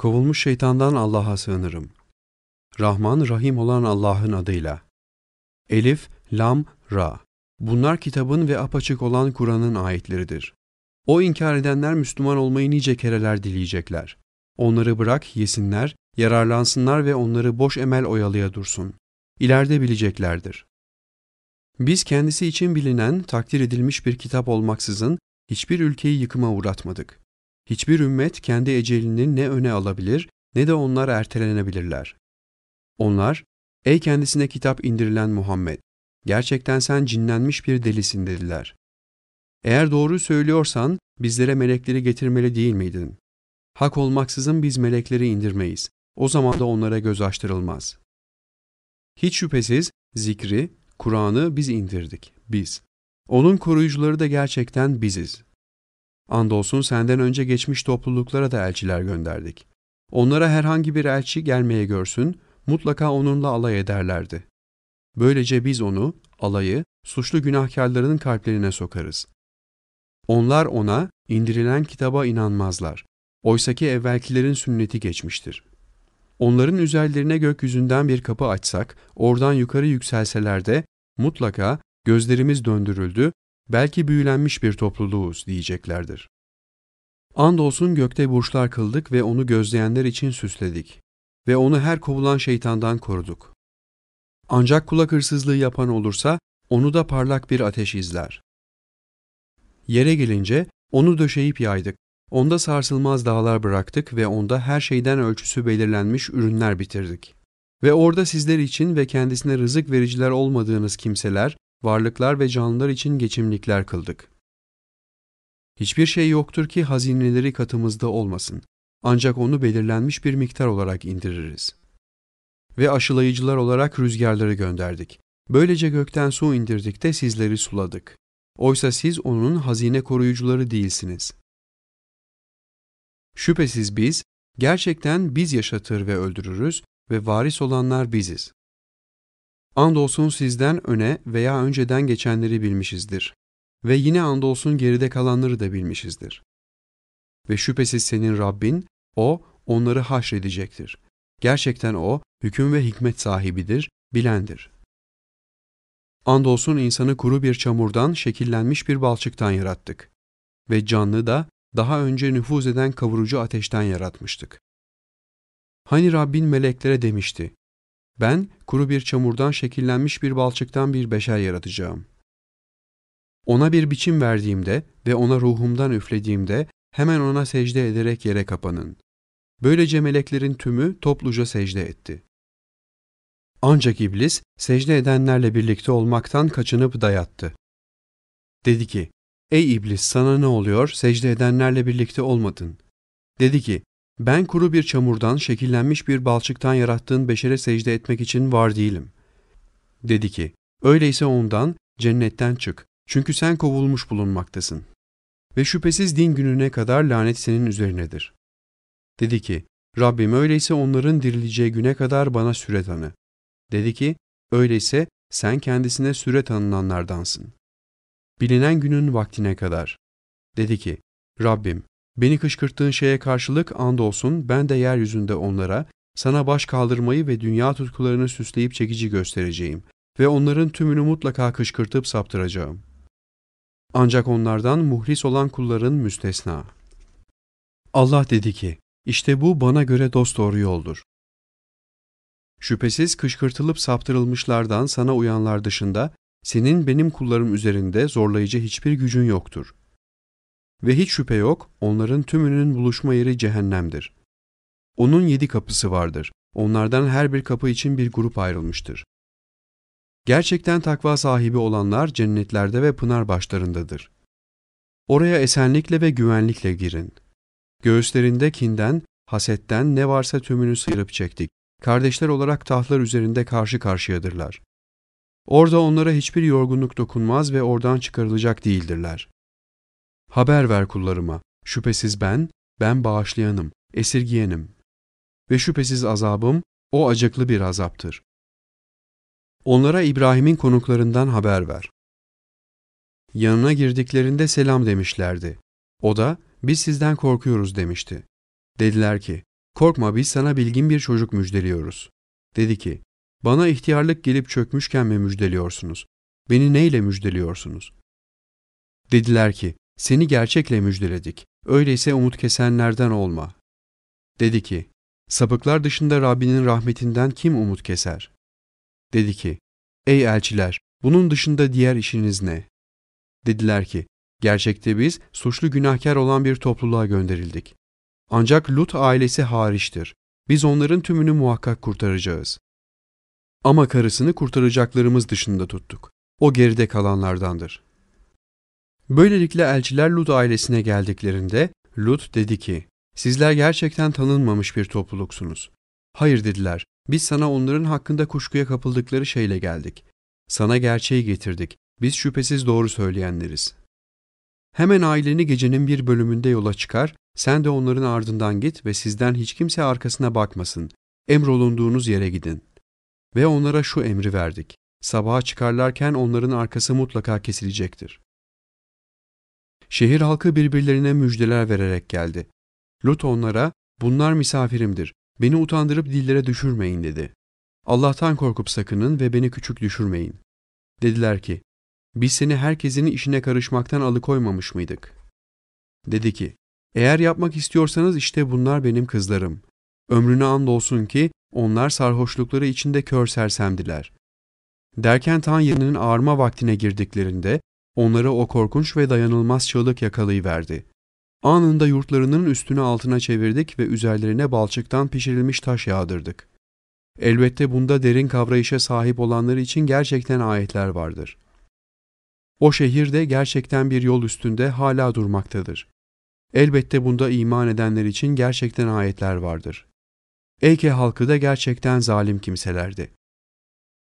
Kovulmuş şeytandan Allah'a sığınırım. Rahman, Rahim olan Allah'ın adıyla. Elif, Lam, Ra. Bunlar kitabın ve apaçık olan Kur'an'ın ayetleridir. O inkar edenler Müslüman olmayı nice kereler dileyecekler. Onları bırak, yesinler, yararlansınlar ve onları boş emel oyalaya dursun. İleride bileceklerdir. Biz kendisi için bilinen, takdir edilmiş bir kitap olmaksızın hiçbir ülkeyi yıkıma uğratmadık. Hiçbir ümmet kendi ecelini ne öne alabilir ne de onlar ertelenebilirler. Onlar, ey kendisine kitap indirilen Muhammed, gerçekten sen cinlenmiş bir delisin dediler. Eğer doğru söylüyorsan bizlere melekleri getirmeli değil miydin? Hak olmaksızın biz melekleri indirmeyiz. O zaman da onlara göz açtırılmaz. Hiç şüphesiz zikri, Kur'an'ı biz indirdik, biz. Onun koruyucuları da gerçekten biziz. Andolsun senden önce geçmiş topluluklara da elçiler gönderdik. Onlara herhangi bir elçi gelmeye görsün, mutlaka onunla alay ederlerdi. Böylece biz onu, alayı, suçlu günahkarların kalplerine sokarız. Onlar ona, indirilen kitaba inanmazlar. Oysaki evvelkilerin sünneti geçmiştir. Onların üzerlerine gökyüzünden bir kapı açsak, oradan yukarı yükselseler de mutlaka gözlerimiz döndürüldü, belki büyülenmiş bir topluluğuz diyeceklerdir. Andolsun gökte burçlar kıldık ve onu gözleyenler için süsledik ve onu her kovulan şeytandan koruduk. Ancak kulak hırsızlığı yapan olursa onu da parlak bir ateş izler. Yere gelince onu döşeyip yaydık. Onda sarsılmaz dağlar bıraktık ve onda her şeyden ölçüsü belirlenmiş ürünler bitirdik. Ve orada sizler için ve kendisine rızık vericiler olmadığınız kimseler, varlıklar ve canlılar için geçimlikler kıldık. Hiçbir şey yoktur ki hazineleri katımızda olmasın. Ancak onu belirlenmiş bir miktar olarak indiririz. Ve aşılayıcılar olarak rüzgarları gönderdik. Böylece gökten su indirdik de sizleri suladık. Oysa siz onun hazine koruyucuları değilsiniz. Şüphesiz biz, gerçekten biz yaşatır ve öldürürüz ve varis olanlar biziz. Andolsun sizden öne veya önceden geçenleri bilmişizdir. Ve yine andolsun geride kalanları da bilmişizdir. Ve şüphesiz senin Rabbin, O, onları haşredecektir. Gerçekten O, hüküm ve hikmet sahibidir, bilendir. Andolsun insanı kuru bir çamurdan, şekillenmiş bir balçıktan yarattık. Ve canlı da daha önce nüfuz eden kavurucu ateşten yaratmıştık. Hani Rabbin meleklere demişti, ben kuru bir çamurdan şekillenmiş bir balçıktan bir beşer yaratacağım. Ona bir biçim verdiğimde ve ona ruhumdan üflediğimde hemen ona secde ederek yere kapanın. Böylece meleklerin tümü topluca secde etti. Ancak iblis secde edenlerle birlikte olmaktan kaçınıp dayattı. Dedi ki, Ey iblis sana ne oluyor secde edenlerle birlikte olmadın. Dedi ki, ben kuru bir çamurdan şekillenmiş bir balçıktan yarattığın beşere secde etmek için var değilim. Dedi ki, öyleyse ondan, cennetten çık, çünkü sen kovulmuş bulunmaktasın. Ve şüphesiz din gününe kadar lanet senin üzerinedir. Dedi ki, Rabbim öyleyse onların dirileceği güne kadar bana süre tanı. Dedi ki, öyleyse sen kendisine süre tanınanlardansın. Bilinen günün vaktine kadar. Dedi ki, Rabbim, beni kışkırttığın şeye karşılık andolsun ben de yeryüzünde onlara, sana baş kaldırmayı ve dünya tutkularını süsleyip çekici göstereceğim ve onların tümünü mutlaka kışkırtıp saptıracağım. Ancak onlardan muhlis olan kulların müstesna. Allah dedi ki, işte bu bana göre dosdoğru yoldur. Şüphesiz kışkırtılıp saptırılmışlardan sana uyanlar dışında senin benim kullarım üzerinde zorlayıcı hiçbir gücün yoktur. Ve hiç şüphe yok, onların tümünün buluşma yeri cehennemdir. Onun yedi kapısı vardır. Onlardan her bir kapı için bir grup ayrılmıştır. Gerçekten takva sahibi olanlar cennetlerde ve pınar başlarındadır. Oraya esenlikle ve güvenlikle girin. Göğüslerinde kinden, hasetten ne varsa tümünü sıyırıp çektik. Kardeşler olarak tahtlar üzerinde karşı karşıyadırlar. Orada onlara hiçbir yorgunluk dokunmaz ve oradan çıkarılacak değildirler. Haber ver kullarıma, şüphesiz ben, ben bağışlayanım, esirgiyenim. Ve şüphesiz azabım, o acıklı bir azaptır. Onlara İbrahim'in konuklarından haber ver. Yanına girdiklerinde selam demişlerdi. O da, biz sizden korkuyoruz demişti. Dediler ki, korkma biz sana bilgin bir çocuk müjdeliyoruz. Dedi ki, bana ihtiyarlık gelip çökmüşken mi müjdeliyorsunuz? Beni neyle müjdeliyorsunuz? Dediler ki, seni gerçekle müjdeledik. Öyleyse umut kesenlerden olma. Dedi ki, sapıklar dışında Rabbinin rahmetinden kim umut keser? Dedi ki, ey elçiler, bunun dışında diğer işiniz ne? Dediler ki, gerçekte biz suçlu günahkar olan bir topluluğa gönderildik. Ancak Lut ailesi hariçtir. Biz onların tümünü muhakkak kurtaracağız. Ama karısını kurtaracaklarımız dışında tuttuk. O geride kalanlardandır. Böylelikle elçiler Lut ailesine geldiklerinde Lut dedi ki, sizler gerçekten tanınmamış bir topluluksunuz. Hayır dediler, biz sana onların hakkında kuşkuya kapıldıkları şeyle geldik. Sana gerçeği getirdik, biz şüphesiz doğru söyleyenleriz. Hemen aileni gecenin bir bölümünde yola çıkar, sen de onların ardından git ve sizden hiç kimse arkasına bakmasın. Emrolunduğunuz yere gidin. Ve onlara şu emri verdik. Sabaha çıkarlarken onların arkası mutlaka kesilecektir. Şehir halkı birbirlerine müjdeler vererek geldi. Lut onlara, bunlar misafirimdir, beni utandırıp dillere düşürmeyin dedi. Allah'tan korkup sakının ve beni küçük düşürmeyin. Dediler ki, biz seni herkesin işine karışmaktan alıkoymamış mıydık? Dedi ki, eğer yapmak istiyorsanız işte bunlar benim kızlarım. Ömrüne andolsun ki onlar sarhoşlukları içinde kör sersemdiler. Derken Tanrı'nın ağarma vaktine girdiklerinde onları o korkunç ve dayanılmaz çığlık yakalayıverdi. Anında yurtlarının üstünü altına çevirdik ve üzerlerine balçıktan pişirilmiş taş yağdırdık. Elbette bunda derin kavrayışa sahip olanlar için gerçekten ayetler vardır. O şehir de gerçekten bir yol üstünde hala durmaktadır. Elbette bunda iman edenler için gerçekten ayetler vardır. Eyke halkı da gerçekten zalim kimselerdi.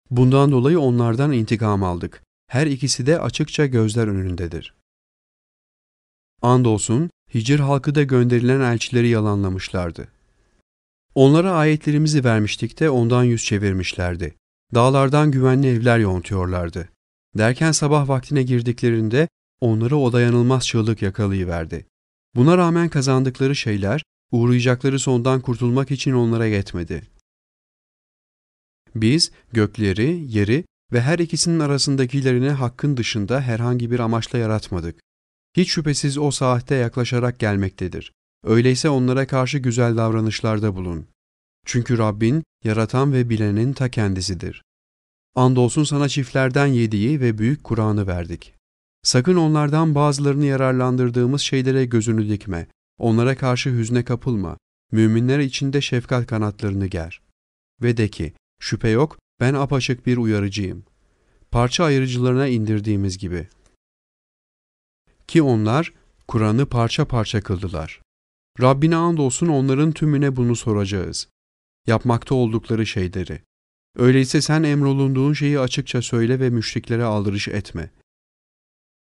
Bundan dolayı onlardan intikam aldık. Her ikisi de açıkça gözler önündedir. Andolsun Hicr halkı da gönderilen elçileri yalanlamışlardı. Onlara ayetlerimizi vermiştik de ondan yüz çevirmişlerdi. Dağlardan güvenli evler yontuyorlardı. Derken sabah vaktine girdiklerinde onları o dayanılmaz çığlık yakalayıverdi. Buna rağmen kazandıkları şeyler, uğrayacakları sondan kurtulmak için onlara yetmedi. Biz gökleri, yeri ve her ikisinin arasındakilerini hakkın dışında herhangi bir amaçla yaratmadık. Hiç şüphesiz o saatte yaklaşarak gelmektedir. Öyleyse onlara karşı güzel davranışlarda bulun. Çünkü Rabbin, yaratan ve bilenin ta kendisidir. Andolsun sana çiftlerden yediği ve büyük Kur'an'ı verdik. Sakın onlardan bazılarını yararlandırdığımız şeylere gözünü dikme. Onlara karşı hüzne kapılma. Müminler içinde şefkat kanatlarını ger. Ve de ki, şüphe yok, ben apaçık bir uyarıcıyım. Parça ayırıcılarına indirdiğimiz gibi. Ki onlar, Kur'an'ı parça parça kıldılar. Rabbine andolsun onların tümüne bunu soracağız. Yapmakta oldukları şeyleri. Öyleyse sen emrolunduğun şeyi açıkça söyle ve müşriklere aldırış etme.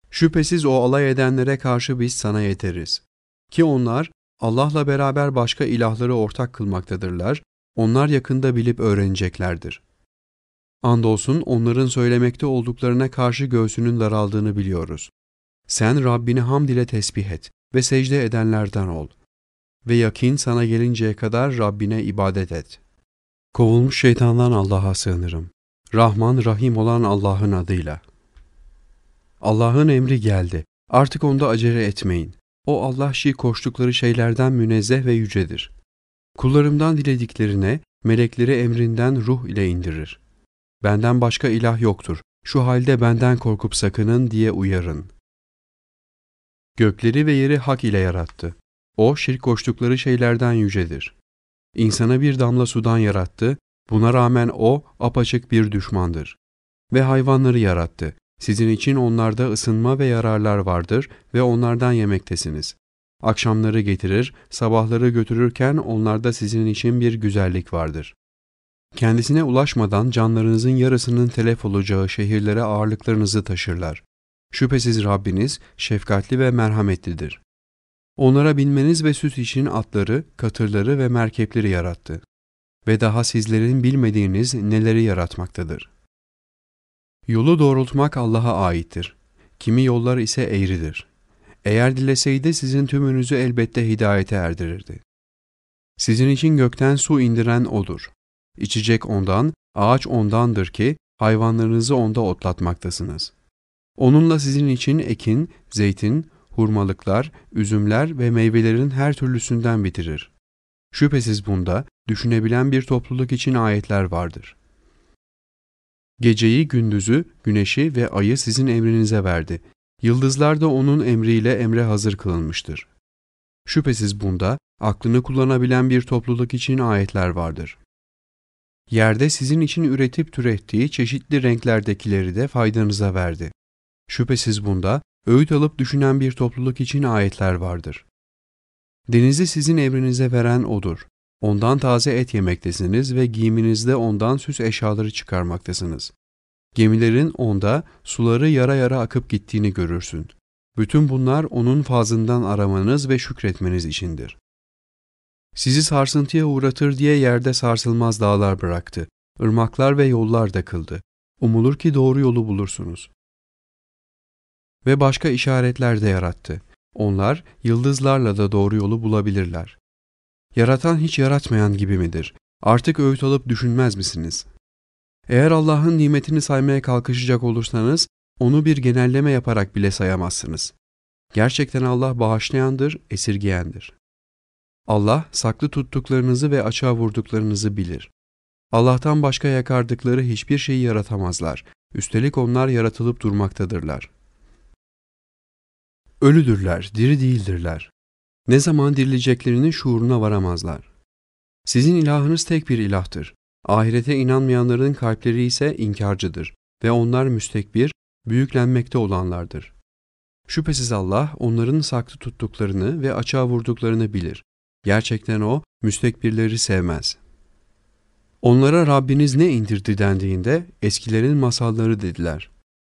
Şüphesiz o alay edenlere karşı biz sana yeteriz. Ki onlar Allah'la beraber başka ilahları ortak kılmaktadırlar, onlar yakında bilip öğreneceklerdir. Andolsun onların söylemekte olduklarına karşı göğsünün daraldığını biliyoruz. Sen Rabbini hamd ile tesbih et ve secde edenlerden ol. Ve yakin sana gelinceye kadar Rabbine ibadet et. Kovulmuş şeytandan Allah'a sığınırım. Rahman, Rahim olan Allah'ın adıyla. Allah'ın emri geldi. Artık onda acele etmeyin. O Allah şi koştukları şeylerden münezzeh ve yücedir. Kullarımdan dilediklerine melekleri emrinden ruh ile indirir. Benden başka ilah yoktur. Şu halde benden korkup sakının diye uyarın. Gökleri ve yeri hak ile yarattı. O şirk koştukları şeylerden yücedir. İnsana bir damla sudan yarattı, buna rağmen o apaçık bir düşmandır. Ve hayvanları yarattı. Sizin için onlarda ısınma ve yararlar vardır ve onlardan yemektesiniz. Akşamları getirir, sabahları götürürken onlarda sizin için bir güzellik vardır. Kendisine ulaşmadan canlarınızın yarısının telef olacağı şehirlere ağırlıklarınızı taşırlar. Şüphesiz Rabbiniz şefkatli ve merhametlidir. Onlara binmeniz ve süs için atları, katırları ve merkepleri yarattı. Ve daha sizlerin bilmediğiniz neleri yaratmaktadır. Yolu doğrultmak Allah'a aittir. Kimi yollar ise eğridir. Eğer dileseydi sizin tümünüzü elbette hidayete erdirirdi. Sizin için gökten su indiren O'dur. İçecek O'ndan, ağaç O'ndandır ki hayvanlarınızı O'nda otlatmaktasınız. Onunla sizin için ekin, zeytin, hurmalıklar, üzümler ve meyvelerin her türlüsünden bitirir. Şüphesiz bunda düşünebilen bir topluluk için ayetler vardır. Geceyi, gündüzü, güneşi ve ayı sizin emrinize verdi. Yıldızlar da onun emriyle emre hazır kılınmıştır. Şüphesiz bunda aklını kullanabilen bir topluluk için ayetler vardır. Yerde sizin için üretip türettiği çeşitli renklerdekileri de faydanıza verdi. Şüphesiz bunda öğüt alıp düşünen bir topluluk için ayetler vardır. Denizi sizin emrinize veren O'dur. Ondan taze et yemektesiniz ve giyiminizde ondan süs eşyaları çıkarmaktasınız. Gemilerin onda suları yara yara akıp gittiğini görürsün. Bütün bunlar onun fazından aramanız ve şükretmeniz içindir. Sizi sarsıntıya uğratır diye yerde sarsılmaz dağlar bıraktı. Irmaklar ve yollar da kıldı. Umulur ki doğru yolu bulursunuz. Ve başka işaretler de yarattı. Onlar yıldızlarla da doğru yolu bulabilirler. Yaratan hiç yaratmayan gibi midir? Artık öğüt alıp düşünmez misiniz? Eğer Allah'ın nimetini saymaya kalkışacak olursanız, onu bir genelleme yaparak bile sayamazsınız. Gerçekten Allah bağışlayandır, esirgeyendir. Allah saklı tuttuklarınızı ve açığa vurduklarınızı bilir. Allah'tan başka yakardıkları hiçbir şeyi yaratamazlar. Üstelik onlar yaratılıp durmaktadırlar. Ölüdürler, diri değildirler. Ne zaman dirileceklerinin şuuruna varamazlar. Sizin ilahınız tek bir ilahtır. Ahirete inanmayanların kalpleri ise inkarcıdır ve onlar müstekbir, büyüklenmekte olanlardır. Şüphesiz Allah onların saklı tuttuklarını ve açığa vurduklarını bilir. Gerçekten O, müstekbirleri sevmez. Onlara Rabbiniz ne indirdi dendiğinde eskilerin masalları dediler.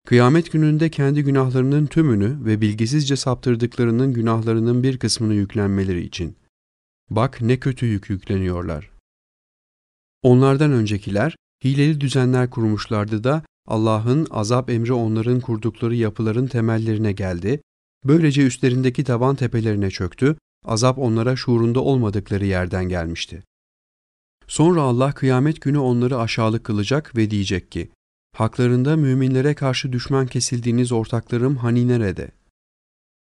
Kıyamet gününde kendi günahlarının tümünü ve bilgisizce saptırdıklarının günahlarının bir kısmını yüklenmeleri için. Bak ne kötü yük yükleniyorlar. Onlardan öncekiler hileli düzenler kurmuşlardı da Allah'ın azap emri onların kurdukları yapıların temellerine geldi. Böylece üstlerindeki tavan tepelerine çöktü, azap onlara şuurunda olmadıkları yerden gelmişti. Sonra Allah kıyamet günü onları aşağılık kılacak ve diyecek ki, Haklarında müminlere karşı düşman kesildiğiniz ortaklarım hani nerede?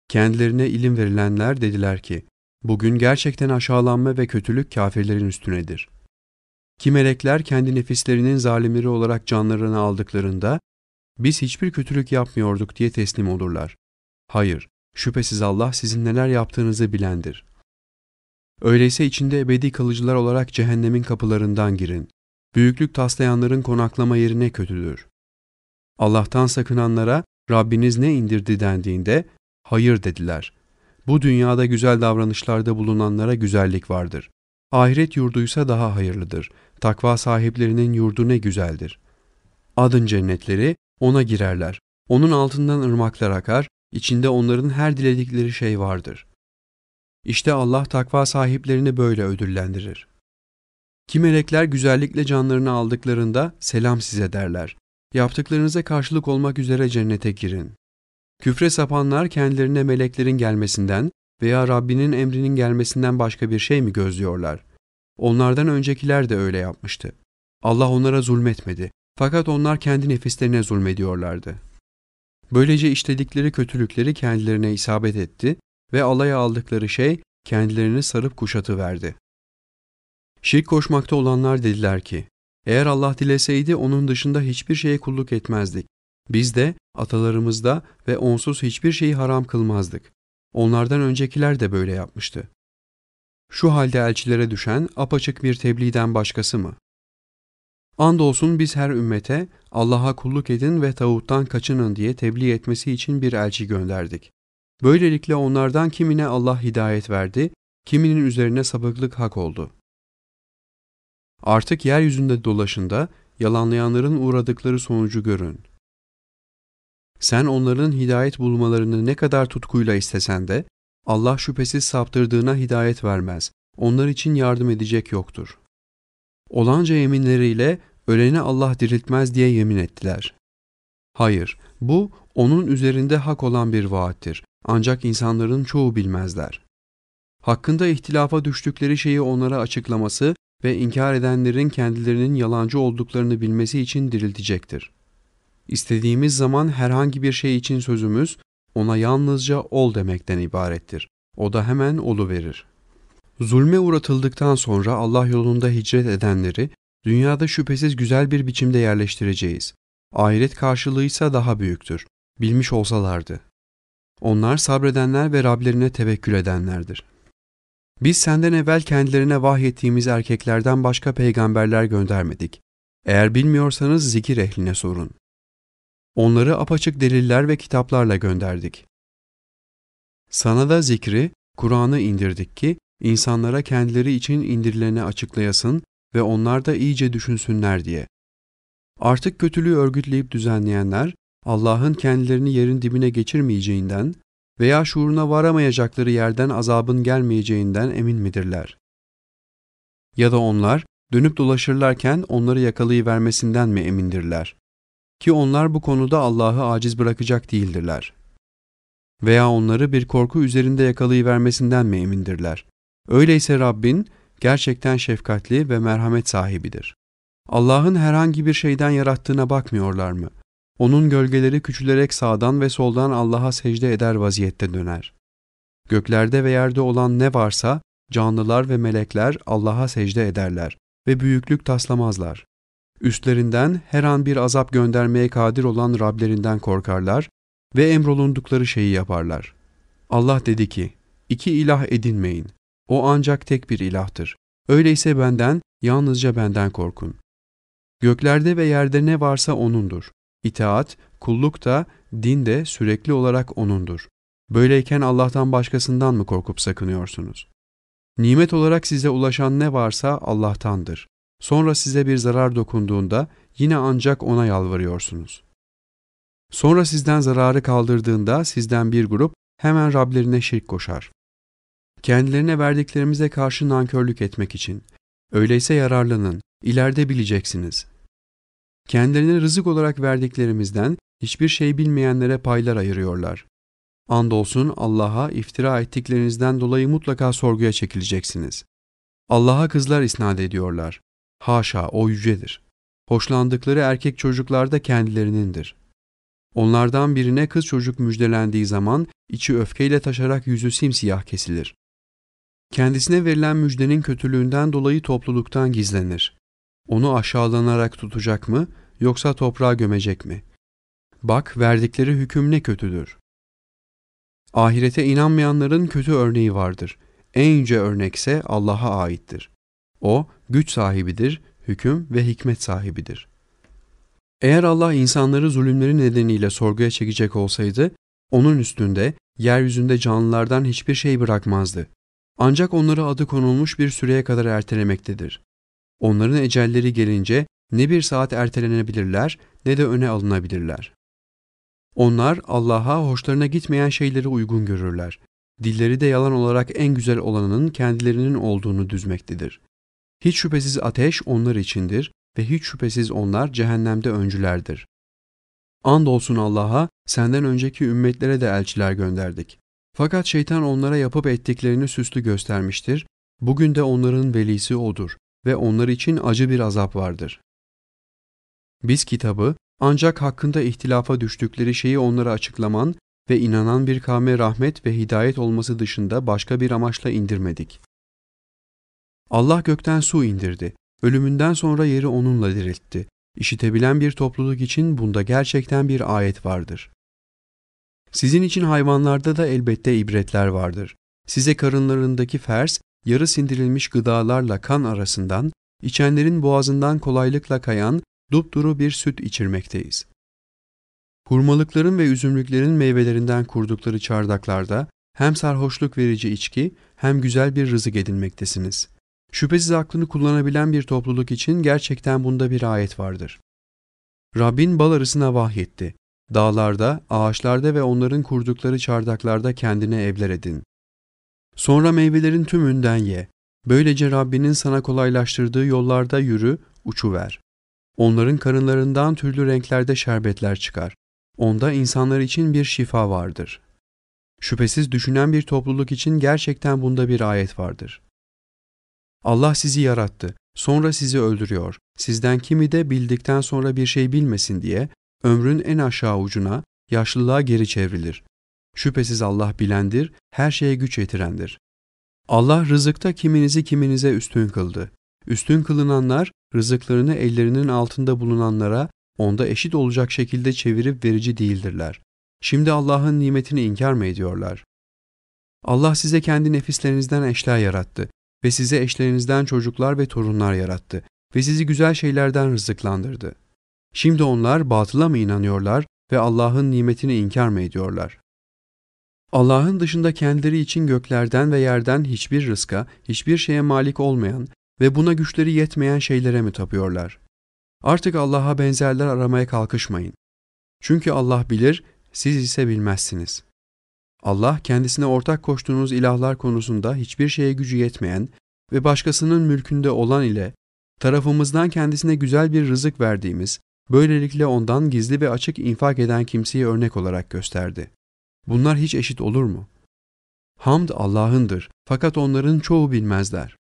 Kendilerine ilim verilenler dediler ki, bugün gerçekten aşağılanma ve kötülük kafirlerin üstünedir. Ki melekler kendi nefislerinin zalimleri olarak canlarını aldıklarında, biz hiçbir kötülük yapmıyorduk diye teslim olurlar. Hayır, şüphesiz Allah sizin neler yaptığınızı bilendir. Öyleyse içinde ebedi kalıcılar olarak cehennemin kapılarından girin. Büyüklük taslayanların konaklama yerine kötüdür. Allah'tan sakınanlara Rabbiniz ne indirdi dendiğinde hayır dediler. Bu dünyada güzel davranışlarda bulunanlara güzellik vardır. Ahiret yurduysa daha hayırlıdır. Takva sahiplerinin yurdu ne güzeldir. Adın cennetleri ona girerler. Onun altından ırmaklar akar, içinde onların her diledikleri şey vardır. İşte Allah takva sahiplerini böyle ödüllendirir. Ki melekler güzellikle canlarını aldıklarında selam size derler. Yaptıklarınıza karşılık olmak üzere cennete girin. Küfre sapanlar kendilerine meleklerin gelmesinden veya Rabbinin emrinin gelmesinden başka bir şey mi gözlüyorlar? Onlardan öncekiler de öyle yapmıştı. Allah onlara zulmetmedi. Fakat onlar kendi nefislerine zulmediyorlardı. Böylece işledikleri kötülükleri kendilerine isabet etti ve alaya aldıkları şey kendilerini sarıp kuşatı verdi. Şirk koşmakta olanlar dediler ki, eğer Allah dileseydi onun dışında hiçbir şeye kulluk etmezdik. Biz de, atalarımız da ve onsuz hiçbir şeyi haram kılmazdık. Onlardan öncekiler de böyle yapmıştı. Şu halde elçilere düşen apaçık bir tebliğden başkası mı? Andolsun biz her ümmete Allah'a kulluk edin ve tağuttan kaçının diye tebliğ etmesi için bir elçi gönderdik. Böylelikle onlardan kimine Allah hidayet verdi, kiminin üzerine sapıklık hak oldu.'' Artık yeryüzünde dolaşında yalanlayanların uğradıkları sonucu görün. Sen onların hidayet bulmalarını ne kadar tutkuyla istesen de Allah şüphesiz saptırdığına hidayet vermez. Onlar için yardım edecek yoktur. Olanca yeminleriyle öleni Allah diriltmez diye yemin ettiler. Hayır, bu onun üzerinde hak olan bir vaattir. Ancak insanların çoğu bilmezler. hakkında ihtilafa düştükleri şeyi onlara açıklaması ve inkar edenlerin kendilerinin yalancı olduklarını bilmesi için diriltecektir. İstediğimiz zaman herhangi bir şey için sözümüz ona yalnızca ol demekten ibarettir. O da hemen olu verir. Zulme uğratıldıktan sonra Allah yolunda hicret edenleri dünyada şüphesiz güzel bir biçimde yerleştireceğiz. Ahiret karşılığı ise daha büyüktür. Bilmiş olsalardı. Onlar sabredenler ve Rablerine tevekkül edenlerdir. Biz senden evvel kendilerine vahyettiğimiz erkeklerden başka peygamberler göndermedik. Eğer bilmiyorsanız zikir ehline sorun. Onları apaçık deliller ve kitaplarla gönderdik. Sana da zikri, Kur'an'ı indirdik ki, insanlara kendileri için indirileni açıklayasın ve onlar da iyice düşünsünler diye. Artık kötülüğü örgütleyip düzenleyenler, Allah'ın kendilerini yerin dibine geçirmeyeceğinden veya şuuruna varamayacakları yerden azabın gelmeyeceğinden emin midirler? Ya da onlar dönüp dolaşırlarken onları yakalayıvermesinden mi emindirler? Ki onlar bu konuda Allah'ı aciz bırakacak değildirler. Veya onları bir korku üzerinde yakalayıvermesinden mi emindirler? Öyleyse Rabbin gerçekten şefkatli ve merhamet sahibidir. Allah'ın herhangi bir şeyden yarattığına bakmıyorlar mı? Onun gölgeleri küçülerek sağdan ve soldan Allah'a secde eder vaziyette döner. Göklerde ve yerde olan ne varsa canlılar ve melekler Allah'a secde ederler ve büyüklük taslamazlar. Üstlerinden her an bir azap göndermeye kadir olan Rablerinden korkarlar ve emrolundukları şeyi yaparlar. Allah dedi ki, iki ilah edinmeyin. O ancak tek bir ilahtır. Öyleyse benden, yalnızca benden korkun. Göklerde ve yerde ne varsa O'nundur. İtaat, kulluk da, din de sürekli olarak O'nundur. Böyleyken Allah'tan başkasından mı korkup sakınıyorsunuz? Nimet olarak size ulaşan ne varsa Allah'tandır. Sonra size bir zarar dokunduğunda yine ancak O'na yalvarıyorsunuz. Sonra sizden zararı kaldırdığında sizden bir grup hemen Rablerine şirk koşar. Kendilerine verdiklerimize karşı nankörlük etmek için. Öyleyse yararlanın, ileride bileceksiniz. Kendilerine rızık olarak verdiklerimizden hiçbir şey bilmeyenlere paylar ayırıyorlar. Andolsun Allah'a iftira ettiklerinizden dolayı mutlaka sorguya çekileceksiniz. Allah'a kızlar isnat ediyorlar. Haşa o yücedir. Hoşlandıkları erkek çocuklar da kendilerinindir. Onlardan birine kız çocuk müjdelendiği zaman içi öfkeyle taşarak yüzü simsiyah kesilir. Kendisine verilen müjdenin kötülüğünden dolayı topluluktan gizlenir. Onu aşağılanarak tutacak mı yoksa toprağa gömecek mi? Bak verdikleri hüküm ne kötüdür. Ahirete inanmayanların kötü örneği vardır. En yüce örnekse Allah'a aittir. O güç sahibidir, hüküm ve hikmet sahibidir. Eğer Allah insanları zulümleri nedeniyle sorguya çekecek olsaydı, onun üstünde, yeryüzünde canlılardan hiçbir şey bırakmazdı. Ancak onları adı konulmuş bir süreye kadar ertelemektedir. Onların ecelleri gelince ne bir saat ertelenebilirler ne de öne alınabilirler. Onlar Allah'a hoşlarına gitmeyen şeyleri uygun görürler. Dilleri de yalan olarak en güzel olanının kendilerinin olduğunu düzmektedir. Hiç şüphesiz ateş onlar içindir ve hiç şüphesiz onlar cehennemde öncülerdir. Andolsun Allah'a senden önceki ümmetlere de elçiler gönderdik. Fakat şeytan onlara yapıp ettiklerini süslü göstermiştir. Bugün de onların velisi odur ve onlar için acı bir azap vardır. Biz kitabı ancak hakkında ihtilafa düştükleri şeyi onlara açıklaman ve inanan bir kavme rahmet ve hidayet olması dışında başka bir amaçla indirmedik. Allah gökten su indirdi. Ölümünden sonra yeri onunla diriltti. İşitebilen bir topluluk için bunda gerçekten bir ayet vardır. Sizin için hayvanlarda da elbette ibretler vardır. Size karınlarındaki fers, yarı sindirilmiş gıdalarla kan arasından, içenlerin boğazından kolaylıkla kayan dupduru bir süt içirmekteyiz. Hurmalıkların ve üzümlüklerin meyvelerinden kurdukları çardaklarda hem sarhoşluk verici içki hem güzel bir rızık edinmektesiniz. Şüphesiz aklını kullanabilen bir topluluk için gerçekten bunda bir ayet vardır. Rabbin bal arısına vahyetti. Dağlarda, ağaçlarda ve onların kurdukları çardaklarda kendine evler edin. Sonra meyvelerin tümünden ye. Böylece Rabbinin sana kolaylaştırdığı yollarda yürü, uçuver. Onların karınlarından türlü renklerde şerbetler çıkar. Onda insanlar için bir şifa vardır.'' Şüphesiz düşünen bir topluluk için gerçekten bunda bir ayet vardır. Allah sizi yarattı, sonra sizi öldürüyor. Sizden kimi de bildikten sonra bir şey bilmesin diye ömrün en aşağı ucuna, yaşlılığa geri çevrilir. Şüphesiz Allah bilendir, her şeye güç yetirendir. Allah rızıkta kiminizi kiminize üstün kıldı. Üstün kılınanlar rızıklarını ellerinin altında bulunanlara onda eşit olacak şekilde çevirip verici değildirler. Şimdi Allah'ın nimetini inkar mı ediyorlar? Allah size kendi nefislerinizden eşler yarattı ve size eşlerinizden çocuklar ve torunlar yarattı ve sizi güzel şeylerden rızıklandırdı. Şimdi onlar batıla mı inanıyorlar ve Allah'ın nimetini inkar mı ediyorlar? Allah'ın dışında kendileri için göklerden ve yerden hiçbir rızka, hiçbir şeye malik olmayan ve buna güçleri yetmeyen şeylere mi tapıyorlar? Artık Allah'a benzerler aramaya kalkışmayın. Çünkü Allah bilir, siz ise bilmezsiniz. Allah kendisine ortak koştuğunuz ilahlar konusunda hiçbir şeye gücü yetmeyen ve başkasının mülkünde olan ile tarafımızdan kendisine güzel bir rızık verdiğimiz, böylelikle ondan gizli ve açık infak eden kimseyi örnek olarak gösterdi. Bunlar hiç eşit olur mu? Hamd Allah'ındır fakat onların çoğu bilmezler.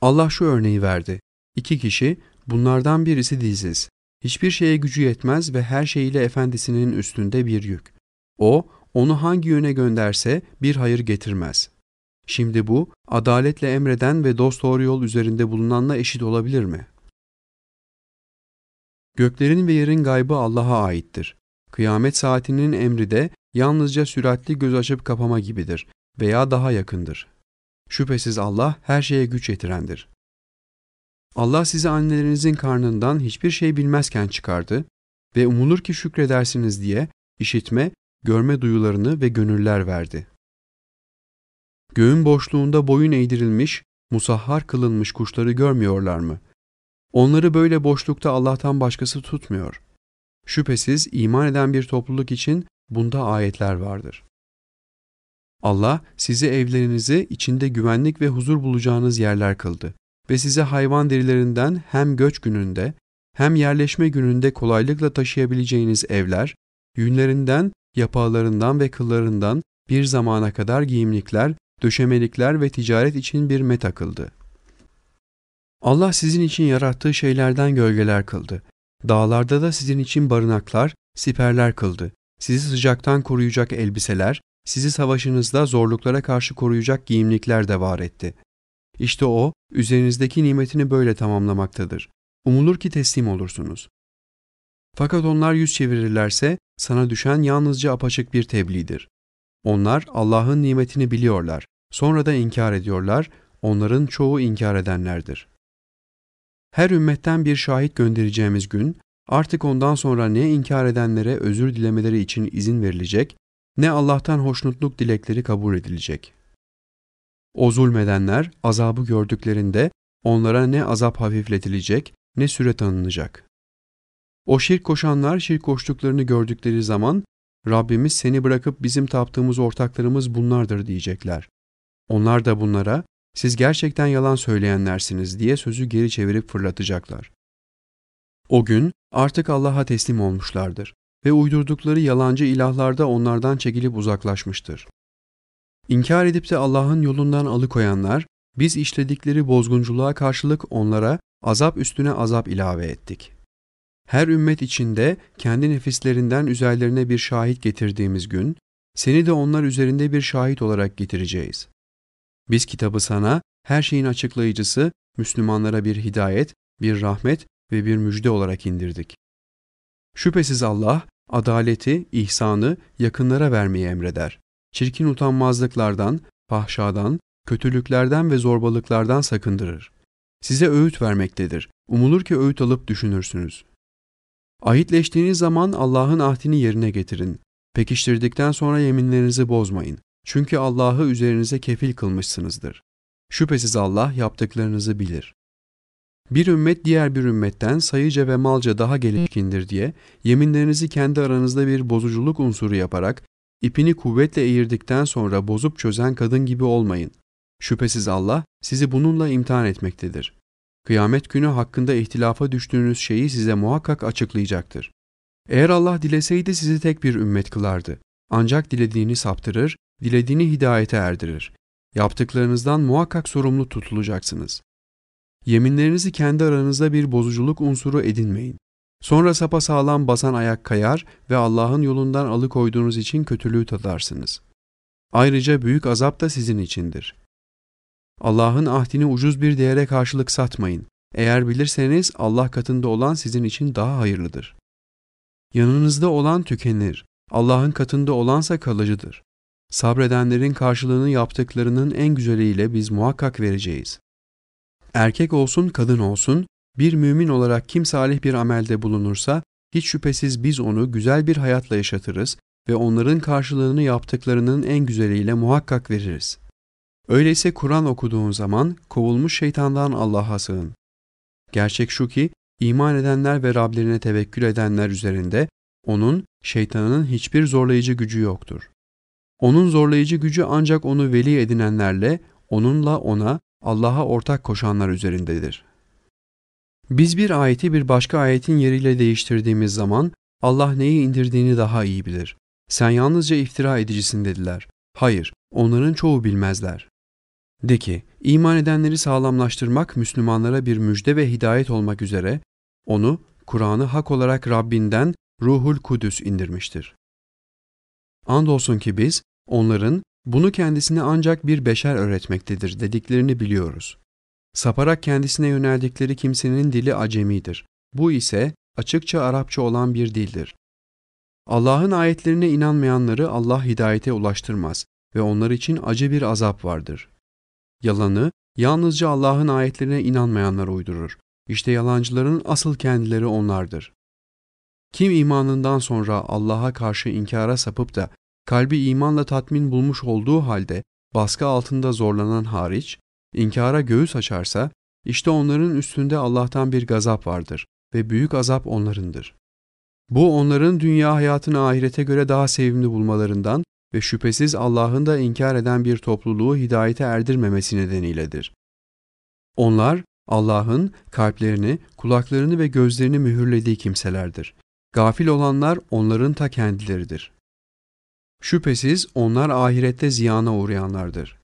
Allah şu örneği verdi. İki kişi, bunlardan birisi dizsiz. Hiçbir şeye gücü yetmez ve her şeyiyle efendisinin üstünde bir yük. O, onu hangi yöne gönderse bir hayır getirmez. Şimdi bu, adaletle emreden ve dosdoğru yol üzerinde bulunanla eşit olabilir mi? Göklerin ve yerin gaybı Allah'a aittir. Kıyamet saatinin emri de yalnızca süratli göz açıp kapama gibidir veya daha yakındır. Şüphesiz Allah her şeye güç yetirendir. Allah sizi annelerinizin karnından hiçbir şey bilmezken çıkardı ve umulur ki şükredersiniz diye işitme, görme duyularını ve gönüller verdi. Göğün boşluğunda boyun eğdirilmiş, musahhar kılınmış kuşları görmüyorlar mı? Onları böyle boşlukta Allah'tan başkası tutmuyor. Şüphesiz iman eden bir topluluk için bunda ayetler vardır. Allah sizi evlerinizi içinde güvenlik ve huzur bulacağınız yerler kıldı ve size hayvan derilerinden hem göç gününde hem yerleşme gününde kolaylıkla taşıyabileceğiniz evler, yünlerinden, yapağlarından ve kıllarından bir zamana kadar giyimlikler, döşemelikler ve ticaret için bir meta kıldı. Allah sizin için yarattığı şeylerden gölgeler kıldı. Dağlarda da sizin için barınaklar, siperler kıldı. Sizi sıcaktan koruyacak elbiseler, sizi savaşınızda zorluklara karşı koruyacak giyimlikler de var etti. İşte o, üzerinizdeki nimetini böyle tamamlamaktadır. Umulur ki teslim olursunuz. Fakat onlar yüz çevirirlerse sana düşen yalnızca apaçık bir tebliğdir. Onlar Allah'ın nimetini biliyorlar, sonra da inkar ediyorlar, onların çoğu inkar edenlerdir. Her ümmetten bir şahit göndereceğimiz gün, artık ondan sonra ne inkar edenlere özür dilemeleri için izin verilecek, ne Allah'tan hoşnutluk dilekleri kabul edilecek. O zulmedenler azabı gördüklerinde onlara ne azap hafifletilecek ne süre tanınacak. O şirk koşanlar şirk koştuklarını gördükleri zaman Rabbimiz seni bırakıp bizim taptığımız ortaklarımız bunlardır diyecekler. Onlar da bunlara siz gerçekten yalan söyleyenlersiniz diye sözü geri çevirip fırlatacaklar. O gün artık Allah'a teslim olmuşlardır ve uydurdukları yalancı ilahlar da onlardan çekilip uzaklaşmıştır. İnkar edip de Allah'ın yolundan alıkoyanlar, biz işledikleri bozgunculuğa karşılık onlara azap üstüne azap ilave ettik. Her ümmet içinde kendi nefislerinden üzerlerine bir şahit getirdiğimiz gün, seni de onlar üzerinde bir şahit olarak getireceğiz. Biz kitabı sana, her şeyin açıklayıcısı, Müslümanlara bir hidayet, bir rahmet ve bir müjde olarak indirdik. Şüphesiz Allah, adaleti, ihsanı yakınlara vermeyi emreder. Çirkin utanmazlıklardan, fahşadan, kötülüklerden ve zorbalıklardan sakındırır. Size öğüt vermektedir. Umulur ki öğüt alıp düşünürsünüz. Ahitleştiğiniz zaman Allah'ın ahdini yerine getirin. Pekiştirdikten sonra yeminlerinizi bozmayın. Çünkü Allah'ı üzerinize kefil kılmışsınızdır. Şüphesiz Allah yaptıklarınızı bilir. Bir ümmet diğer bir ümmetten sayıca ve malca daha gelişkindir diye yeminlerinizi kendi aranızda bir bozuculuk unsuru yaparak ipini kuvvetle eğirdikten sonra bozup çözen kadın gibi olmayın. Şüphesiz Allah sizi bununla imtihan etmektedir. Kıyamet günü hakkında ihtilafa düştüğünüz şeyi size muhakkak açıklayacaktır. Eğer Allah dileseydi sizi tek bir ümmet kılardı. Ancak dilediğini saptırır, dilediğini hidayete erdirir. Yaptıklarınızdan muhakkak sorumlu tutulacaksınız. Yeminlerinizi kendi aranızda bir bozuculuk unsuru edinmeyin. Sonra sapasağlam basan ayak kayar ve Allah'ın yolundan alıkoyduğunuz için kötülüğü tadarsınız. Ayrıca büyük azap da sizin içindir. Allah'ın ahdini ucuz bir değere karşılık satmayın. Eğer bilirseniz Allah katında olan sizin için daha hayırlıdır. Yanınızda olan tükenir, Allah'ın katında olansa kalıcıdır. Sabredenlerin karşılığını yaptıklarının en güzeliyle biz muhakkak vereceğiz. Erkek olsun kadın olsun, bir mümin olarak kim salih bir amelde bulunursa, hiç şüphesiz biz onu güzel bir hayatla yaşatırız ve onların karşılığını yaptıklarının en güzeliyle muhakkak veririz. Öyleyse Kur'an okuduğun zaman kovulmuş şeytandan Allah'a sığın. Gerçek şu ki, iman edenler ve Rablerine tevekkül edenler üzerinde onun, şeytanının hiçbir zorlayıcı gücü yoktur. Onun zorlayıcı gücü ancak onu veli edinenlerle, onunla ona, Allah'a ortak koşanlar üzerindedir. Biz bir ayeti bir başka ayetin yeriyle değiştirdiğimiz zaman Allah neyi indirdiğini daha iyi bilir. Sen yalnızca iftira edicisin dediler. Hayır, onların çoğu bilmezler. De ki, iman edenleri sağlamlaştırmak Müslümanlara bir müjde ve hidayet olmak üzere, onu, Kur'an'ı hak olarak Rabbinden Ruhul Kudüs indirmiştir. Andolsun ki biz, onların bunu kendisine ancak bir beşer öğretmektedir dediklerini biliyoruz. Saparak kendisine yöneldikleri kimsenin dili acemidir. Bu ise açıkça Arapça olan bir dildir. Allah'ın ayetlerine inanmayanları Allah hidayete ulaştırmaz ve onlar için acı bir azap vardır. Yalanı yalnızca Allah'ın ayetlerine inanmayanlar uydurur. İşte yalancıların asıl kendileri onlardır. Kim imanından sonra Allah'a karşı inkara sapıp da kalbi imanla tatmin bulmuş olduğu halde baskı altında zorlanan hariç, inkara göğüs açarsa, işte onların üstünde Allah'tan bir gazap vardır ve büyük azap onlarındır. Bu onların dünya hayatını ahirete göre daha sevimli bulmalarından ve şüphesiz Allah'ın da inkar eden bir topluluğu hidayete erdirmemesi nedeniyledir. Onlar Allah'ın kalplerini, kulaklarını ve gözlerini mühürlediği kimselerdir. Gafil olanlar onların ta kendileridir. Şüphesiz onlar ahirette ziyana uğrayanlardır.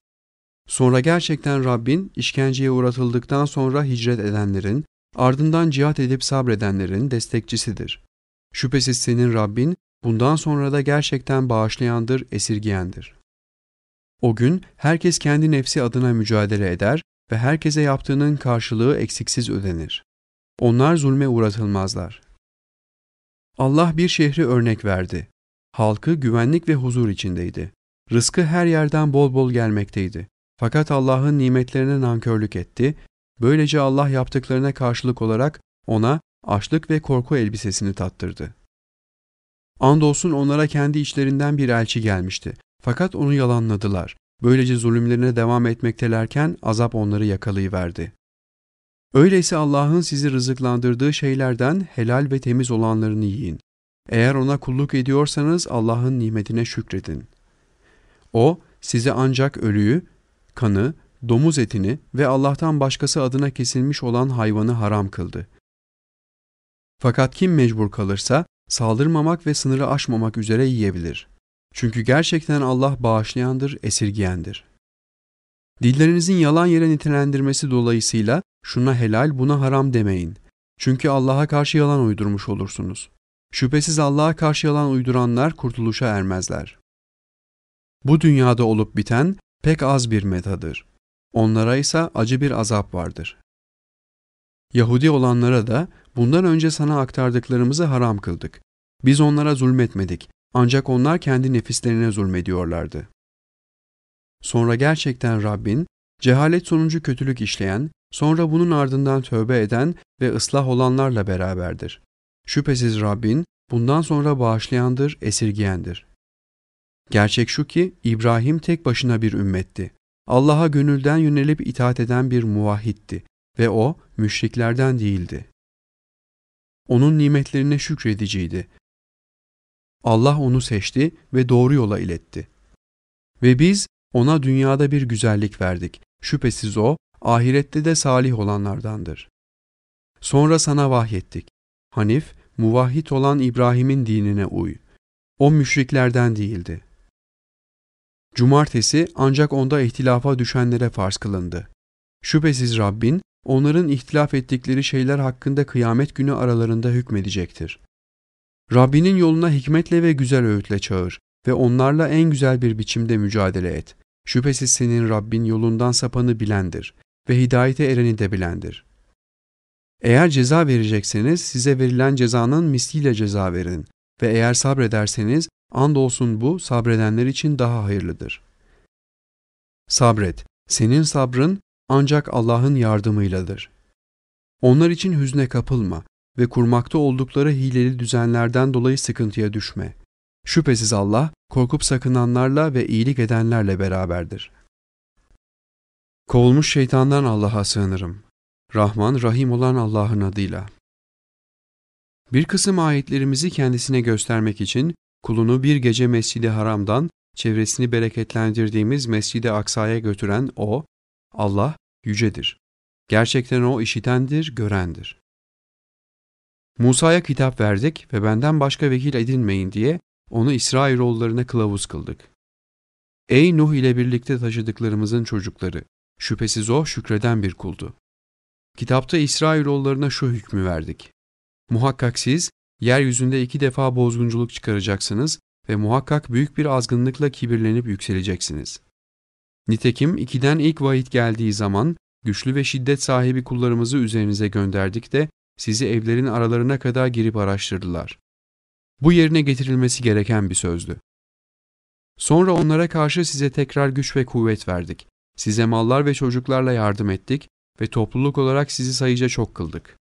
Sonra gerçekten Rabbin işkenceye uğratıldıktan sonra hicret edenlerin, ardından cihat edip sabredenlerin destekçisidir. Şüphesiz senin Rabbin bundan sonra da gerçekten bağışlayandır, esirgiyendir. O gün herkes kendi nefsi adına mücadele eder ve herkese yaptığının karşılığı eksiksiz ödenir. Onlar zulme uğratılmazlar. Allah bir şehri örnek verdi. Halkı güvenlik ve huzur içindeydi. Rızkı her yerden bol bol gelmekteydi. Fakat Allah'ın nimetlerine nankörlük etti. Böylece Allah yaptıklarına karşılık olarak ona açlık ve korku elbisesini tattırdı. Andolsun onlara kendi içlerinden bir elçi gelmişti. Fakat onu yalanladılar. Böylece zulümlerine devam etmektelerken azap onları yakalayıverdi. Öyleyse Allah'ın sizi rızıklandırdığı şeylerden helal ve temiz olanlarını yiyin. Eğer ona kulluk ediyorsanız Allah'ın nimetine şükredin. O size ancak ölüyü, kanı, domuz etini ve Allah'tan başkası adına kesilmiş olan hayvanı haram kıldı. Fakat kim mecbur kalırsa saldırmamak ve sınırı aşmamak üzere yiyebilir. Çünkü gerçekten Allah bağışlayandır, esirgiyendir. Dillerinizin yalan yere nitelendirmesi dolayısıyla şuna helal buna haram demeyin. Çünkü Allah'a karşı yalan uydurmuş olursunuz. Şüphesiz Allah'a karşı yalan uyduranlar kurtuluşa ermezler. Bu dünyada olup biten pek az bir metadır. Onlara ise acı bir azap vardır. Yahudi olanlara da bundan önce sana aktardıklarımızı haram kıldık. Biz onlara zulmetmedik ancak onlar kendi nefislerine zulmediyorlardı. Sonra gerçekten Rabbin, cehalet sonucu kötülük işleyen, sonra bunun ardından tövbe eden ve ıslah olanlarla beraberdir. Şüphesiz Rabbin bundan sonra bağışlayandır, esirgiyendir. Gerçek şu ki İbrahim tek başına bir ümmetti. Allah'a gönülden yönelip itaat eden bir muvahhitti ve o müşriklerden değildi. Onun nimetlerine şükrediciydi. Allah onu seçti ve doğru yola iletti. Ve biz ona dünyada bir güzellik verdik. Şüphesiz o, ahirette de salih olanlardandır. Sonra sana vahyettik. Hanif, muvahhid olan İbrahim'in dinine uy. O müşriklerden değildi. Cumartesi ancak onda ihtilafa düşenlere farz kılındı. Şüphesiz Rabbin onların ihtilaf ettikleri şeyler hakkında kıyamet günü aralarında hükmedecektir. Rabbinin yoluna hikmetle ve güzel öğütle çağır ve onlarla en güzel bir biçimde mücadele et. Şüphesiz senin Rabbin yolundan sapanı bilendir ve hidayete ereni de bilendir. Eğer ceza verecekseniz size verilen cezanın misliyle ceza verin ve eğer sabrederseniz andolsun bu sabredenler için daha hayırlıdır. Sabret, senin sabrın ancak Allah'ın yardımıyladır. Onlar için hüzne kapılma ve kurmakta oldukları hileli düzenlerden dolayı sıkıntıya düşme. Şüphesiz Allah korkup sakınanlarla ve iyilik edenlerle beraberdir. Kovulmuş şeytandan Allah'a sığınırım. Rahman, Rahim olan Allah'ın adıyla. Bir kısım ayetlerimizi kendisine göstermek için kulunu bir gece Mescid-i Haram'dan çevresini bereketlendirdiğimiz Mescid-i Aksa'ya götüren O, Allah yücedir. Gerçekten O işitendir, görendir. Musa'ya kitap verdik ve benden başka vekil edinmeyin diye onu İsrailoğullarına kılavuz kıldık. Ey Nuh ile birlikte taşıdıklarımızın çocukları! Şüphesiz o şükreden bir kuldu. Kitapta İsrailoğullarına şu hükmü verdik. Muhakkak siz, yeryüzünde iki defa bozgunculuk çıkaracaksınız ve muhakkak büyük bir azgınlıkla kibirlenip yükseleceksiniz. Nitekim ikiden ilk vahit geldiği zaman güçlü ve şiddet sahibi kullarımızı üzerinize gönderdik de sizi evlerin aralarına kadar girip araştırdılar. Bu yerine getirilmesi gereken bir sözdü. Sonra onlara karşı size tekrar güç ve kuvvet verdik. Size mallar ve çocuklarla yardım ettik ve topluluk olarak sizi sayıca çok kıldık.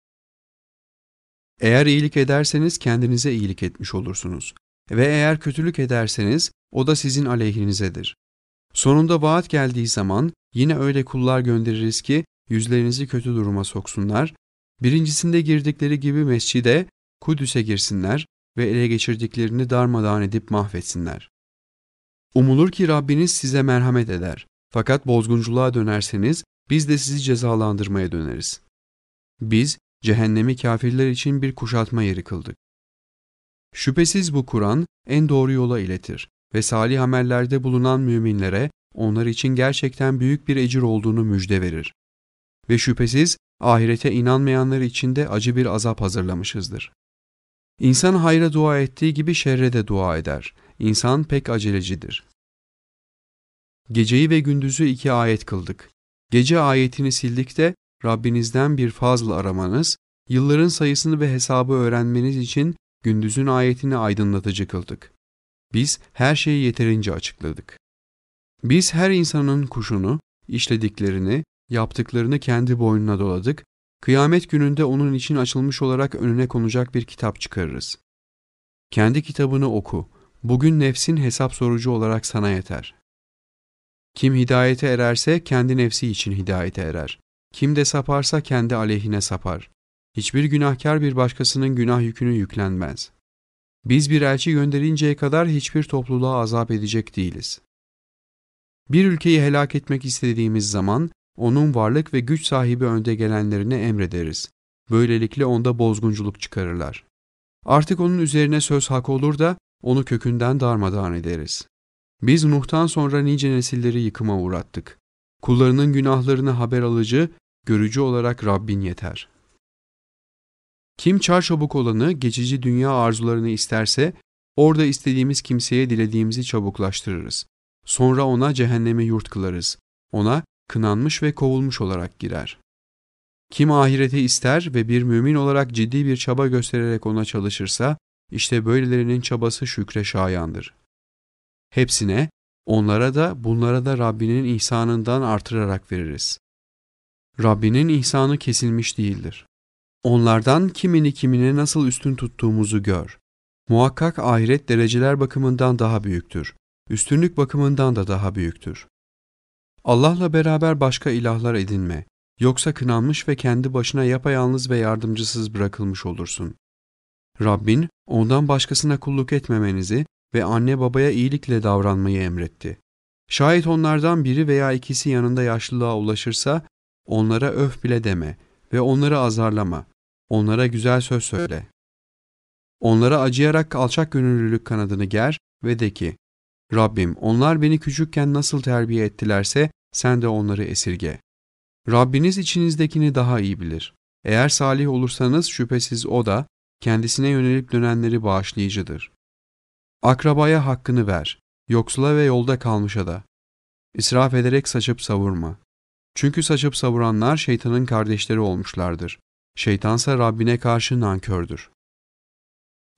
Eğer iyilik ederseniz kendinize iyilik etmiş olursunuz ve eğer kötülük ederseniz o da sizin aleyhinizedir. Sonunda vaat geldiği zaman yine öyle kullar göndeririz ki yüzlerinizi kötü duruma soksunlar, birincisinde girdikleri gibi mescide, Kudüs'e girsinler ve ele geçirdiklerini darmadağın edip mahvetsinler. Umulur ki Rabbiniz size merhamet eder. Fakat bozgunculuğa dönerseniz biz de sizi cezalandırmaya döneriz. Biz cehennemi kafirler için bir kuşatma yeri kıldık. Şüphesiz bu Kur'an en doğru yola iletir ve salih amellerde bulunan müminlere onlar için gerçekten büyük bir ecir olduğunu müjde verir. Ve şüphesiz ahirete inanmayanlar için de acı bir azap hazırlamışızdır. İnsan hayra dua ettiği gibi şerre de dua eder. İnsan pek acelecidir. Geceyi ve gündüzü iki ayet kıldık. Gece ayetini sildik de Rabbinizden bir fazl aramanız, yılların sayısını ve hesabı öğrenmeniz için gündüzün ayetini aydınlatıcı kıldık. Biz her şeyi yeterince açıkladık. Biz her insanın kuşunu, işlediklerini, yaptıklarını kendi boynuna doladık, kıyamet gününde onun için açılmış olarak önüne konacak bir kitap çıkarırız. Kendi kitabını oku, bugün nefsin hesap sorucu olarak sana yeter. Kim hidayete ererse kendi nefsi için hidayete erer. Kim de saparsa kendi aleyhine sapar. Hiçbir günahkar bir başkasının günah yükünü yüklenmez. Biz bir elçi gönderinceye kadar hiçbir topluluğa azap edecek değiliz. Bir ülkeyi helak etmek istediğimiz zaman onun varlık ve güç sahibi önde gelenlerine emrederiz. Böylelikle onda bozgunculuk çıkarırlar. Artık onun üzerine söz hak olur da onu kökünden darmadağın ederiz. Biz Nuh'tan sonra nice nesilleri yıkıma uğrattık. Kullarının günahlarını haber alıcı, görücü olarak Rabbin yeter. Kim çarçabuk olanı, geçici dünya arzularını isterse, orada istediğimiz kimseye dilediğimizi çabuklaştırırız. Sonra ona cehenneme yurt kılarız. Ona kınanmış ve kovulmuş olarak girer. Kim ahireti ister ve bir mümin olarak ciddi bir çaba göstererek ona çalışırsa, işte böylelerinin çabası şükre şayandır. Hepsine, onlara da bunlara da Rabbinin ihsanından artırarak veririz. Rabbinin ihsanı kesilmiş değildir. Onlardan kimini kimine nasıl üstün tuttuğumuzu gör. Muhakkak ahiret dereceler bakımından daha büyüktür. Üstünlük bakımından da daha büyüktür. Allah'la beraber başka ilahlar edinme. Yoksa kınanmış ve kendi başına yapayalnız ve yardımcısız bırakılmış olursun. Rabbin ondan başkasına kulluk etmemenizi ve anne babaya iyilikle davranmayı emretti. Şayet onlardan biri veya ikisi yanında yaşlılığa ulaşırsa onlara öf bile deme ve onları azarlama. Onlara güzel söz söyle. Onlara acıyarak alçak gönüllülük kanadını ger ve de ki, Rabbim onlar beni küçükken nasıl terbiye ettilerse sen de onları esirge. Rabbiniz içinizdekini daha iyi bilir. Eğer salih olursanız şüphesiz O da kendisine yönelip dönenleri bağışlayıcıdır. Akrabaya hakkını ver, yoksula ve yolda kalmışa da. İsraf ederek saçıp savurma. Çünkü saçıp savuranlar şeytanın kardeşleri olmuşlardır. Şeytansa Rabbine karşı nankördür.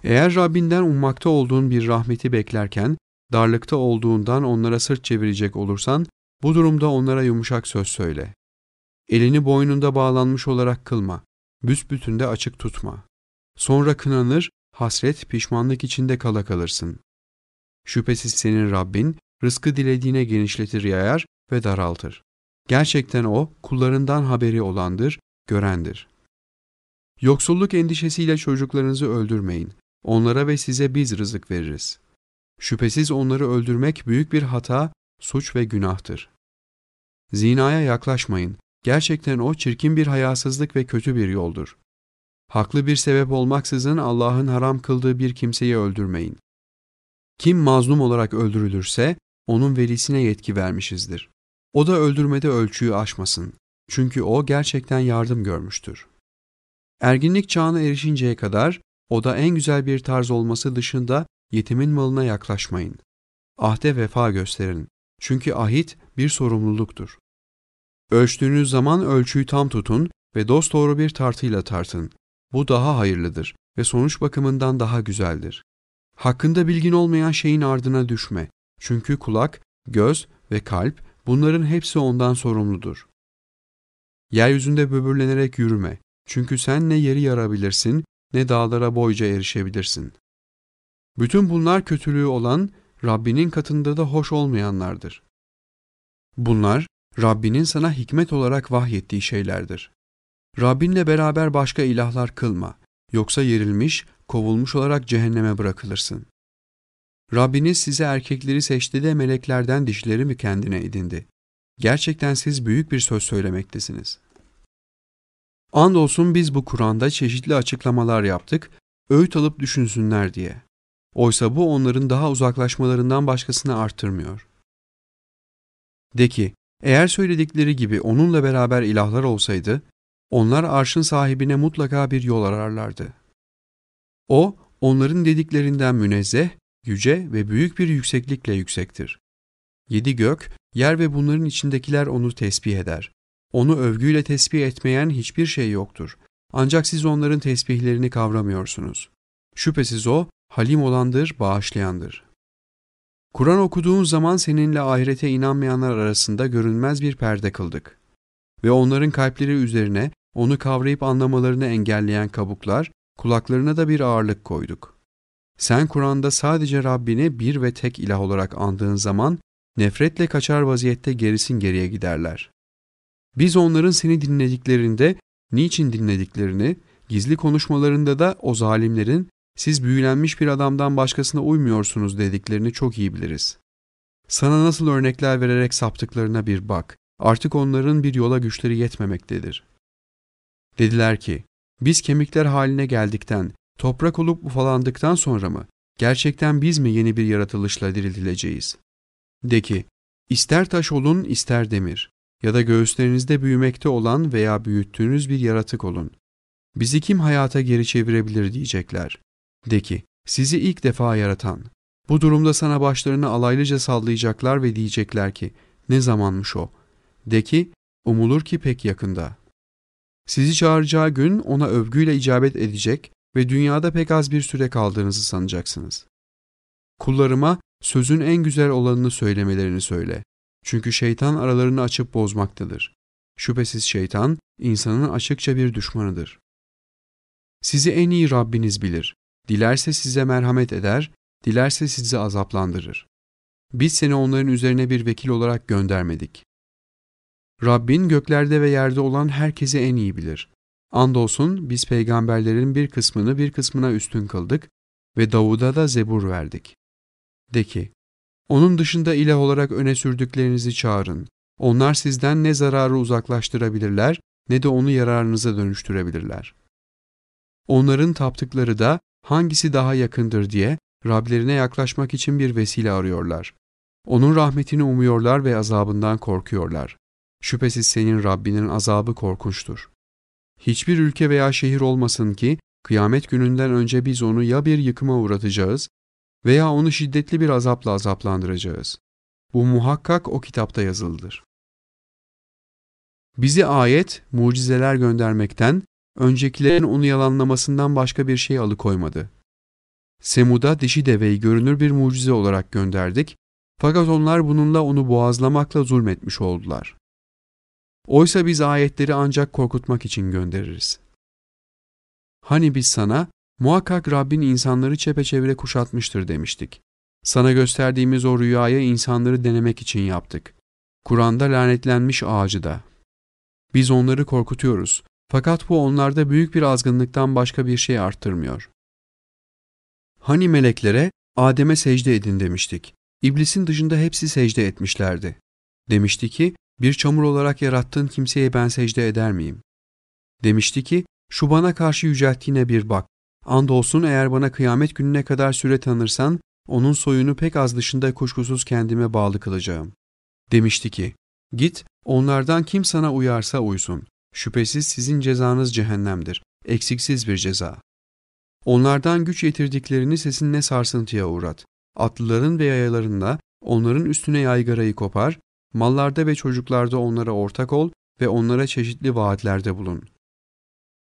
Eğer Rabbinden ummakta olduğun bir rahmeti beklerken, darlıkta olduğundan onlara sırt çevirecek olursan, bu durumda onlara yumuşak söz söyle. Elini boynunda bağlanmış olarak kılma, büsbütün de açık tutma. Sonra kınanır, hasret, pişmanlık içinde kala kalırsın. Şüphesiz senin Rabbin, rızkı dilediğine genişletir yayar ve daraltır. Gerçekten O, kullarından haberi olandır, görendir. Yoksulluk endişesiyle çocuklarınızı öldürmeyin. Onlara ve size biz rızık veririz. Şüphesiz onları öldürmek büyük bir hata, suç ve günahtır. Zinaya yaklaşmayın. Gerçekten o çirkin bir hayasızlık ve kötü bir yoldur. Haklı bir sebep olmaksızın Allah'ın haram kıldığı bir kimseyi öldürmeyin. Kim mazlum olarak öldürülürse onun velisine yetki vermişizdir. O da öldürmede ölçüyü aşmasın. Çünkü o gerçekten yardım görmüştür. Erginlik çağına erişinceye kadar o da en güzel bir tarz olması dışında yetimin malına yaklaşmayın. Ahde vefa gösterin. Çünkü ahit bir sorumluluktur. Ölçtüğünüz zaman ölçüyü tam tutun ve dosdoğru bir tartıyla tartın. Bu daha hayırlıdır ve sonuç bakımından daha güzeldir. Hakkında bilgin olmayan şeyin ardına düşme. Çünkü kulak, göz ve kalp bunların hepsi ondan sorumludur. Yeryüzünde böbürlenerek yürüme. Çünkü sen ne yeri yarabilirsin ne dağlara boyca erişebilirsin. Bütün bunlar kötülüğü olan, Rabbinin katında da hoş olmayanlardır. Bunlar, Rabbinin sana hikmet olarak vahyettiği şeylerdir. Rabbinle beraber başka ilahlar kılma, yoksa yerilmiş, kovulmuş olarak cehenneme bırakılırsın. Rabbiniz size erkekleri seçti de meleklerden dişleri mi kendine edindi? Gerçekten siz büyük bir söz söylemektesiniz. Andolsun biz bu Kur'an'da çeşitli açıklamalar yaptık, öğüt alıp düşünsünler diye. Oysa bu onların daha uzaklaşmalarından başkasını arttırmıyor. De ki, eğer söyledikleri gibi onunla beraber ilahlar olsaydı, onlar arşın sahibine mutlaka bir yol ararlardı. O, onların dediklerinden münezzeh, yüce ve büyük bir yükseklikle yüksektir. Yedi gök, yer ve bunların içindekiler onu tesbih eder. Onu övgüyle tesbih etmeyen hiçbir şey yoktur. Ancak siz onların tesbihlerini kavramıyorsunuz. Şüphesiz o, halim olandır, bağışlayandır. Kur'an okuduğun zaman seninle ahirete inanmayanlar arasında görünmez bir perde kıldık. Ve onların kalpleri üzerine onu kavrayıp anlamalarını engelleyen kabuklar, kulaklarına da bir ağırlık koyduk. Sen Kur'an'da sadece Rabbini bir ve tek ilah olarak andığın zaman nefretle kaçar vaziyette gerisin geriye giderler. Biz onların seni dinlediklerinde niçin dinlediklerini, gizli konuşmalarında da o zalimlerin siz büyülenmiş bir adamdan başkasına uymuyorsunuz dediklerini çok iyi biliriz. Sana nasıl örnekler vererek saptıklarına bir bak. Artık onların bir yola güçleri yetmemektedir. Dediler ki, biz kemikler haline geldikten, toprak olup ufalandıktan sonra mı, gerçekten biz mi yeni bir yaratılışla diriltileceğiz? De ki, ister taş olun ister demir ya da göğüslerinizde büyümekte olan veya büyüttüğünüz bir yaratık olun. Bizi kim hayata geri çevirebilir diyecekler. De ki, sizi ilk defa yaratan. Bu durumda sana başlarını alaylıca sallayacaklar ve diyecekler ki, ne zamanmış o? De ki, umulur ki pek yakında. Sizi çağıracağı gün ona övgüyle icabet edecek ve dünyada pek az bir süre kaldığınızı sanacaksınız. Kullarıma sözün en güzel olanını söylemelerini söyle. Çünkü şeytan aralarını açıp bozmaktadır. Şüphesiz şeytan, insanın açıkça bir düşmanıdır. Sizi en iyi Rabbiniz bilir. Dilerse size merhamet eder, dilerse sizi azaplandırır. Biz seni onların üzerine bir vekil olarak göndermedik. Rabbin göklerde ve yerde olan herkesi en iyi bilir. Andolsun biz peygamberlerin bir kısmını bir kısmına üstün kıldık ve Davud'a da zebur verdik. De ki, onun dışında ilah olarak öne sürdüklerinizi çağırın. Onlar sizden ne zararı uzaklaştırabilirler ne de onu yararınıza dönüştürebilirler. Onların taptıkları da hangisi daha yakındır diye Rablerine yaklaşmak için bir vesile arıyorlar. Onun rahmetini umuyorlar ve azabından korkuyorlar. Şüphesiz senin Rabbinin azabı korkunçtur. Hiçbir ülke veya şehir olmasın ki kıyamet gününden önce biz onu ya bir yıkıma uğratacağız veya onu şiddetli bir azapla azaplandıracağız. Bu muhakkak o kitapta yazılıdır. Bizi ayet, mucizeler göndermekten, öncekilerin onu yalanlamasından başka bir şey alıkoymadı. Semud'a dişi deveyi görünür bir mucize olarak gönderdik, fakat onlar bununla onu boğazlamakla zulmetmiş oldular. Oysa biz ayetleri ancak korkutmak için göndeririz. Hani biz sana, muhakkak Rabbin insanları çepeçevre kuşatmıştır demiştik. Sana gösterdiğimiz o rüyayı insanları denemek için yaptık. Kur'an'da lanetlenmiş ağacı da. Biz onları korkutuyoruz. Fakat bu onlarda büyük bir azgınlıktan başka bir şey arttırmıyor. Hani meleklere Adem'e secde edin demiştik. İblisin dışında hepsi secde etmişlerdi. Demişti ki, bir çamur olarak yarattığın kimseye ben secde eder miyim? Demişti ki, şu bana karşı yücelttiğine bir bak. Andolsun eğer bana kıyamet gününe kadar süre tanırsan, onun soyunu pek az dışında kuşkusuz kendime bağlı kılacağım. Demişti ki, git, onlardan kim sana uyarsa uysun. Şüphesiz sizin cezanız cehennemdir, eksiksiz bir ceza. Onlardan güç yetirdiklerini sesinle sarsıntıya uğrat. Atlıların ve yayalarında onların üstüne yaygarayı kopar, mallarda ve çocuklarda onlara ortak ol ve onlara çeşitli vaatlerde bulun.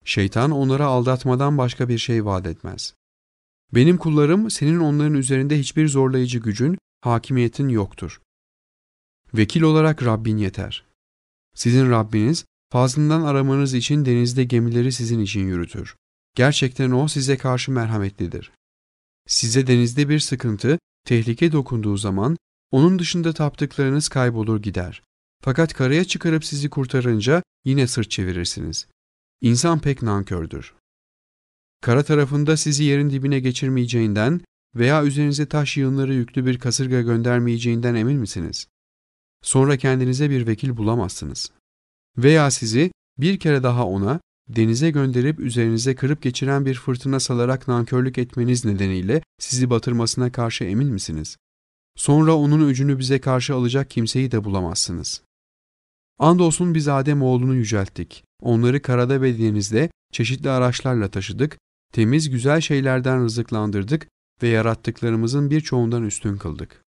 Şeytan onlara aldatmadan başka bir şey vaat etmez. Benim kullarım senin onların üzerinde hiçbir zorlayıcı gücün, hakimiyetin yoktur. Vekil olarak Rabbin yeter. Sizin Rabbiniz fazlından aramanız için denizde gemileri sizin için yürütür. Gerçekten O size karşı merhametlidir. Size denizde bir sıkıntı, tehlike dokunduğu zaman onun dışında taptıklarınız kaybolur gider. Fakat karaya çıkarıp sizi kurtarınca yine sırt çevirirsiniz. İnsan pek nankördür. Kara tarafında sizi yerin dibine geçirmeyeceğinden veya üzerinize taş yığınları yüklü bir kasırga göndermeyeceğinden emin misiniz? Sonra kendinize bir vekil bulamazsınız. Veya sizi bir kere daha ona, denize gönderip üzerinize kırıp geçiren bir fırtına salarak nankörlük etmeniz nedeniyle sizi batırmasına karşı emin misiniz? Sonra onun öcünü bize karşı alacak kimseyi de bulamazsınız. Andolsun biz Adem oğlunu yücelttik. Onları karada ve denizde çeşitli araçlarla taşıdık, temiz güzel şeylerden rızıklandırdık ve yarattıklarımızın birçoğundan üstün kıldık.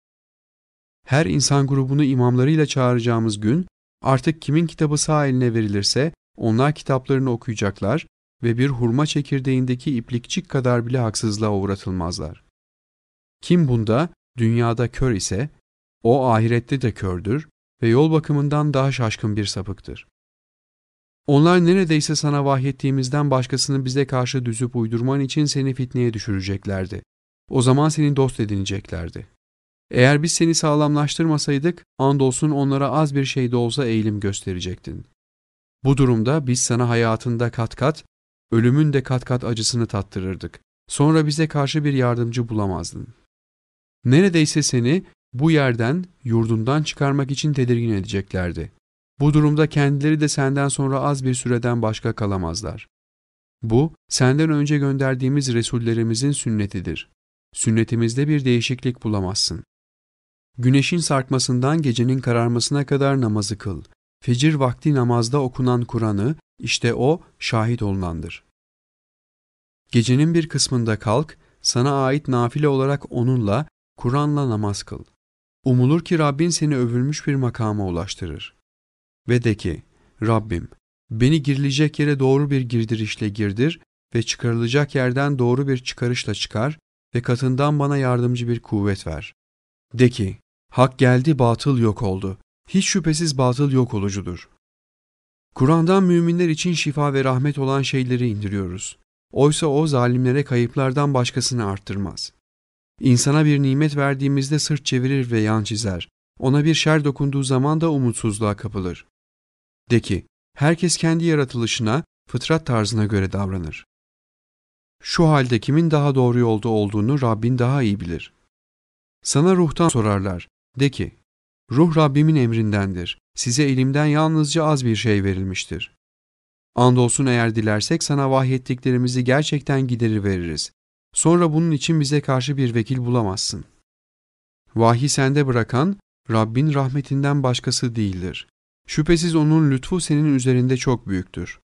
Her insan grubunu imamlarıyla çağıracağımız gün, artık kimin kitabı sağ eline verilirse, onlar kitaplarını okuyacaklar ve bir hurma çekirdeğindeki iplikçik kadar bile haksızlığa uğratılmazlar. Kim bunda, dünyada kör ise, o ahirette de kördür ve yol bakımından daha şaşkın bir sapıktır. Onlar neredeyse sana vahyettiğimizden başkasını bize karşı düzüp uydurman için seni fitneye düşüreceklerdi. O zaman seni dost edineceklerdi. Eğer biz seni sağlamlaştırmasaydık, andolsun onlara az bir şey de olsa eğilim gösterecektin. Bu durumda biz sana hayatında kat kat, ölümün de kat kat acısını tattırırdık. Sonra bize karşı bir yardımcı bulamazdın. Neredeyse seni bu yerden, yurdundan çıkarmak için tedirgin edeceklerdi. Bu durumda kendileri de senden sonra az bir süreden başka kalamazlar. Bu, senden önce gönderdiğimiz Resullerimizin sünnetidir. Sünnetimizde bir değişiklik bulamazsın. Güneşin sarkmasından gecenin kararmasına kadar namazı kıl. Fecir vakti namazda okunan Kur'an'ı, işte o şahit olunandır. Gecenin bir kısmında kalk, sana ait nafile olarak onunla, Kur'an'la namaz kıl. Umulur ki Rabbin seni övülmüş bir makama ulaştırır. Ve de ki, Rabbim, beni girilecek yere doğru bir girdirişle girdir ve çıkarılacak yerden doğru bir çıkarışla çıkar ve katından bana yardımcı bir kuvvet ver. De ki, hak geldi batıl yok oldu. Hiç şüphesiz batıl yok olucudur. Kur'an'dan müminler için şifa ve rahmet olan şeyleri indiriyoruz. Oysa o zalimlere kayıplardan başkasını arttırmaz. İnsana bir nimet verdiğimizde sırt çevirir ve yan çizer. Ona bir şer dokunduğu zaman da umutsuzluğa kapılır. De ki, herkes kendi yaratılışına, fıtrat tarzına göre davranır. Şu halde kimin daha doğru yolda olduğunu Rabbin daha iyi bilir. Sana ruhtan sorarlar. De ki, ruh Rabbimin emrindendir. Size elimden yalnızca az bir şey verilmiştir. Andolsun eğer dilersek sana vahyettiklerimizi gerçekten giderir veririz. Sonra bunun için bize karşı bir vekil bulamazsın. Vahyi sende bırakan, Rabbin rahmetinden başkası değildir. Şüphesiz onun lütfu senin üzerinde çok büyüktür.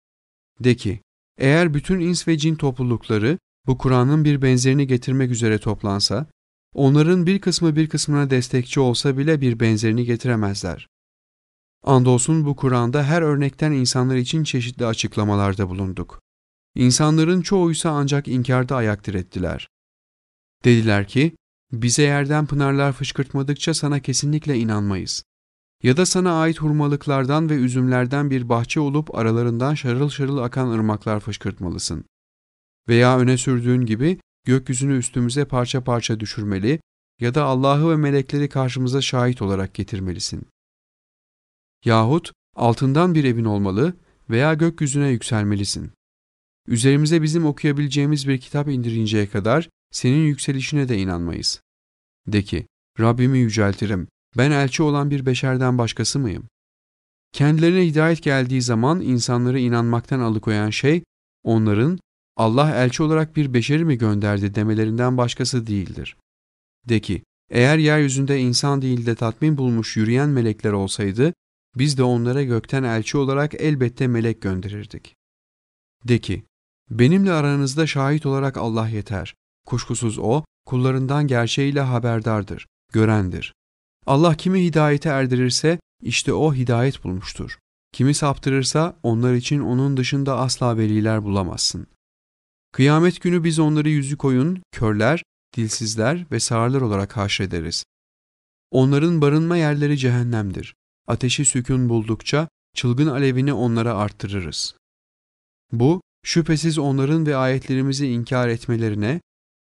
De ki, eğer bütün ins ve cin toplulukları bu Kur'an'ın bir benzerini getirmek üzere toplansa, onların bir kısmı bir kısmına destekçi olsa bile bir benzerini getiremezler. Andolsun bu Kur'an'da her örnekten insanlar için çeşitli açıklamalarda bulunduk. İnsanların çoğuysa ancak inkarda ayak direttiler. Dediler ki, bize yerden pınarlar fışkırtmadıkça sana kesinlikle inanmayız. Ya da sana ait hurmalıklardan ve üzümlerden bir bahçe olup aralarından şarıl şarıl akan ırmaklar fışkırtmalısın. Veya öne sürdüğün gibi gökyüzünü üstümüze parça parça düşürmeli ya da Allah'ı ve melekleri karşımıza şahit olarak getirmelisin. Yahut altından bir evin olmalı veya gökyüzüne yükselmelisin. Üzerimize bizim okuyabileceğimiz bir kitap indirinceye kadar senin yükselişine de inanmayız. De ki, Rabbimi yüceltirim, ben elçi olan bir beşerden başkası mıyım? Kendilerine hidayet geldiği zaman insanları inanmaktan alıkoyan şey, onların Allah elçi olarak bir beşeri mi gönderdi demelerinden başkası değildir. De ki, eğer yeryüzünde insan değil de tatmin bulmuş yürüyen melekler olsaydı, biz de onlara gökten elçi olarak elbette melek gönderirdik. De ki, benimle aranızda şahit olarak Allah yeter. Kuşkusuz O, kullarından gerçeğiyle haberdardır, görendir. Allah kimi hidayete erdirirse, işte o hidayet bulmuştur. Kimi saptırırsa, onlar için onun dışında asla veliler bulamazsın. Kıyamet günü biz onları yüzü koyun, körler, dilsizler ve sağırlar olarak haşrederiz. Onların barınma yerleri cehennemdir. Ateşi sükun buldukça çılgın alevini onlara arttırırız. Bu, şüphesiz onların ve ayetlerimizi inkar etmelerine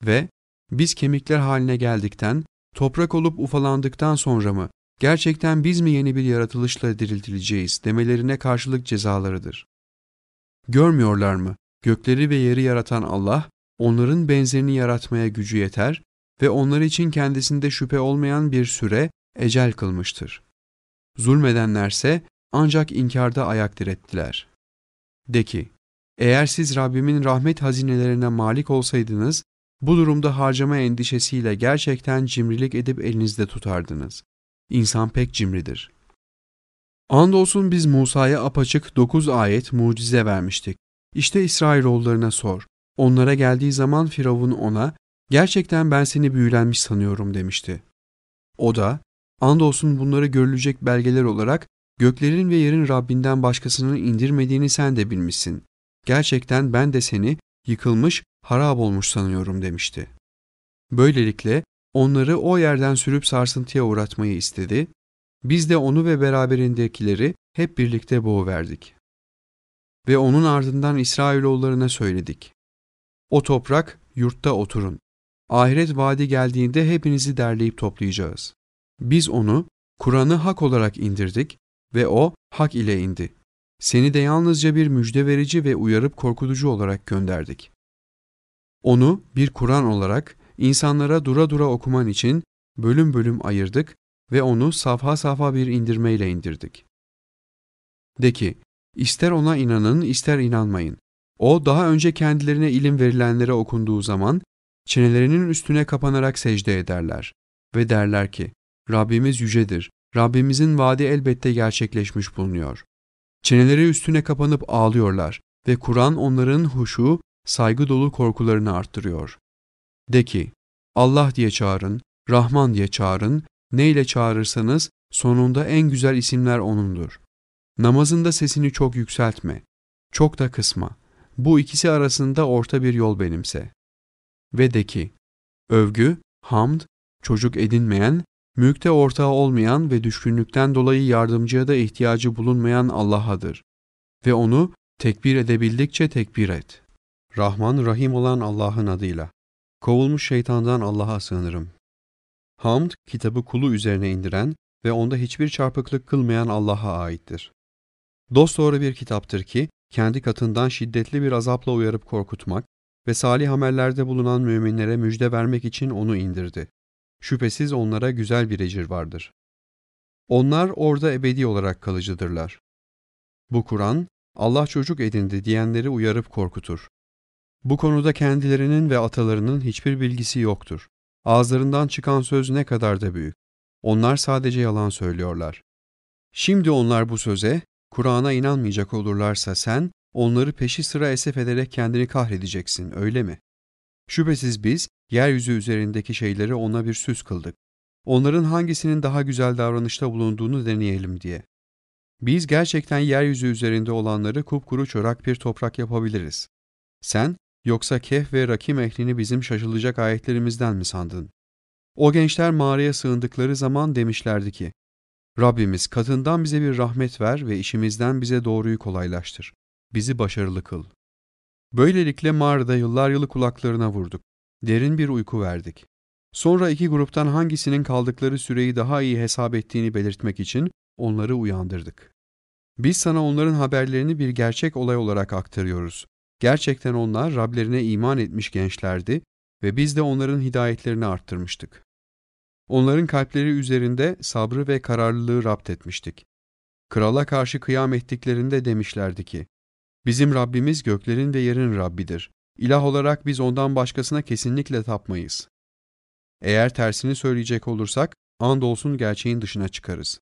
ve biz kemikler haline geldikten, toprak olup ufalandıktan sonra mı, gerçekten biz mi yeni bir yaratılışla diriltileceğiz demelerine karşılık cezalarıdır. Görmüyorlar mı? Gökleri ve yeri yaratan Allah, onların benzerini yaratmaya gücü yeter ve onlar için kendisinde şüphe olmayan bir süre ecel kılmıştır. Zulmedenlerse ancak inkarda ayak direttiler. De ki, eğer siz Rabbimin rahmet hazinelerine malik olsaydınız, bu durumda harcama endişesiyle gerçekten cimrilik edip elinizde tutardınız. İnsan pek cimridir. Andolsun biz Musa'ya apaçık dokuz ayet mucize vermiştik. İşte İsrailoğullarına sor. Onlara geldiği zaman Firavun ona, gerçekten ben seni büyülenmiş sanıyorum demişti. O da, andolsun bunları görülecek belgeler olarak göklerin ve yerin Rabbinden başkasının indirmediğini sen de bilmişsin. Gerçekten ben de seni yıkılmış, harap olmuş sanıyorum demişti. Böylelikle onları o yerden sürüp sarsıntıya uğratmayı istedi, biz de onu ve beraberindekileri hep birlikte boğuverdik. Ve onun ardından İsrailoğullarına söyledik. O toprak, yurtta oturun. Ahiret vaadi geldiğinde hepinizi derleyip toplayacağız. Biz onu, Kur'an'ı hak olarak indirdik ve o hak ile indi. Seni de yalnızca bir müjde verici ve uyarıp korkutucu olarak gönderdik. Onu bir Kur'an olarak insanlara dura dura okuman için bölüm bölüm ayırdık ve onu safha safha bir indirmeyle indirdik. De ki, ister ona inanın ister inanmayın. O daha önce kendilerine ilim verilenlere okunduğu zaman çenelerinin üstüne kapanarak secde ederler ve derler ki, Rabbimiz yücedir, Rabbimizin vaadi elbette gerçekleşmiş bulunuyor. Çeneleri üstüne kapanıp ağlıyorlar ve Kur'an onların huşu, saygı dolu korkularını arttırıyor. De ki, Allah diye çağırın, Rahman diye çağırın, neyle çağırırsanız sonunda en güzel isimler O'nundur. Namazında sesini çok yükseltme, çok da kısma. Bu ikisi arasında orta bir yol benimse. Ve de ki, övgü, hamd, çocuk edinmeyen, mülkte ortağı olmayan ve düşkünlükten dolayı yardımcıya da ihtiyacı bulunmayan Allah'adır. Ve onu tekbir edebildikçe tekbir et. Rahman Rahim olan Allah'ın adıyla. Kovulmuş şeytandan Allah'a sığınırım. Hamd, kitabı kulu üzerine indiren ve onda hiçbir çarpıklık kılmayan Allah'a aittir. Dosdoğru bir kitaptır ki, kendi katından şiddetli bir azapla uyarıp korkutmak ve salih amellerde bulunan müminlere müjde vermek için onu indirdi. Şüphesiz onlara güzel bir ecir vardır. Onlar orada ebedi olarak kalıcıdırlar. Bu Kur'an, Allah çocuk edindi diyenleri uyarıp korkutur. Bu konuda kendilerinin ve atalarının hiçbir bilgisi yoktur. Ağızlarından çıkan söz ne kadar da büyük. Onlar sadece yalan söylüyorlar. Şimdi onlar bu söze, Kur'an'a inanmayacak olurlarsa sen, onları peşi sıra esef ederek kendini kahredeceksin, öyle mi? Şüphesiz biz, yeryüzü üzerindeki şeyleri ona bir süs kıldık. Onların hangisinin daha güzel davranışta bulunduğunu deneyelim diye. Biz gerçekten yeryüzü üzerinde olanları kupkuru çorak bir toprak yapabiliriz. Sen, yoksa Kehf ve Rakim ehlini bizim şaşılacak ayetlerimizden mi sandın? O gençler mağaraya sığındıkları zaman demişlerdi ki, Rabbimiz katından bize bir rahmet ver ve işimizden bize doğruyu kolaylaştır. Bizi başarılı kıl. Böylelikle mağarada yıllar yılı kulaklarına vurduk. Derin bir uyku verdik. Sonra iki gruptan hangisinin kaldıkları süreyi daha iyi hesap ettiğini belirtmek için onları uyandırdık. Biz sana onların haberlerini bir gerçek olay olarak aktarıyoruz. Gerçekten onlar Rablerine iman etmiş gençlerdi ve biz de onların hidayetlerini arttırmıştık. Onların kalpleri üzerinde sabrı ve kararlılığı rapt etmiştik. Krala karşı kıyam ettiklerinde demişlerdi ki, Bizim Rabbimiz göklerin ve yerin Rabbidir. İlah olarak biz ondan başkasına kesinlikle tapmayız. Eğer tersini söyleyecek olursak, andolsun gerçeğin dışına çıkarız.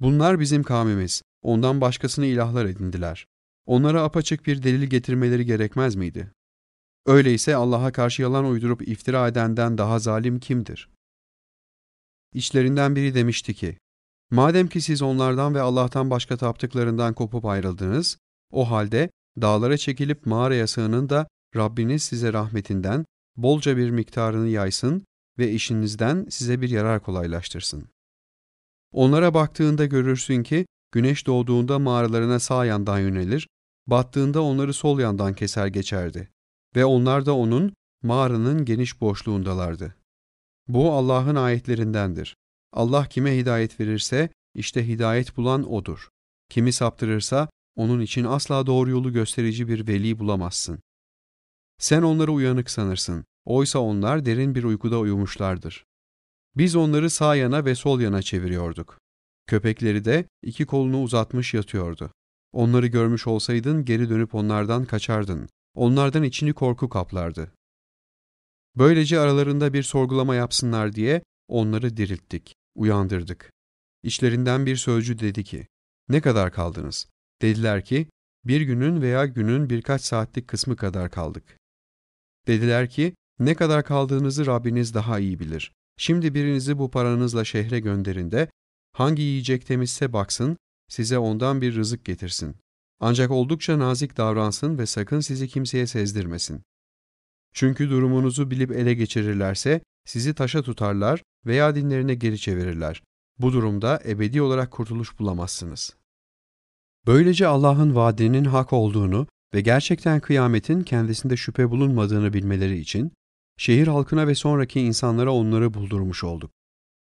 Bunlar bizim kavmimiz, ondan başkasını ilahlar edindiler. Onlara apaçık bir delil getirmeleri gerekmez miydi? Öyleyse Allah'a karşı yalan uydurup iftira edenden daha zalim kimdir? İçlerinden biri demişti ki, Madem ki siz onlardan ve Allah'tan başka taptıklarından kopup ayrıldınız, o halde dağlara çekilip mağaraya sığının da Rabbiniz size rahmetinden bolca bir miktarını yaysın ve işinizden size bir yarar kolaylaştırsın. Onlara baktığında görürsün ki güneş doğduğunda mağaralarına sağ yandan yönelir, battığında onları sol yandan keser geçerdi ve onlar da onun mağaranın geniş boşluğundalardı. Bu Allah'ın ayetlerindendir. Allah kime hidayet verirse işte hidayet bulan odur. Kimi saptırırsa onun için asla doğru yolu gösterici bir veli bulamazsın. Sen onları uyanık sanırsın. Oysa onlar derin bir uykuda uyumuşlardır. Biz onları sağ yana ve sol yana çeviriyorduk. Köpekleri de iki kolunu uzatmış yatıyordu. Onları görmüş olsaydın geri dönüp onlardan kaçardın. Onlardan içini korku kaplardı. Böylece aralarında bir sorgulama yapsınlar diye onları dirilttik, uyandırdık. İçlerinden bir sözcü dedi ki, ne kadar kaldınız? Dediler ki, bir günün veya günün birkaç saatlik kısmı kadar kaldık. Dediler ki, ne kadar kaldığınızı Rabbiniz daha iyi bilir. Şimdi birinizi bu paranızla şehre gönderin de, hangi yiyecek temizse baksın, size ondan bir rızık getirsin. Ancak oldukça nazik davransın ve sakın sizi kimseye sezdirmesin. Çünkü durumunuzu bilip ele geçirirlerse, sizi taşa tutarlar veya dinlerine geri çevirirler. Bu durumda ebedi olarak kurtuluş bulamazsınız. Böylece Allah'ın vaadinin hak olduğunu ve gerçekten kıyametin kendisinde şüphe bulunmadığını bilmeleri için, şehir halkına ve sonraki insanlara onları buldurmuş olduk.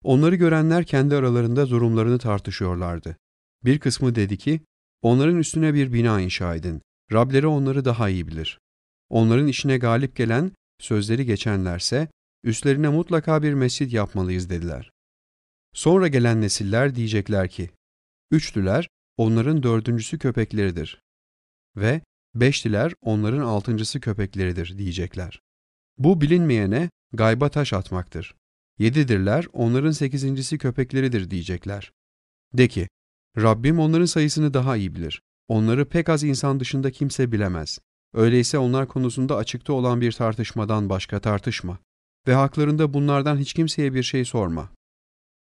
Onları görenler kendi aralarında durumlarını tartışıyorlardı. Bir kısmı dedi ki, onların üstüne bir bina inşa edin, Rableri onları daha iyi bilir. Onların işine galip gelen, sözleri geçenlerse, üstlerine mutlaka bir mescit yapmalıyız dediler. Sonra gelen nesiller diyecekler ki, Üçlüler, onların dördüncüsü köpekleridir. Ve beşliler onların altıncısı köpekleridir diyecekler. Bu bilinmeyene gayba taş atmaktır. Yedidirler onların sekizincisi köpekleridir diyecekler. De ki, Rabbim onların sayısını daha iyi bilir. Onları pek az insan dışında kimse bilemez. Öyleyse onlar konusunda açıkta olan bir tartışmadan başka tartışma. Ve haklarında bunlardan hiç kimseye bir şey sorma.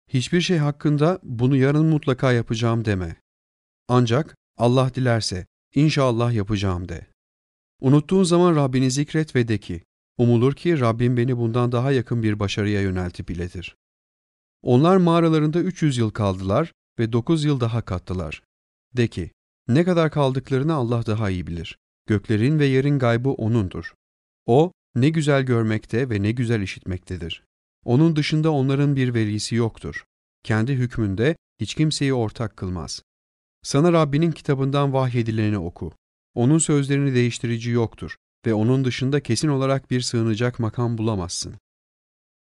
Hiçbir şey hakkında bunu yarın mutlaka yapacağım deme. Ancak Allah dilerse inşallah yapacağım de. Unuttuğun zaman Rabbini zikret ve de ki, umulur ki Rabbim beni bundan daha yakın bir başarıya yöneltip iletir. Onlar mağaralarında 300 yıl kaldılar ve 9 yıl daha kattılar. De ki, ne kadar kaldıklarını Allah daha iyi bilir. Göklerin ve yerin gaybı O'nundur. O, ne güzel görmekte ve ne güzel işitmektedir. Onun dışında onların bir velisi yoktur. Kendi hükmünde hiç kimseyi ortak kılmaz. Sana Rabbinin kitabından vahyedileni oku. Onun sözlerini değiştirici yoktur ve onun dışında kesin olarak bir sığınacak makam bulamazsın.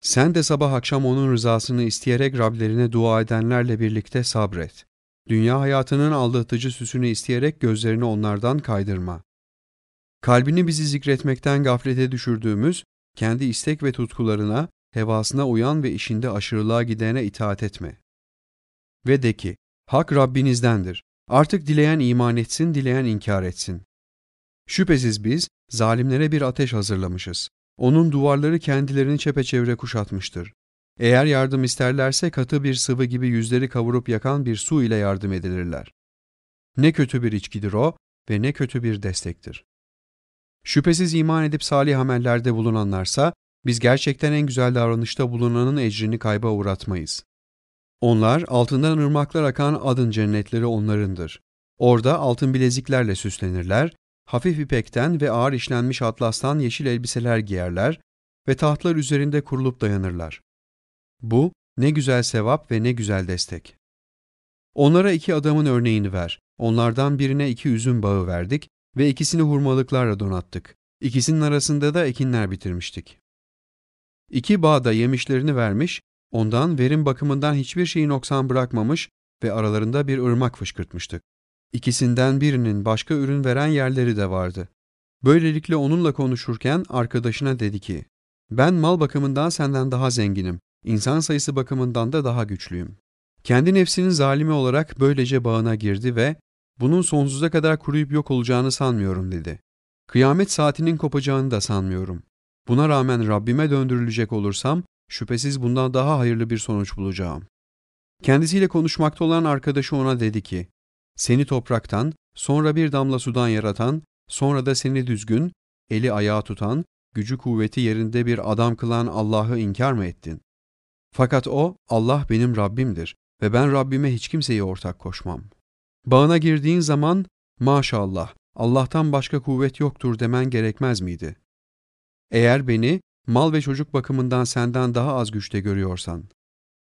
Sen de sabah akşam onun rızasını isteyerek Rablerine dua edenlerle birlikte sabret. Dünya hayatının aldatıcı süsünü isteyerek gözlerini onlardan kaydırma. Kalbini bizi zikretmekten gaflete düşürdüğümüz, kendi istek ve tutkularına, hevasına uyan ve işinde aşırılığa gidene itaat etme. Ve de ki, Hak Rabbinizdendir. Artık dileyen iman etsin, dileyen inkar etsin. Şüphesiz biz, zalimlere bir ateş hazırlamışız. Onun duvarları kendilerini çepeçevre kuşatmıştır. Eğer yardım isterlerse katı bir sıvı gibi yüzleri kavurup yakan bir su ile yardım edilirler. Ne kötü bir içkidir o ve ne kötü bir destektir. Şüphesiz iman edip salih amellerde bulunanlarsa, biz gerçekten en güzel davranışta bulunanın ecrini kayba uğratmayız. Onlar altından ırmaklar akan adın cennetleri onlarındır. Orada altın bileziklerle süslenirler, hafif ipekten ve ağır işlenmiş atlastan yeşil elbiseler giyerler ve tahtlar üzerinde kurulup dayanırlar. Bu ne güzel sevap ve ne güzel destek. Onlara iki adamın örneğini ver. Onlardan birine iki üzüm bağı verdik ve ikisini hurmalıklarla donattık. İkisinin arasında da ekinler bitirmiştik. İki bağda yemişlerini vermiş, ondan verim bakımından hiçbir şeyi noksan bırakmamış ve aralarında bir ırmak fışkırtmıştık. İkisinden birinin başka ürün veren yerleri de vardı. Böylelikle onunla konuşurken arkadaşına dedi ki, ben mal bakımından senden daha zenginim, insan sayısı bakımından da daha güçlüyüm. Kendi nefsinin zalimi olarak böylece bağına girdi ve bunun sonsuza kadar kuruyup yok olacağını sanmıyorum dedi. Kıyamet saatinin kopacağını da sanmıyorum. Buna rağmen Rabbime döndürülecek olursam şüphesiz bundan daha hayırlı bir sonuç bulacağım. Kendisiyle konuşmakta olan arkadaşı ona dedi ki, seni topraktan, sonra bir damla sudan yaratan, sonra da seni düzgün, eli ayağı tutan, gücü kuvveti yerinde bir adam kılan Allah'ı inkar mı ettin? Fakat o, Allah benim Rabbimdir ve ben Rabbime hiç kimseyi ortak koşmam. Bağına girdiğin zaman, maşallah, Allah'tan başka kuvvet yoktur demen gerekmez miydi? Eğer beni mal ve çocuk bakımından senden daha az güçte görüyorsan,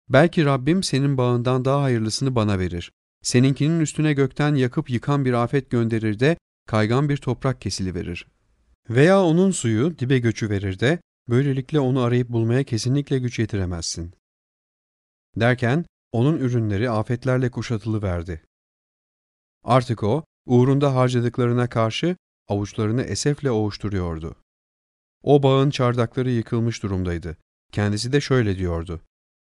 belki Rabbim senin bağından daha hayırlısını bana verir. Seninkinin üstüne gökten yakıp yıkan bir afet gönderir de kaygan bir toprak kesili verir. Veya onun suyu dibe göçü verir de böylelikle onu arayıp bulmaya kesinlikle güç yetiremezsin. Derken onun ürünleri afetlerle kuşatılı verdi. Artık o, uğrunda harcadıklarına karşı avuçlarını esefle oğuşturuyordu. O bağın çardakları yıkılmış durumdaydı. Kendisi de şöyle diyordu.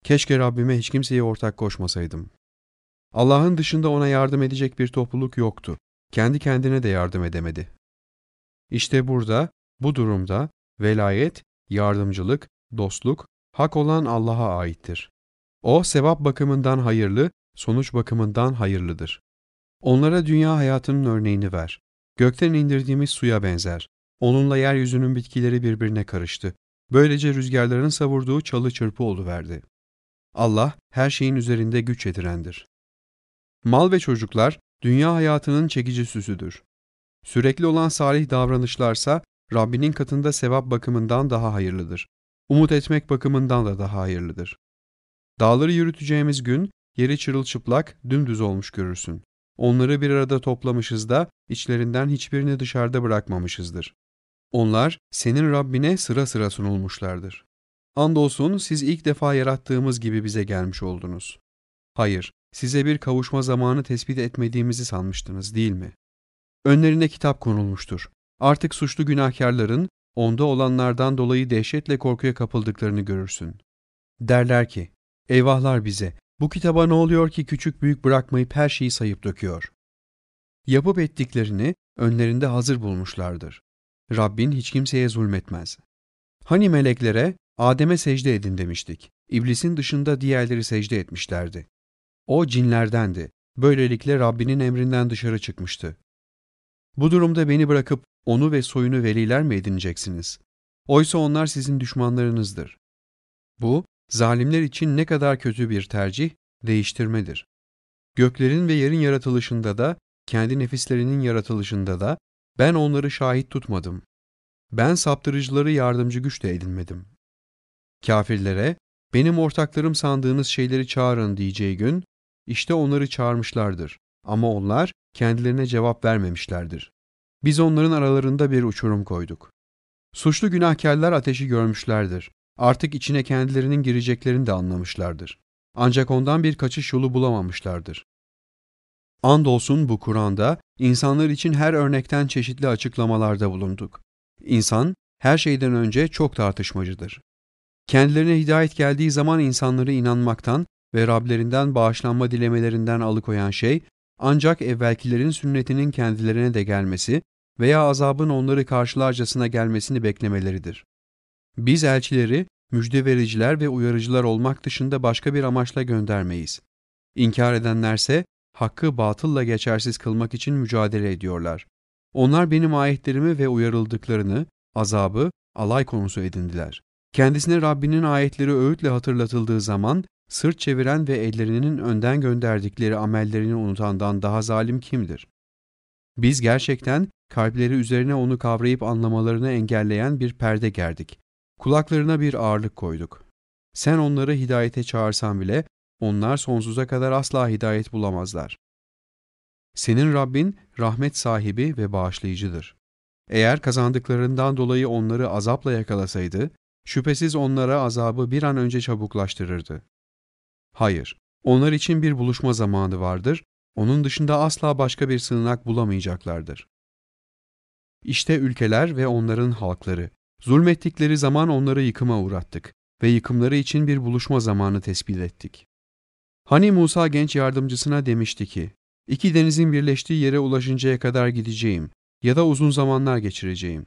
Keşke Rabbime hiç kimseye ortak koşmasaydım. Allah'ın dışında ona yardım edecek bir topluluk yoktu. Kendi kendine de yardım edemedi. İşte burada, bu durumda velayet, yardımcılık, dostluk, hak olan Allah'a aittir. O sevap bakımından hayırlı, sonuç bakımından hayırlıdır. Onlara dünya hayatının örneğini ver. Gökten indirdiğimiz suya benzer. Onunla yeryüzünün bitkileri birbirine karıştı. Böylece rüzgarların savurduğu çalı çırpı oluverdi. Allah her şeyin üzerinde güç yetirendir. Mal ve çocuklar dünya hayatının çekici süsüdür. Sürekli olan salih davranışlarsa Rabbinin katında sevap bakımından daha hayırlıdır. Umut etmek bakımından da daha hayırlıdır. Dağları yürüteceğimiz gün yeri çırılçıplak, dümdüz olmuş görürsün. Onları bir arada toplamışız da içlerinden hiçbirini dışarıda bırakmamışızdır. Onlar senin Rabbine sıra sıra sunulmuşlardır. Andolsun siz ilk defa yarattığımız gibi bize gelmiş oldunuz. Hayır, size bir kavuşma zamanı tespit etmediğimizi sanmıştınız değil mi? Önlerine kitap konulmuştur. Artık suçlu günahkarların onda olanlardan dolayı dehşetle korkuya kapıldıklarını görürsün. Derler ki, eyvahlar bize, bu kitaba ne oluyor ki küçük büyük bırakmayıp her şeyi sayıp döküyor? Yapıp ettiklerini önlerinde hazır bulmuşlardır. Rabbin hiç kimseye zulmetmez. Hani meleklere Adem'e secde edin demiştik. İblisin dışında diğerleri secde etmişlerdi. O cinlerdendi. Böylelikle Rabbinin emrinden dışarı çıkmıştı. Bu durumda beni bırakıp onu ve soyunu veliler mi edineceksiniz? Oysa onlar sizin düşmanlarınızdır. Bu, zalimler için ne kadar kötü bir tercih, değiştirmedir. Göklerin ve yerin yaratılışında da, kendi nefislerinin yaratılışında da ben onları şahit tutmadım. Ben saptırıcıları yardımcı güç de edinmedim. Kafirlere, benim ortaklarım sandığınız şeyleri çağırın diyeceği gün, işte onları çağırmışlardır ama onlar kendilerine cevap vermemişlerdir. Biz onların aralarında bir uçurum koyduk. Suçlu günahkarlar ateşi görmüşlerdir. Artık içine kendilerinin gireceklerini de anlamışlardır. Ancak ondan bir kaçış yolu bulamamışlardır. Andolsun bu Kur'an'da insanlar için her örnekten çeşitli açıklamalarda bulunduk. İnsan, her şeyden önce çok tartışmacıdır. Kendilerine hidayet geldiği zaman insanları inanmaktan ve Rablerinden bağışlanma dilemelerinden alıkoyan şey, ancak evvelkilerin sünnetinin kendilerine de gelmesi veya azabın onları karşılarcasına gelmesini beklemeleridir. Biz elçileri, müjde vericiler ve uyarıcılar olmak dışında başka bir amaçla göndermeyiz. İnkar edenlerse, hakkı batılla geçersiz kılmak için mücadele ediyorlar. Onlar benim ayetlerimi ve uyarıldıklarını, azabı, alay konusu edindiler. Kendisine Rabbinin ayetleri öğütle hatırlatıldığı zaman, sırt çeviren ve ellerinin önden gönderdikleri amellerini unutandan daha zalim kimdir? Biz gerçekten kalpleri üzerine onu kavrayıp anlamalarını engelleyen bir perde gerdik. Kulaklarına bir ağırlık koyduk. Sen onları hidayete çağırsan bile onlar sonsuza kadar asla hidayet bulamazlar. Senin Rabbin rahmet sahibi ve bağışlayıcıdır. Eğer kazandıklarından dolayı onları azapla yakalasaydı, şüphesiz onlara azabı bir an önce çabuklaştırırdı. Hayır, onlar için bir buluşma zamanı vardır, onun dışında asla başka bir sığınak bulamayacaklardır. İşte ülkeler ve onların halkları. Zulmettikleri zaman onları yıkıma uğrattık ve yıkımları için bir buluşma zamanı tespit ettik. Hani Musa genç yardımcısına demişti ki, iki denizin birleştiği yere ulaşıncaya kadar gideceğim ya da uzun zamanlar geçireceğim.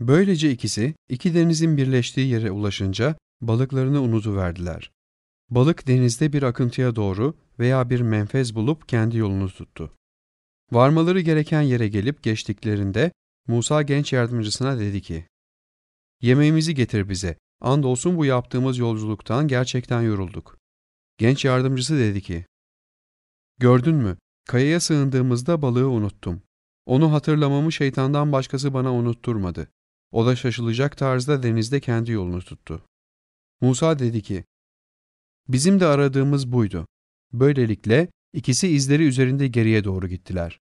Böylece ikisi, iki denizin birleştiği yere ulaşınca balıklarını unutuverdiler. Balık denizde bir akıntıya doğru veya bir menfez bulup kendi yolunu tuttu. Varmaları gereken yere gelip geçtiklerinde Musa genç yardımcısına dedi ki, Yemeğimizi getir bize, andolsun bu yaptığımız yolculuktan gerçekten yorulduk. Genç yardımcısı dedi ki, Gördün mü, kayaya sığındığımızda balığı unuttum. Onu hatırlamamı şeytandan başkası bana unutturmadı. O da şaşılacak tarzda denizde kendi yolunu tuttu. Musa dedi ki, Bizim de aradığımız buydu. Böylelikle ikisi izleri üzerinde geriye doğru gittiler.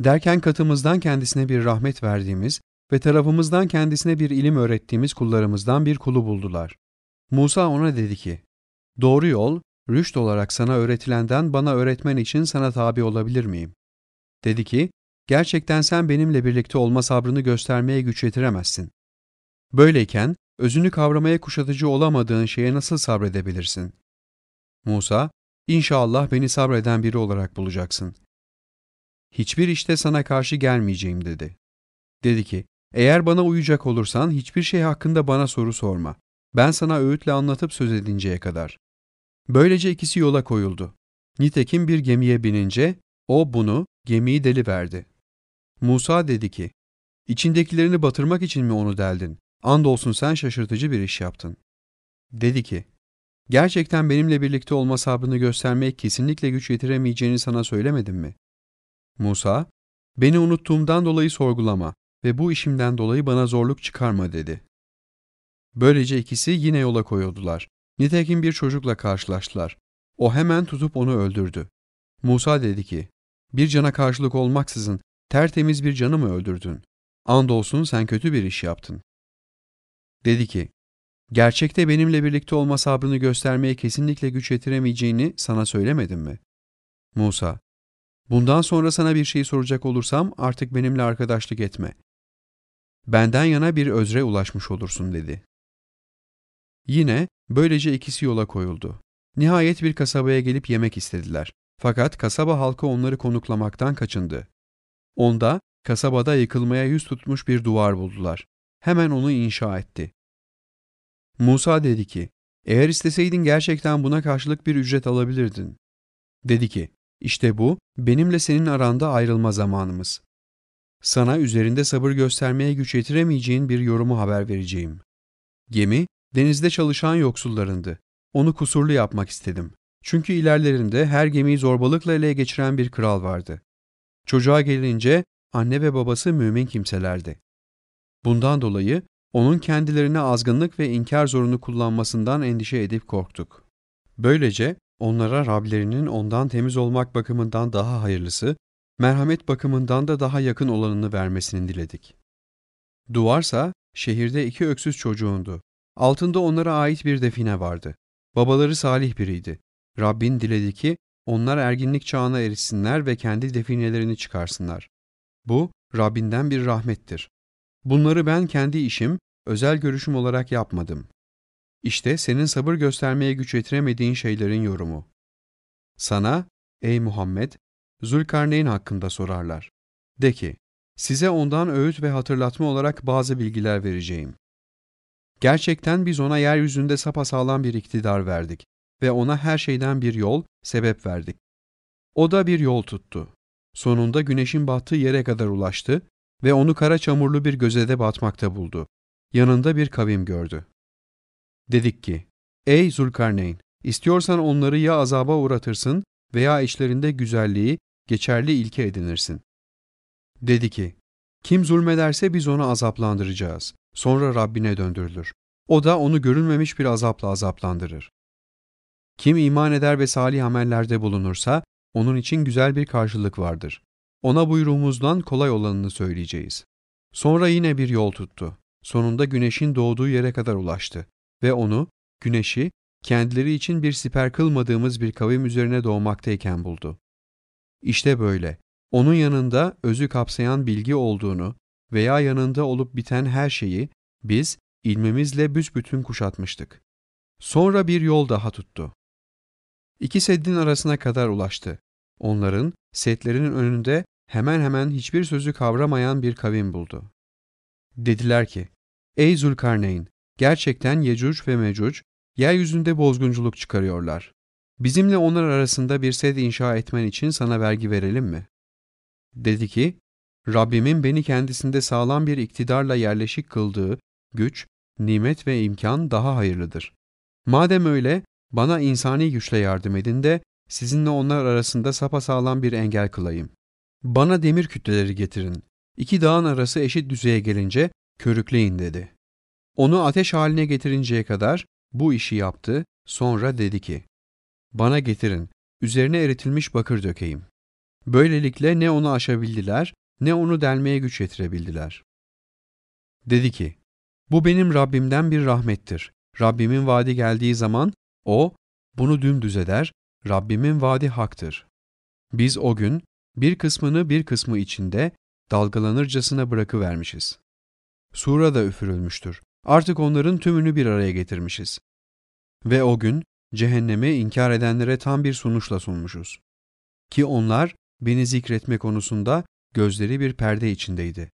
Derken katımızdan kendisine bir rahmet verdiğimiz ve tarafımızdan kendisine bir ilim öğrettiğimiz kullarımızdan bir kulu buldular. Musa ona dedi ki, Doğru yol, rüşt olarak sana öğretilenden bana öğretmen için sana tabi olabilir miyim? Dedi ki, gerçekten sen benimle birlikte olma sabrını göstermeye güç yetiremezsin. Böyleyken, özünü kavramaya kuşatıcı olamadığın şeye nasıl sabredebilirsin? Musa, İnşallah beni sabreden biri olarak bulacaksın. Hiçbir işte sana karşı gelmeyeceğim dedi. Dedi ki, eğer bana uyacak olursan hiçbir şey hakkında bana soru sorma. Ben sana öğütle anlatıp söz edinceye kadar. Böylece ikisi yola koyuldu. Nitekim bir gemiye binince o bunu, gemiyi deli verdi. Musa dedi ki, İçindekilerini batırmak için mi onu deldin? Andolsun sen şaşırtıcı bir iş yaptın. Dedi ki, Gerçekten benimle birlikte olma sabrını göstermeye kesinlikle güç yetiremeyeceğini sana söylemedim mi? Musa, beni unuttuğumdan dolayı sorgulama ve bu işimden dolayı bana zorluk çıkarma dedi. Böylece ikisi yine yola koyuldular. Nitekim bir çocukla karşılaştılar. O hemen tutup onu öldürdü. Musa dedi ki, bir cana karşılık olmaksızın tertemiz bir canı mı öldürdün? Andolsun sen kötü bir iş yaptın. Dedi ki, Gerçekte benimle birlikte olma sabrını göstermeye kesinlikle güç yetiremeyeceğini sana söylemedim mi? Musa, bundan sonra sana bir şey soracak olursam artık benimle arkadaşlık etme. Benden yana bir özre ulaşmış olursun dedi. Yine böylece ikisi yola koyuldu. Nihayet bir kasabaya gelip yemek istediler. Fakat kasaba halkı onları konuklamaktan kaçındı. Onda kasabada yıkılmaya yüz tutmuş bir duvar buldular. Hemen onu inşa etti. Musa dedi ki, eğer isteseydin gerçekten buna karşılık bir ücret alabilirdin. Dedi ki, işte bu benimle senin aranda ayrılma zamanımız. Sana üzerinde sabır göstermeye güç yetiremeyeceğin bir yorumu haber vereceğim. Gemi, denizde çalışan yoksullarındı. Onu kusurlu yapmak istedim. Çünkü ilerlerinde her gemiyi zorbalıkla ele geçiren bir kral vardı. Çocuğa gelince anne ve babası mümin kimselerdi. Bundan dolayı onun kendilerine azgınlık ve inkar zorunu kullanmasından endişe edip korktuk. Böylece onlara Rablerinin ondan temiz olmak bakımından daha hayırlısı, merhamet bakımından da daha yakın olanını vermesini diledik. Duvarsa şehirde iki öksüz çocuğundu. Altında onlara ait bir define vardı. Babaları salih biriydi. Rabbin diledi ki onlar erginlik çağına erişsinler ve kendi definelerini çıkarsınlar. Bu, Rabbinden bir rahmettir. Bunları ben kendi işim, özel görüşüm olarak yapmadım. İşte senin sabır göstermeye güç yetiremediğin şeylerin yorumu. Sana, ey Muhammed, Zülkarneyn hakkında sorarlar. De ki, size ondan öğüt ve hatırlatma olarak bazı bilgiler vereceğim. Gerçekten biz ona yeryüzünde sapasağlam bir iktidar verdik ve ona her şeyden bir yol, sebep verdik. O da bir yol tuttu. Sonunda güneşin battığı yere kadar ulaştı ve onu kara çamurlu bir gözede batmakta buldu. Yanında bir kavim gördü. Dedik ki, ey Zulkarneyn, istiyorsan onları ya azaba uğratırsın veya içlerinde güzelliği, geçerli ilke edinirsin. Dedi ki, kim zulmederse biz onu azaplandıracağız. Sonra Rabbine döndürülür. O da onu görülmemiş bir azapla azaplandırır. Kim iman eder ve salih amellerde bulunursa, onun için güzel bir karşılık vardır. Ona buyruğumuzdan kolay olanını söyleyeceğiz. Sonra yine bir yol tuttu. Sonunda güneşin doğduğu yere kadar ulaştı ve onu, güneşi, kendileri için bir siper kılmadığımız bir kavim üzerine doğmaktayken buldu. İşte böyle, onun yanında özü kapsayan bilgi olduğunu veya yanında olup biten her şeyi biz ilmimizle büsbütün kuşatmıştık. Sonra bir yol daha tuttu. İki seddin arasına kadar ulaştı. Onların setlerinin önünde hemen hemen hiçbir sözü kavramayan bir kavim buldu. Dediler ki, Ey Zulkarneyn, gerçekten Yecüc ve Mecüc, yeryüzünde bozgunculuk çıkarıyorlar. Bizimle onlar arasında bir sed inşa etmen için sana vergi verelim mi? Dedi ki, Rabbimin beni kendisinde sağlam bir iktidarla yerleşik kıldığı güç, nimet ve imkan daha hayırlıdır. Madem öyle, bana insani güçle yardım edin de sizinle onlar arasında sapasağlam bir engel kılayım. Bana demir kütleleri getirin. İki dağın arası eşit düzeye gelince körükleyin dedi. Onu ateş haline getirinceye kadar bu işi yaptı, sonra dedi ki, Bana getirin, üzerine eritilmiş bakır dökeyim. Böylelikle ne onu aşabildiler, ne onu delmeye güç yetirebildiler. Dedi ki, bu benim Rabbimden bir rahmettir. Rabbimin vaadi geldiği zaman o, bunu dümdüz eder, Rabbimin vaadi haktır. Biz o gün bir kısmını bir kısmı içinde dalgalanırcasına bırakıvermişiz. Sura da üfürülmüştür. Artık onların tümünü bir araya getirmişiz. Ve o gün cehennemi inkar edenlere tam bir sunuşla sunmuşuz. Ki onlar beni zikretme konusunda gözleri bir perde içindeydi.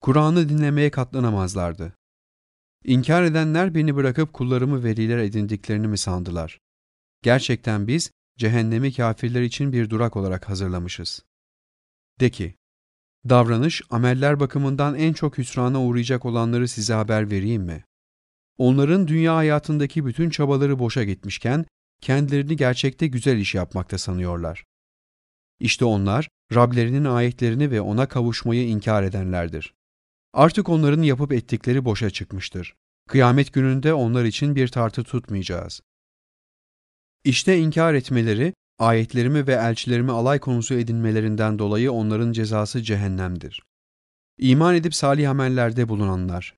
Kur'an'ı dinlemeye katlanamazlardı. İnkar edenler beni bırakıp kullarımı veliler edindiklerini mi sandılar? Gerçekten biz cehennemi kafirler için bir durak olarak hazırlamışız. De ki, davranış, ameller bakımından en çok hüsrana uğrayacak olanları size haber vereyim mi? Onların dünya hayatındaki bütün çabaları boşa gitmişken, kendilerini gerçekte güzel iş yapmakta sanıyorlar. İşte onlar, Rablerinin ayetlerini ve ona kavuşmayı inkar edenlerdir. Artık onların yapıp ettikleri boşa çıkmıştır. Kıyamet gününde onlar için bir tartı tutmayacağız. İşte inkar etmeleri, ayetlerimi ve elçilerimi alay konusu edinmelerinden dolayı onların cezası cehennemdir. İman edip salih amellerde bulunanlar.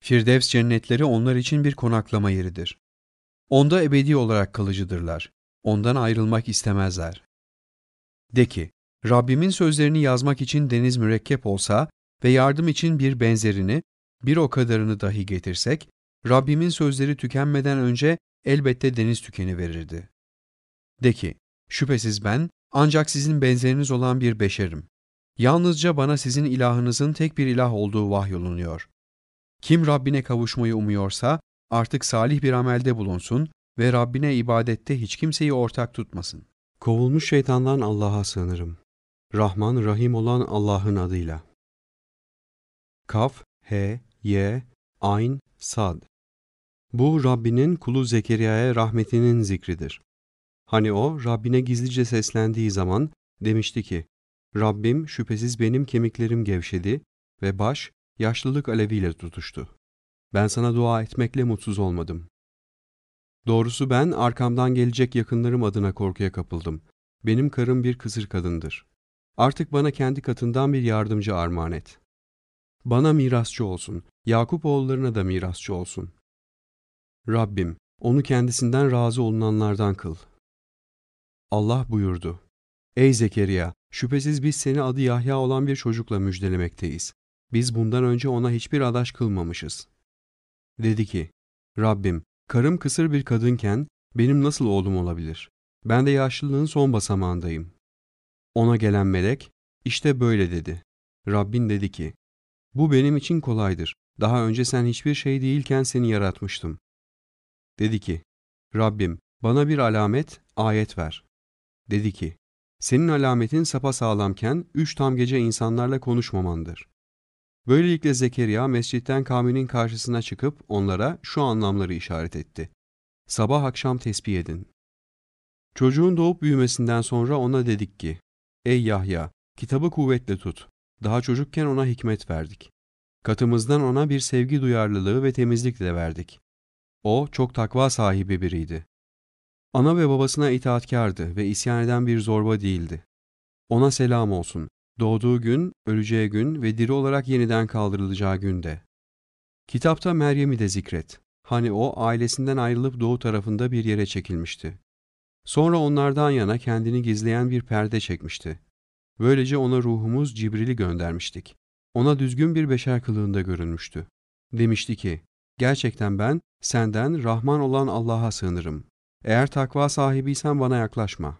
Firdevs cennetleri onlar için bir konaklama yeridir. Onda ebedi olarak kalıcıdırlar. Ondan ayrılmak istemezler. De ki, Rabbimin sözlerini yazmak için deniz mürekkep olsa ve yardım için bir benzerini, bir o kadarını dahi getirsek, Rabbimin sözleri tükenmeden önce elbette deniz tükeni verirdi. De ki, şüphesiz ben ancak sizin benzeriniz olan bir beşerim. Yalnızca bana sizin ilahınızın tek bir ilah olduğu vahyolunuyor. Kim Rabbine kavuşmayı umuyorsa artık salih bir amelde bulunsun ve Rabbine ibadette hiç kimseyi ortak tutmasın. Kovulmuş şeytandan Allah'a sığınırım. Rahman Rahim olan Allah'ın adıyla. Kaf, H, Y, Ayn, Sad. Bu Rabbinin kulu Zekeriya'ya rahmetinin zikridir. Hani o Rabbine gizlice seslendiği zaman demişti ki, Rabbim şüphesiz benim kemiklerim gevşedi ve baş yaşlılık aleviyle tutuştu. Ben sana dua etmekle mutsuz olmadım. Doğrusu ben arkamdan gelecek yakınlarım adına korkuya kapıldım. Benim karım bir kısır kadındır. Artık bana kendi katından bir yardımcı armağan et. Bana mirasçı olsun, Yakup oğullarına da mirasçı olsun. Rabbim, onu kendisinden razı olunanlardan kıl. Allah buyurdu. Ey Zekeriya, şüphesiz biz seni adı Yahya olan bir çocukla müjdelemekteyiz. Biz bundan önce ona hiçbir adaş kılmamışız. Dedi ki, Rabbim, karım kısır bir kadınken benim nasıl oğlum olabilir? Ben de yaşlılığın son basamağındayım. Ona gelen melek, işte böyle dedi. Rabbin dedi ki, bu benim için kolaydır. Daha önce sen hiçbir şey değilken seni yaratmıştım. Dedi ki, Rabbim bana bir alamet, ayet ver. Dedi ki, senin alametin sapa sağlamken üç tam gece insanlarla konuşmamandır. Böylelikle Zekeriya mescitten kavminin karşısına çıkıp onlara şu anlamları işaret etti. Sabah akşam tesbih edin. Çocuğun doğup büyümesinden sonra ona dedik ki, Ey Yahya, kitabı kuvvetle tut. Daha çocukken ona hikmet verdik. Katımızdan ona bir sevgi duyarlılığı ve temizlik de verdik. O çok takva sahibi biriydi. Ana ve babasına itaatkardı ve isyan eden bir zorba değildi. Ona selam olsun. Doğduğu gün, öleceği gün ve diri olarak yeniden kaldırılacağı günde. Kitapta Meryem'i de zikret. Hani o ailesinden ayrılıp doğu tarafında bir yere çekilmişti. Sonra onlardan yana kendini gizleyen bir perde çekmişti. Böylece ona ruhumuz Cibril'i göndermiştik. Ona düzgün bir beşer kılığında görünmüştü. Demişti ki, gerçekten ben senden Rahman olan Allah'a sığınırım. Eğer takva sahibiysen bana yaklaşma.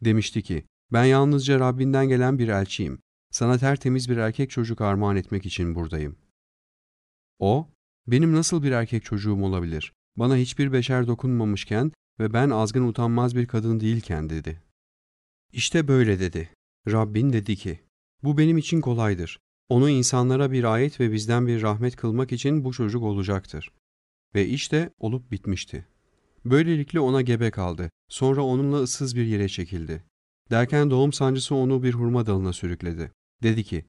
Demişti ki, ben yalnızca Rabbinden gelen bir elçiyim. Sana tertemiz bir erkek çocuk armağan etmek için buradayım. O, benim nasıl bir erkek çocuğum olabilir? Bana hiçbir beşer dokunmamışken ve ben azgın utanmaz bir kadın değilken dedi. İşte böyle dedi. Rabbin dedi ki, bu benim için kolaydır. Onu insanlara bir ayet ve bizden bir rahmet kılmak için bu çocuk olacaktır. Ve işte olup bitmişti. Böylelikle ona gebe kaldı. Sonra onunla ıssız bir yere çekildi. Derken doğum sancısı onu bir hurma dalına sürükledi. Dedi ki,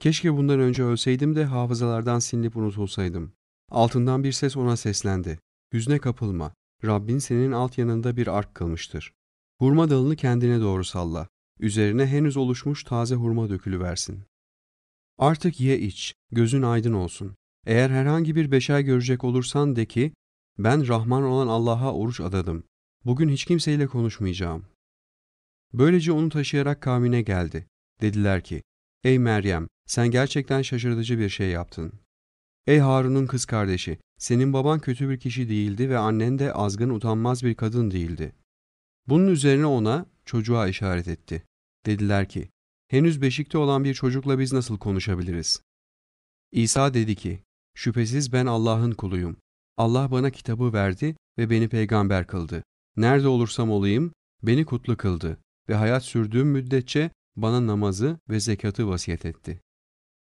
keşke bundan önce ölseydim de hafızalardan silinip unutulsaydım. Altından bir ses ona seslendi. Hüzne kapılma. Rabbin senin alt yanında bir ark kılmıştır. Hurma dalını kendine doğru salla. Üzerine henüz oluşmuş taze hurma dökülüversin. Artık ye iç, gözün aydın olsun. Eğer herhangi bir beşer görecek olursan de ki, ben Rahman olan Allah'a oruç adadım. Bugün hiç kimseyle konuşmayacağım. Böylece onu taşıyarak kavmine geldi. Dediler ki, Ey Meryem, sen gerçekten şaşırtıcı bir şey yaptın. Ey Harun'un kız kardeşi, senin baban kötü bir kişi değildi ve annen de azgın utanmaz bir kadın değildi. Bunun üzerine ona çocuğa işaret etti. Dediler ki, henüz beşikte olan bir çocukla biz nasıl konuşabiliriz? İsa dedi ki, şüphesiz ben Allah'ın kuluyum. Allah bana kitabı verdi ve beni peygamber kıldı. Nerede olursam olayım, beni kutlu kıldı ve hayat sürdüğüm müddetçe bana namazı ve zekatı vasiyet etti.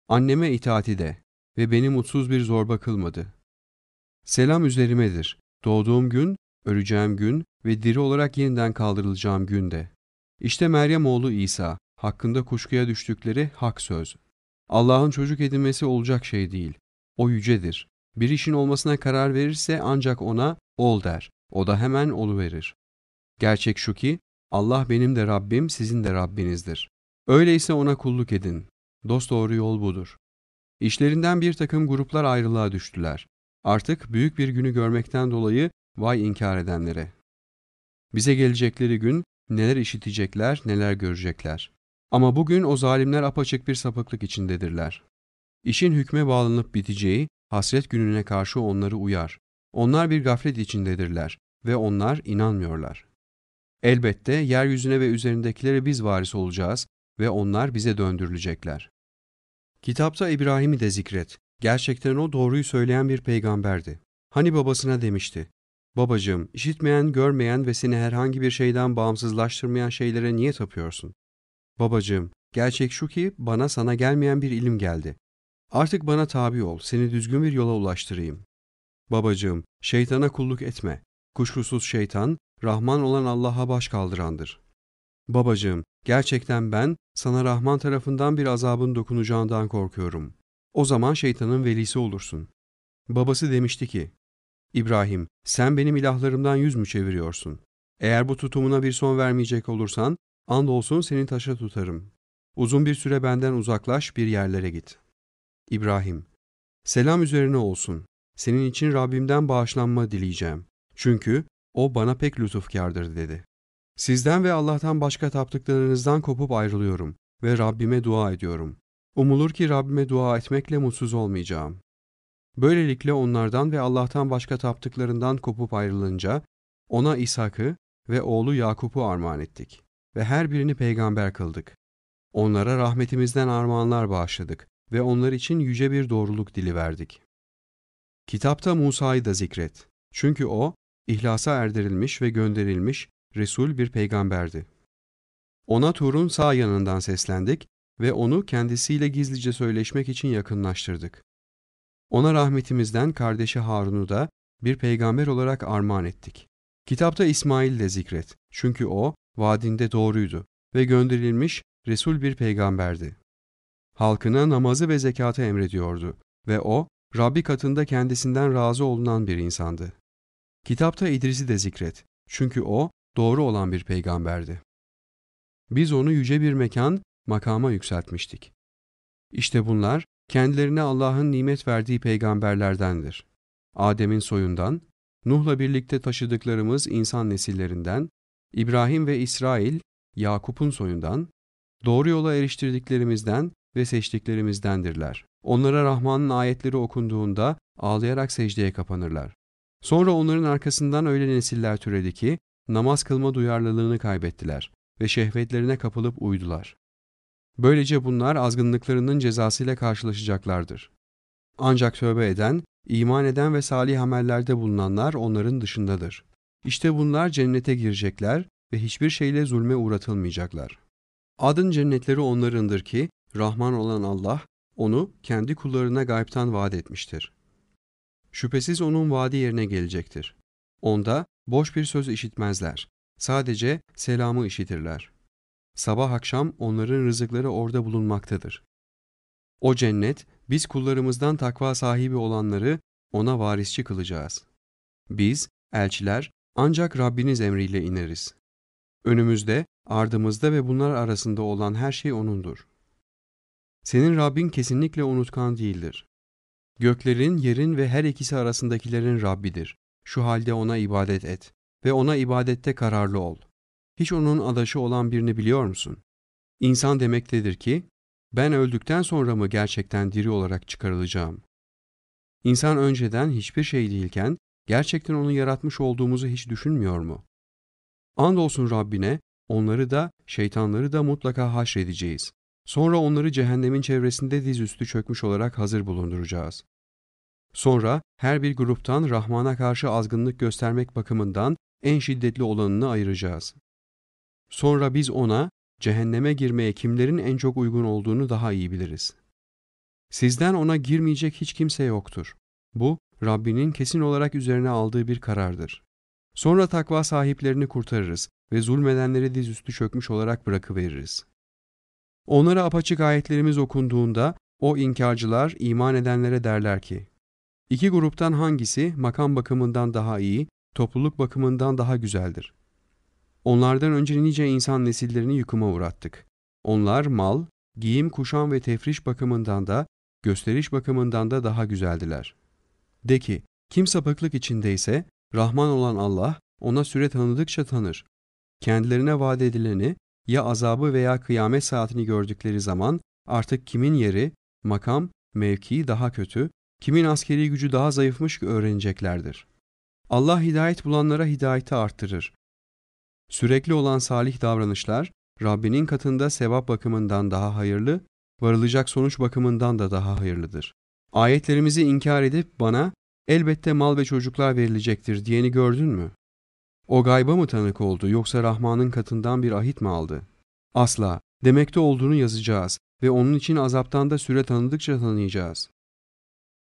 Anneme itaati de ve beni mutsuz bir zorba kılmadı. Selam üzerimedir. Doğduğum gün, öleceğim gün ve diri olarak yeniden kaldırılacağım günde. İşte Meryem oğlu İsa, hakkında kuşkuya düştükleri hak söz. Allah'ın çocuk edinmesi olacak şey değil. O yücedir. Bir işin olmasına karar verirse ancak ona ol der. O da hemen oluverir. Gerçek şu ki Allah benim de Rabbim sizin de Rabbinizdir. Öyleyse ona kulluk edin. Dost doğru yol budur. İşlerinden bir takım gruplar ayrılığa düştüler. Artık büyük bir günü görmekten dolayı vay inkar edenlere. Bize gelecekleri gün neler işitecekler, neler görecekler. Ama bugün o zalimler apaçık bir sapıklık içindedirler. İşin hükme bağlanıp biteceği, hasret gününe karşı onları uyar. Onlar bir gaflet içindedirler ve onlar inanmıyorlar. Elbette yeryüzüne ve üzerindekilere biz varis olacağız ve onlar bize döndürülecekler. Kitapta İbrahim'i de zikret. Gerçekten o doğruyu söyleyen bir peygamberdi. Hani babasına demişti, Babacığım, işitmeyen, görmeyen ve seni herhangi bir şeyden bağımsızlaştırmayan şeylere niye tapıyorsun? Babacığım, gerçek şu ki bana sana gelmeyen bir ilim geldi. Artık bana tabi ol, seni düzgün bir yola ulaştırayım. Babacığım, şeytana kulluk etme. Kuşkusuz şeytan, Rahman olan Allah'a baş kaldırandır. Babacığım, gerçekten ben sana Rahman tarafından bir azabın dokunacağından korkuyorum. O zaman şeytanın velisi olursun. Babası demişti ki, İbrahim, sen benim ilahlarımdan yüz mü çeviriyorsun? Eğer bu tutumuna bir son vermeyecek olursan, andolsun seni taşa tutarım. Uzun bir süre benden uzaklaş, bir yerlere git. İbrahim, selam üzerine olsun. Senin için Rabbimden bağışlanma dileyeceğim. Çünkü o bana pek lütufkardır dedi. Sizden ve Allah'tan başka taptıklarınızdan kopup ayrılıyorum ve Rabbime dua ediyorum. Umulur ki Rabbime dua etmekle mutsuz olmayacağım. Böylelikle onlardan ve Allah'tan başka taptıklarından kopup ayrılınca ona İshak'ı ve oğlu Yakup'u armağan ettik ve her birini peygamber kıldık. Onlara rahmetimizden armağanlar bağışladık ve onlar için yüce bir doğruluk dili verdik. Kitapta Musa'yı da zikret. Çünkü o, ihlasa erdirilmiş ve gönderilmiş Resul bir peygamberdi. Ona Tur'un sağ yanından seslendik ve onu kendisiyle gizlice söyleşmek için yakınlaştırdık. Ona rahmetimizden kardeşi Harun'u da bir peygamber olarak armağan ettik. Kitapta İsmail de zikret. Çünkü o vaadinde doğruydu ve gönderilmiş Resul bir peygamberdi. Halkına namazı ve zekatı emrediyordu ve o Rabbi katında kendisinden razı olunan bir insandı. Kitapta İdris'i de zikret. Çünkü o doğru olan bir peygamberdi. Biz onu yüce bir mekan, makama yükseltmiştik. İşte bunlar kendilerine Allah'ın nimet verdiği peygamberlerdendir. Adem'in soyundan, Nuh'la birlikte taşıdıklarımız insan nesillerinden, İbrahim ve İsrail, Yakup'un soyundan, doğru yola eriştirdiklerimizden ve seçtiklerimizdendirler. Onlara Rahman'ın ayetleri okunduğunda ağlayarak secdeye kapanırlar. Sonra onların arkasından öyle nesiller türedi ki, namaz kılma duyarlılığını kaybettiler ve şehvetlerine kapılıp uydular. Böylece bunlar azgınlıklarının cezasıyla karşılaşacaklardır. Ancak tövbe eden, iman eden ve salih amellerde bulunanlar onların dışındadır. İşte bunlar cennete girecekler ve hiçbir şeyle zulme uğratılmayacaklar. Adın cennetleri onlarındır ki, Rahman olan Allah, onu kendi kullarına gaybtan vaat etmiştir. Şüphesiz onun vaadi yerine gelecektir. Onda boş bir söz işitmezler. Sadece selamı işitirler. Sabah akşam onların rızıkları orada bulunmaktadır. O cennet, biz kullarımızdan takva sahibi olanları ona varisçi kılacağız. Biz, elçiler, ancak Rabbiniz emriyle ineriz. Önümüzde, ardımızda ve bunlar arasında olan her şey O'nundur. Senin Rabbin kesinlikle unutkan değildir. Göklerin, yerin ve her ikisi arasındakilerin Rabbidir. Şu halde O'na ibadet et ve O'na ibadette kararlı ol. Hiç O'nun adaşı olan birini biliyor musun? İnsan demektedir ki, ben öldükten sonra mı gerçekten diri olarak çıkarılacağım? İnsan önceden hiçbir şey değilken, gerçekten onu yaratmış olduğumuzu hiç düşünmüyor mu? Andolsun Rabbine, onları da, şeytanları da mutlaka haşredeceğiz. Sonra onları cehennemin çevresinde dizüstü çökmüş olarak hazır bulunduracağız. Sonra her bir gruptan Rahman'a karşı azgınlık göstermek bakımından en şiddetli olanını ayıracağız. Sonra biz ona cehenneme girmeye kimlerin en çok uygun olduğunu daha iyi biliriz. Sizden ona girmeyecek hiç kimse yoktur. Bu, Rabbinin kesin olarak üzerine aldığı bir karardır. Sonra takva sahiplerini kurtarırız ve zulmedenleri dizüstü çökmüş olarak bırakıveririz. Onlara apaçık ayetlerimiz okunduğunda o inkarcılar iman edenlere derler ki, İki gruptan hangisi makam bakımından daha iyi, topluluk bakımından daha güzeldir? Onlardan önce nice insan nesillerini yıkıma uğrattık. Onlar mal, giyim, kuşam ve tefriş bakımından da, gösteriş bakımından da daha güzeldiler. De ki, kim sapıklık içindeyse, Rahman olan Allah ona süre tanıdıkça tanır. Kendilerine vaat edileni ya azabı veya kıyamet saatini gördükleri zaman artık kimin yeri, makam, mevki daha kötü, kimin askeri gücü daha zayıfmış öğreneceklerdir. Allah hidayet bulanlara hidayeti arttırır. Sürekli olan salih davranışlar, Rabbinin katında sevap bakımından daha hayırlı, varılacak sonuç bakımından da daha hayırlıdır. Ayetlerimizi inkar edip bana, elbette mal ve çocuklar verilecektir diyeni gördün mü? O gayba mı tanık oldu yoksa Rahman'ın katından bir ahit mi aldı? Asla, demekte olduğunu yazacağız ve onun için azaptan da süre tanıdıkça tanıyacağız.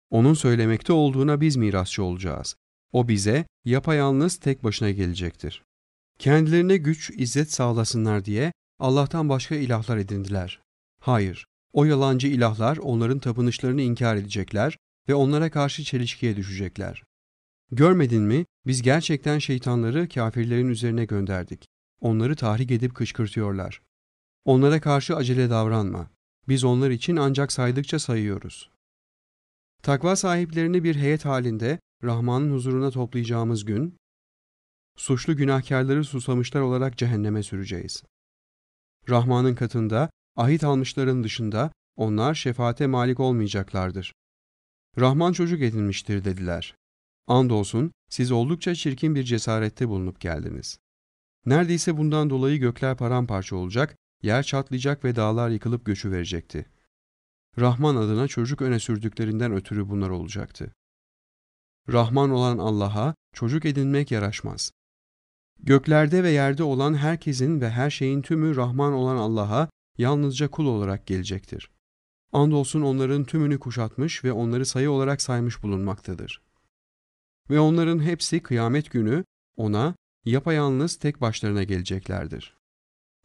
Onun söylemekte olduğuna biz mirasçı olacağız. O bize yapayalnız tek başına gelecektir. Kendilerine güç, izzet sağlasınlar diye Allah'tan başka ilahlar edindiler. Hayır, o yalancı ilahlar onların tapınışlarını inkar edecekler ve onlara karşı çelişkiye düşecekler. Görmedin mi biz gerçekten şeytanları kafirlerin üzerine gönderdik. Onları tahrik edip kışkırtıyorlar. Onlara karşı acele davranma. Biz onlar için ancak saydıkça sayıyoruz. Takva sahiplerini bir heyet halinde Rahman'ın huzuruna toplayacağımız gün, suçlu günahkarları susamışlar olarak cehenneme süreceğiz. Rahman'ın katında ahit almışların dışında onlar şefaate malik olmayacaklardır. Rahman çocuk edinmiştir dediler. Andolsun siz oldukça çirkin bir cesarette bulunup geldiniz. Neredeyse bundan dolayı gökler paramparça olacak, yer çatlayacak ve dağlar yıkılıp göçü verecekti. Rahman adına çocuk öne sürdüklerinden ötürü bunlar olacaktı. Rahman olan Allah'a çocuk edinmek yaraşmaz. Göklerde ve yerde olan herkesin ve her şeyin tümü Rahman olan Allah'a yalnızca kul olarak gelecektir. Andolsun onların tümünü kuşatmış ve onları sayı olarak saymış bulunmaktadır. Ve onların hepsi kıyamet günü ona yapayalnız tek başlarına geleceklerdir.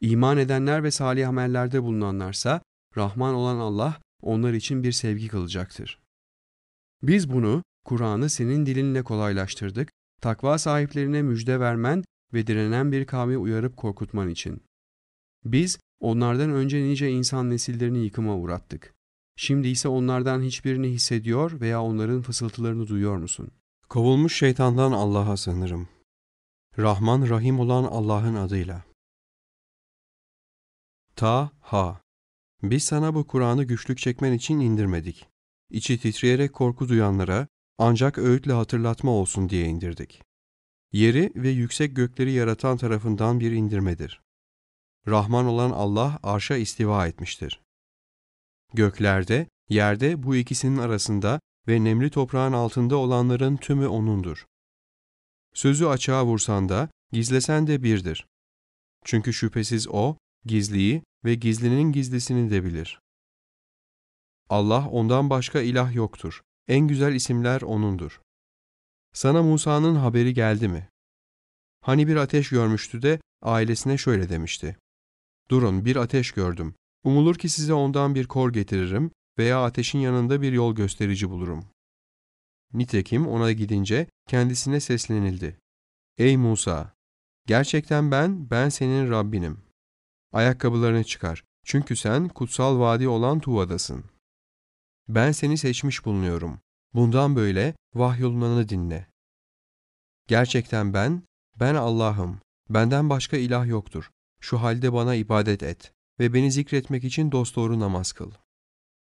İman edenler ve salih amellerde bulunanlarsa Rahman olan Allah onlar için bir sevgi kılacaktır. Biz bunu, Kur'an'ı senin dilinle kolaylaştırdık, takva sahiplerine müjde vermen ve direnen bir kavmi uyarıp korkutman için. Biz onlardan önce nice insan nesillerini yıkıma uğrattık. Şimdi ise onlardan hiçbirini hissediyor veya onların fısıltılarını duyuyor musun? Kovulmuş şeytandan Allah'a sığınırım. Rahman Rahim olan Allah'ın adıyla. Ta Ha Biz sana bu Kur'an'ı güçlük çekmen için indirmedik. İçi titreyerek korku duyanlara ancak öğütle hatırlatma olsun diye indirdik. Yeri ve yüksek gökleri yaratan tarafından bir indirmedir. Rahman olan Allah arşa istiva etmiştir. Göklerde, yerde bu ikisinin arasında ve nemli toprağın altında olanların tümü O'nundur. Sözü açığa vursan da, gizlesen de birdir. Çünkü şüphesiz O, gizliyi ve gizlinin gizlisini de bilir. Allah ondan başka ilah yoktur. En güzel isimler O'nundur. Sana Musa'nın haberi geldi mi? Hani bir ateş görmüştü de ailesine şöyle demişti. Durun bir ateş gördüm. Umulur ki size ondan bir kor getiririm veya ateşin yanında bir yol gösterici bulurum. Nitekim ona gidince kendisine seslenildi. Ey Musa! Gerçekten ben, ben senin Rabbinim. Ayakkabılarını çıkar. Çünkü sen kutsal vadi olan Tuva'dasın. Ben seni seçmiş bulunuyorum. Bundan böyle vahyolunanı dinle. Gerçekten ben, ben Allah'ım. Benden başka ilah yoktur. Şu halde bana ibadet et ve beni zikretmek için dosdoğru namaz kıl.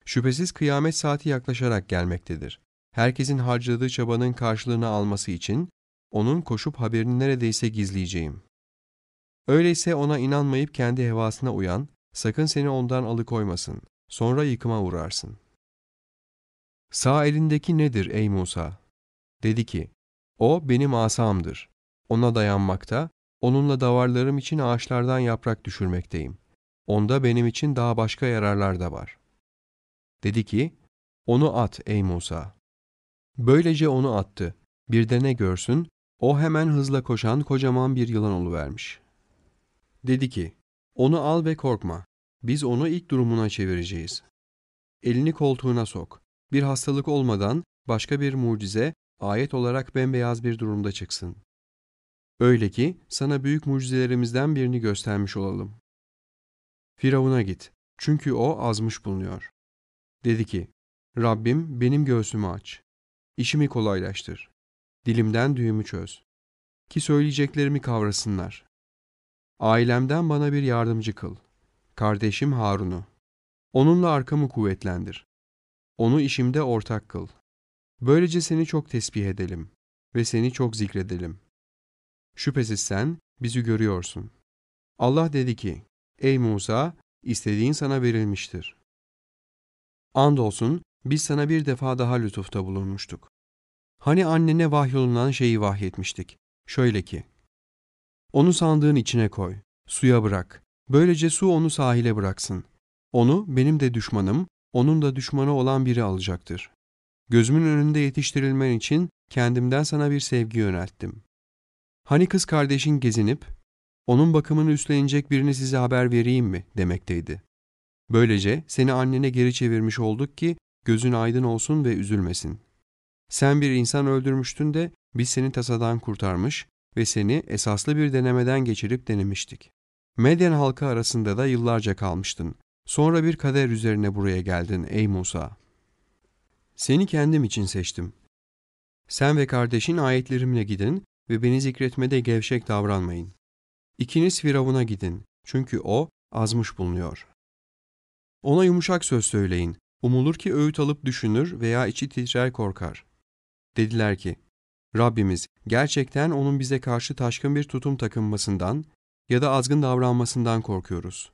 Şüphesiz kıyamet saati yaklaşarak gelmektedir. Herkesin harcadığı çabanın karşılığını alması için onun koşup haberini neredeyse gizleyeceğim. Öyleyse ona inanmayıp kendi hevasına uyan, sakın seni ondan alıkoymasın, sonra yıkıma uğrarsın. Sağ elindeki nedir ey Musa? Dedi ki, o benim asamdır. Ona dayanmakta, onunla davarlarım için ağaçlardan yaprak düşürmekteyim. Onda benim için daha başka yararlar da var. Dedi ki, onu at ey Musa. Böylece onu attı. Bir de ne görsün, o hemen hızla koşan kocaman bir yılan oluvermiş. Dedi ki, onu al ve korkma. Biz onu ilk durumuna çevireceğiz. Elini koltuğuna sok. Bir hastalık olmadan başka bir mucize, ayet olarak bembeyaz bir durumda çıksın. Öyle ki sana büyük mucizelerimizden birini göstermiş olalım. Firavun'a git. Çünkü o azmış bulunuyor. Dedi ki, Rabbim benim göğsümü aç. İşimi kolaylaştır. Dilimden düğümü çöz. Ki söyleyeceklerimi kavrasınlar. Ailemden bana bir yardımcı kıl. Kardeşim Harun'u. Onunla arkamı kuvvetlendir. Onu işimde ortak kıl. Böylece seni çok tesbih edelim ve seni çok zikredelim. Şüphesiz sen bizi görüyorsun. Allah dedi ki, Ey Musa, istediğin sana verilmiştir. Andolsun biz sana bir defa daha lütufta bulunmuştuk. Hani annene vahyolunan şeyi vahyetmiştik. Şöyle ki, onu sandığın içine koy, suya bırak. Böylece su onu sahile bıraksın. Onu benim de düşmanım, onun da düşmanı olan biri alacaktır. Gözümün önünde yetiştirilmen için kendimden sana bir sevgi yönelttim. Hani kız kardeşin gezinip, onun bakımını üstlenecek birini size haber vereyim mi demekteydi. Böylece seni annene geri çevirmiş olduk ki gözün aydın olsun ve üzülmesin. Sen bir insan öldürmüştün de biz seni tasadan kurtarmış ve seni esaslı bir denemeden geçirip denemiştik. Medyen halkı arasında da yıllarca kalmıştın. Sonra bir kader üzerine buraya geldin ey Musa. Seni kendim için seçtim. Sen ve kardeşin ayetlerimle gidin ve beni zikretmede gevşek davranmayın. İkiniz Firavun'a gidin, çünkü o azmış bulunuyor. Ona yumuşak söz söyleyin, umulur ki öğüt alıp düşünür veya içi titrer korkar. Dediler ki, Rabbimiz gerçekten onun bize karşı taşkın bir tutum takınmasından ya da azgın davranmasından korkuyoruz.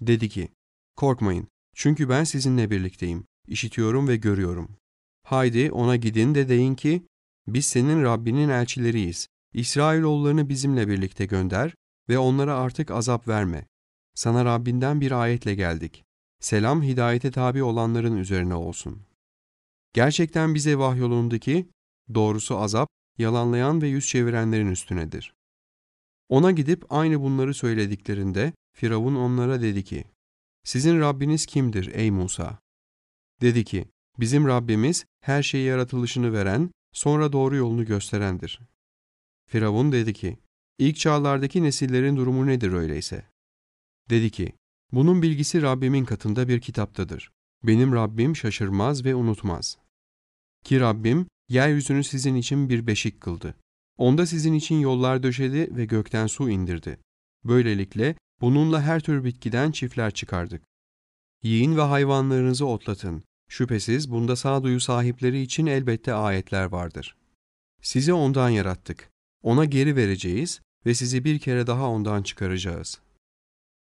Dedi ki, korkmayın çünkü ben sizinle birlikteyim, işitiyorum ve görüyorum. Haydi ona gidin de deyin ki, biz senin Rabbinin elçileriyiz. İsrailoğullarını bizimle birlikte gönder ve onlara artık azap verme. Sana Rabbinden bir ayetle geldik. Selam hidayete tabi olanların üzerine olsun. Gerçekten bize vahyolundaki, doğrusu azap, yalanlayan ve yüz çevirenlerin üstünedir. Ona gidip aynı bunları söylediklerinde Firavun onlara dedi ki, Sizin Rabbiniz kimdir ey Musa? Dedi ki, bizim Rabbimiz her şeyi yaratılışını veren, sonra doğru yolunu gösterendir. Firavun dedi ki, İlk çağlardaki nesillerin durumu nedir öyleyse? Dedi ki, bunun bilgisi Rabbimin katında bir kitaptadır. Benim Rabbim şaşırmaz ve unutmaz. Ki Rabbim, yeryüzünü sizin için bir beşik kıldı. Onda sizin için yollar döşedi ve gökten su indirdi. Böylelikle bununla her tür bitkiden çiftler çıkardık. Yiyin ve hayvanlarınızı otlatın. Şüphesiz bunda sağduyu sahipleri için elbette ayetler vardır. Sizi ondan yarattık. Ona geri vereceğiz ve sizi bir kere daha ondan çıkaracağız.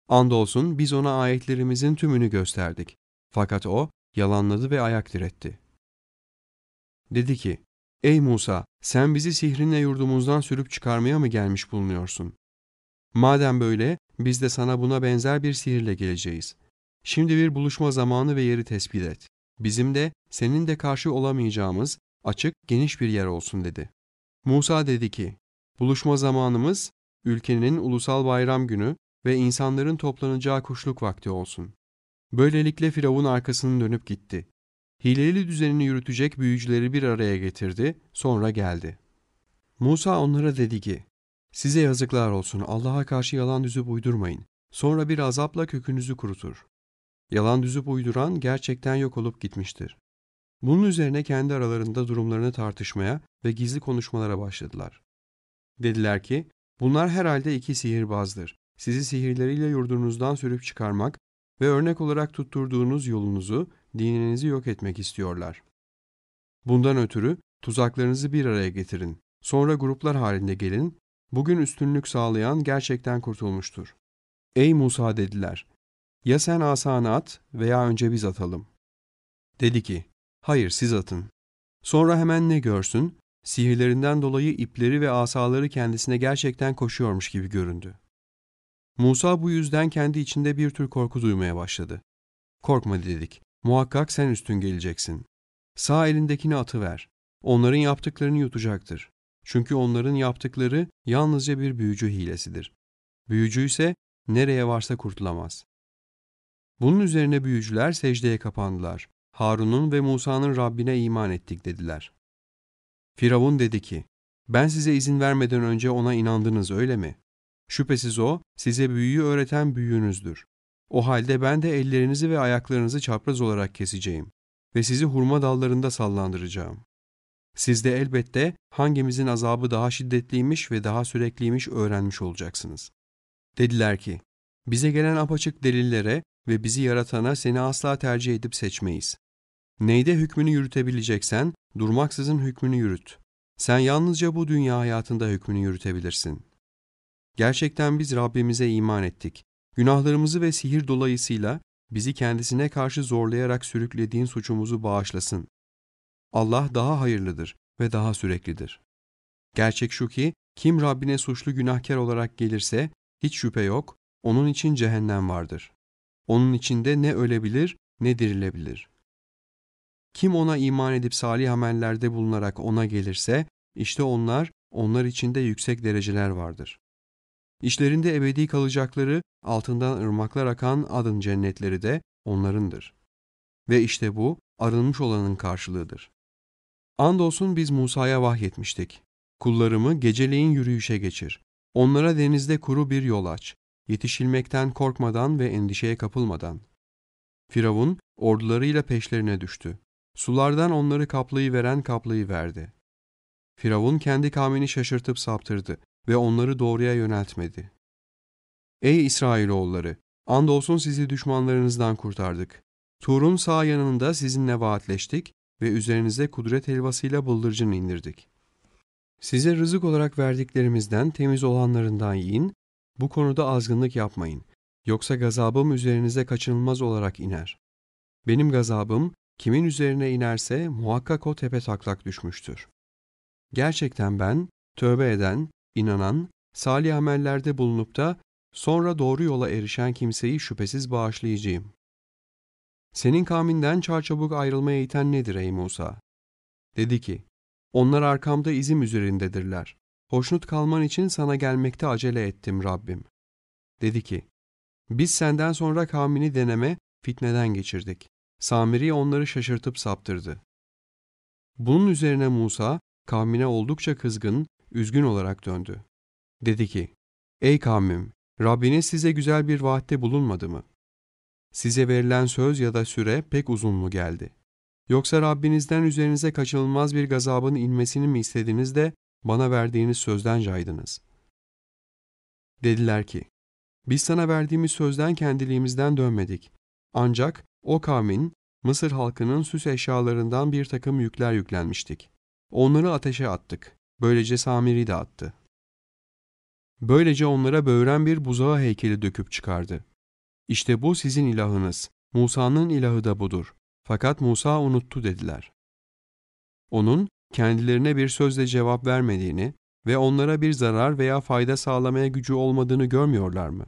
Andolsun biz ona ayetlerimizin tümünü gösterdik. Fakat o yalanladı ve ayak diretti. Dedi ki, Ey Musa, sen bizi sihrinle yurdumuzdan sürüp çıkarmaya mı gelmiş bulunuyorsun? Madem böyle, biz de sana buna benzer bir sihirle geleceğiz. Şimdi bir buluşma zamanı ve yeri tespit et. Bizim de, senin de karşı olamayacağımız, açık, geniş bir yer olsun dedi. Musa dedi ki, buluşma zamanımız, ülkenin ulusal bayram günü ve insanların toplanacağı kuşluk vakti olsun. Böylelikle Firavun arkasını dönüp gitti. Hileli düzenini yürütecek büyücüleri bir araya getirdi, sonra geldi. Musa onlara dedi ki, Size yazıklar olsun, Allah'a karşı yalan düzüp uydurmayın. Sonra bir azapla kökünüzü kurutur. Yalan düzüp uyduran gerçekten yok olup gitmiştir. Bunun üzerine kendi aralarında durumlarını tartışmaya ve gizli konuşmalara başladılar. Dediler ki, bunlar herhalde iki sihirbazdır. Sizi sihirleriyle yurdunuzdan sürüp çıkarmak ve örnek olarak tutturduğunuz yolunuzu, dininizi yok etmek istiyorlar. Bundan ötürü tuzaklarınızı bir araya getirin. Sonra gruplar halinde gelin. Bugün üstünlük sağlayan gerçekten kurtulmuştur. Ey Musa dediler. Ya sen asanı at veya önce biz atalım. Dedi ki, hayır siz atın. Sonra hemen ne görsün? Sihirlerinden dolayı ipleri ve asaları kendisine gerçekten koşuyormuş gibi göründü. Musa bu yüzden kendi içinde bir tür korku duymaya başladı. Korkma dedik, muhakkak sen üstün geleceksin. Sağ elindekini atıver. Onların yaptıklarını yutacaktır. Çünkü onların yaptıkları yalnızca bir büyücü hilesidir. Büyücü ise nereye varsa kurtulamaz. Bunun üzerine büyücüler secdeye kapandılar. Harun'un ve Musa'nın Rabbine iman ettik dediler. Firavun dedi ki, ben size izin vermeden önce ona inandınız öyle mi? Şüphesiz o, size büyüyü öğreten büyüğünüzdür. O halde ben de ellerinizi ve ayaklarınızı çapraz olarak keseceğim ve sizi hurma dallarında sallandıracağım. Siz de elbette hangimizin azabı daha şiddetliymiş ve daha sürekliymiş öğrenmiş olacaksınız. Dediler ki, bize gelen apaçık delillere ve bizi yaratana seni asla tercih edip seçmeyiz. Neyde hükmünü yürütebileceksen, durmaksızın hükmünü yürüt. Sen yalnızca bu dünya hayatında hükmünü yürütebilirsin. Gerçekten biz Rabbimize iman ettik. Günahlarımızı ve sihir dolayısıyla bizi kendisine karşı zorlayarak sürüklediğin suçumuzu bağışlasın. Allah daha hayırlıdır ve daha süreklidir. Gerçek şu ki, kim Rabbine suçlu günahkar olarak gelirse, hiç şüphe yok, onun için cehennem vardır. Onun içinde ne ölebilir ne dirilebilir. Kim ona iman edip salih amellerde bulunarak ona gelirse, işte onlar, onlar içinde yüksek dereceler vardır. İşlerinde ebedi kalacakları, altından ırmaklar akan adın cennetleri de onlarındır. Ve işte bu, arınmış olanın karşılığıdır. Andolsun biz Musa'ya vahyetmiştik. Kullarımı geceleyin yürüyüşe geçir. Onlara denizde kuru bir yol aç. Yetişilmekten korkmadan ve endişeye kapılmadan. Firavun ordularıyla peşlerine düştü. Sulardan onları kaplayıveren kaplayıverdi. Firavun kendi kavmini şaşırtıp saptırdı ve onları doğruya yöneltmedi. Ey İsrailoğulları! Andolsun sizi düşmanlarınızdan kurtardık. Tur'un sağ yanında sizinle vaatleştik ve üzerinize kudret helvasıyla bıldırcın indirdik. Size rızık olarak verdiklerimizden temiz olanlarından yiyin, bu konuda azgınlık yapmayın. Yoksa gazabım üzerinize kaçınılmaz olarak iner. Benim gazabım kimin üzerine inerse muhakkak o tepe taklak düşmüştür. Gerçekten ben, tövbe eden, inanan, salih amellerde bulunup da sonra doğru yola erişen kimseyi şüphesiz bağışlayacağım. Senin kavminden çarçabuk ayrılmaya iten nedir ey Musa? Dedi ki, onlar arkamda izim üzerindedirler. Hoşnut kalman için sana gelmekte acele ettim Rabbim. Dedi ki, biz senden sonra kavmini deneme, fitneden geçirdik. Samiri onları şaşırtıp saptırdı. Bunun üzerine Musa, kavmine oldukça kızgın, üzgün olarak döndü. Dedi ki, Ey kavmim, Rabbiniz size güzel bir vaatte bulunmadı mı? Size verilen söz ya da süre pek uzun mu geldi? Yoksa Rabbinizden üzerinize kaçınılmaz bir gazabın inmesini mi istediniz de bana verdiğiniz sözden caydınız? Dediler ki, biz sana verdiğimiz sözden kendiliğimizden dönmedik. Ancak o kavmin, Mısır halkının süs eşyalarından bir takım yükler yüklenmiştik. Onları ateşe attık. Böylece Samiri de attı. Böylece onlara böğren bir buzağı heykeli döküp çıkardı. İşte bu sizin ilahınız. Musa'nın ilahı da budur. Fakat Musa unuttu dediler. Onun kendilerine bir sözle cevap vermediğini ve onlara bir zarar veya fayda sağlamaya gücü olmadığını görmüyorlar mı?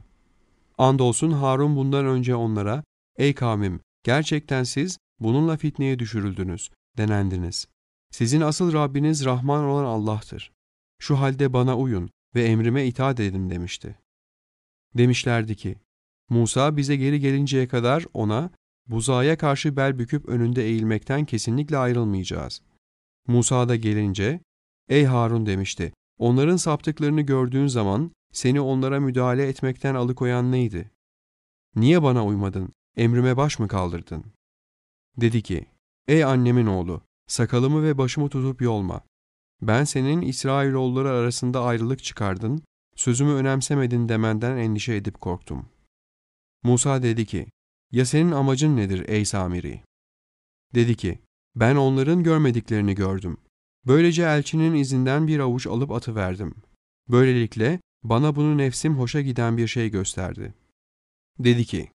Andolsun Harun bundan önce onlara, ''Ey kavmim, gerçekten siz bununla fitneye düşürüldünüz, denendiniz. Sizin asıl Rabbiniz Rahman olan Allah'tır. Şu halde bana uyun ve emrime itaat edin.'' demişti. Demişlerdi ki, Musa bize geri gelinceye kadar ona, buzağa karşı bel büküp önünde eğilmekten kesinlikle ayrılmayacağız. Musa da gelince, ''Ey Harun'' demişti, ''onların saptıklarını gördüğün zaman seni onlara müdahale etmekten alıkoyan neydi? Niye bana uymadın, emrime baş mı kaldırdın?'' Dedi ki, ''Ey annemin oğlu, sakalımı ve başımı tutup yolma. Ben senin İsrailoğulları arasında ayrılık çıkardın, sözümü önemsemedin demenden endişe edip korktum.'' Musa dedi ki, ''Ya senin amacın nedir ey Samiri?'' Dedi ki, ''Ben onların görmediklerini gördüm. Böylece elçinin izinden bir avuç alıp atıverdim. Böylelikle bana bunu nefsim hoşa giden bir şey gösterdi. Dedi ki,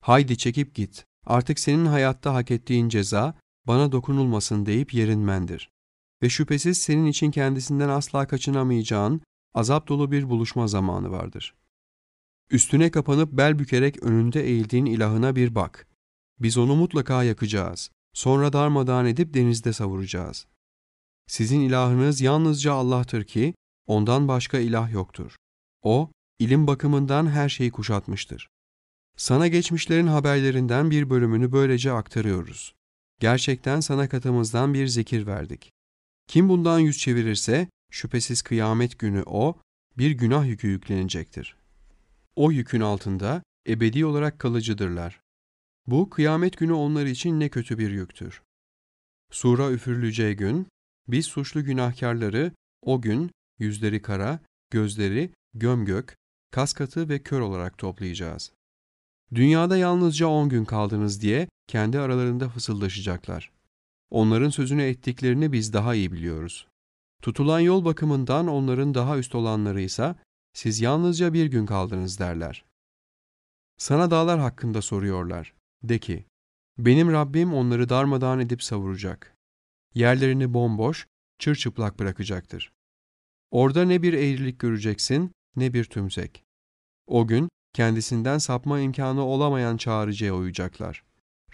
haydi çekip git, artık senin hayatta hak ettiğin ceza bana dokunulmasın deyip yerinmendir. Ve şüphesiz senin için kendisinden asla kaçınamayacağın azap dolu bir buluşma zamanı vardır. Üstüne kapanıp bel bükerek önünde eğildiğin ilahına bir bak. Biz onu mutlaka yakacağız. Sonra darmadağın edip denizde savuracağız. Sizin ilahınız yalnızca Allah'tır ki ondan başka ilah yoktur. O, ilim bakımından her şeyi kuşatmıştır. Sana geçmişlerin haberlerinden bir bölümünü böylece aktarıyoruz. Gerçekten sana katımızdan bir zikir verdik. Kim bundan yüz çevirirse, şüphesiz kıyamet günü o, bir günah yükü yüklenecektir. O yükün altında ebedi olarak kalıcıdırlar. Bu kıyamet günü onlar için ne kötü bir yüktür. Sura üfürüleceği gün, biz suçlu günahkarları o gün yüzleri kara, gözleri gömgök, kaskatı ve kör olarak toplayacağız. Dünyada yalnızca on gün kaldınız diye kendi aralarında fısıldaşacaklar. Onların sözünü ettiklerini biz daha iyi biliyoruz. Tutulan yol bakımından onların daha üst olanları ise siz yalnızca bir gün kaldınız derler. Sana dağlar hakkında soruyorlar. De ki, benim Rabbim onları darmadağın edip savuracak. Yerlerini bomboş, çırçıplak bırakacaktır. Orada ne bir eğrilik göreceksin ne bir tümsek. O gün kendisinden sapma imkanı olamayan çağrıcıya uyacaklar.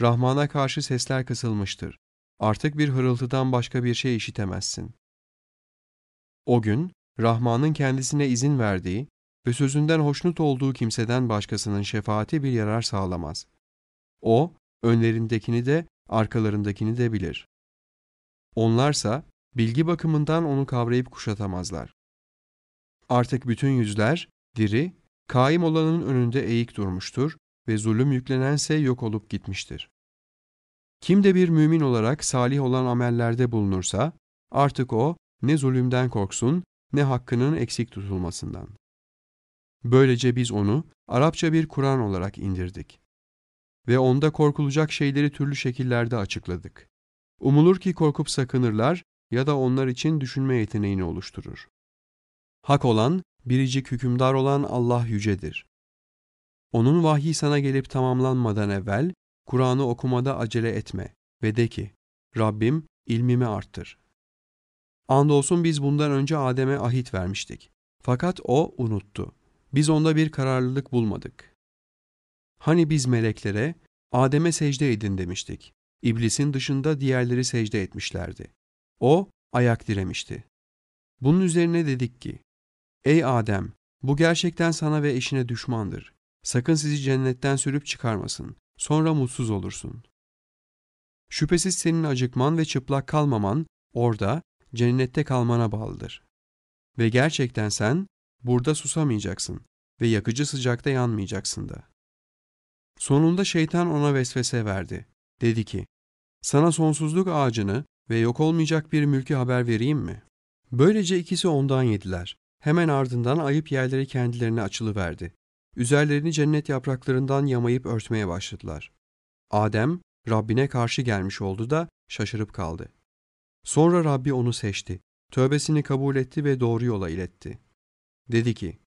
Rahman'a karşı sesler kısılmıştır. Artık bir hırıltıdan başka bir şey işitemezsin. O gün Rahman'ın kendisine izin verdiği ve sözünden hoşnut olduğu kimseden başkasının şefaati bir yarar sağlamaz. O, önlerindekini de arkalarındakini de bilir. Onlarsa bilgi bakımından onu kavrayıp kuşatamazlar. Artık bütün yüzler, diri, kaim olanın önünde eğik durmuştur ve zulüm yüklenense yok olup gitmiştir. Kim de bir mümin olarak salih olan amellerde bulunursa, artık o, ne zulümden korksun, ne hakkının eksik tutulmasından. Böylece biz onu Arapça bir Kur'an olarak indirdik. Ve onda korkulacak şeyleri türlü şekillerde açıkladık. Umulur ki korkup sakınırlar ya da onlar için düşünme yeteneğini oluşturur. Hak olan, biricik hükümdar olan Allah yücedir. Onun vahyi sana gelip tamamlanmadan evvel, Kur'an'ı okumada acele etme ve de ki, Rabbim ilmimi arttır. Andolsun biz bundan önce Adem'e ahit vermiştik. Fakat o unuttu. Biz onda bir kararlılık bulmadık. Hani biz meleklere, Adem'e secde edin demiştik. İblisin dışında diğerleri secde etmişlerdi. O ayak diremişti. Bunun üzerine dedik ki, Ey Adem, bu gerçekten sana ve eşine düşmandır. Sakın sizi cennetten sürüp çıkarmasın. Sonra mutsuz olursun. Şüphesiz senin acıkman ve çıplak kalmaman orada cennette kalmana bağlıdır. Ve gerçekten sen burada susamayacaksın ve yakıcı sıcakta yanmayacaksın da. Sonunda şeytan ona vesvese verdi. Dedi ki, sana sonsuzluk ağacını ve yok olmayacak bir mülkü haber vereyim mi? Böylece ikisi ondan yediler. Hemen ardından ayıp yerleri kendilerine açılıverdi. Üzerlerini cennet yapraklarından yamayıp örtmeye başladılar. Adem, Rabbine karşı gelmiş oldu da şaşırıp kaldı. Sonra Rabbi onu seçti, tövbesini kabul etti ve doğru yola iletti. Dedi ki,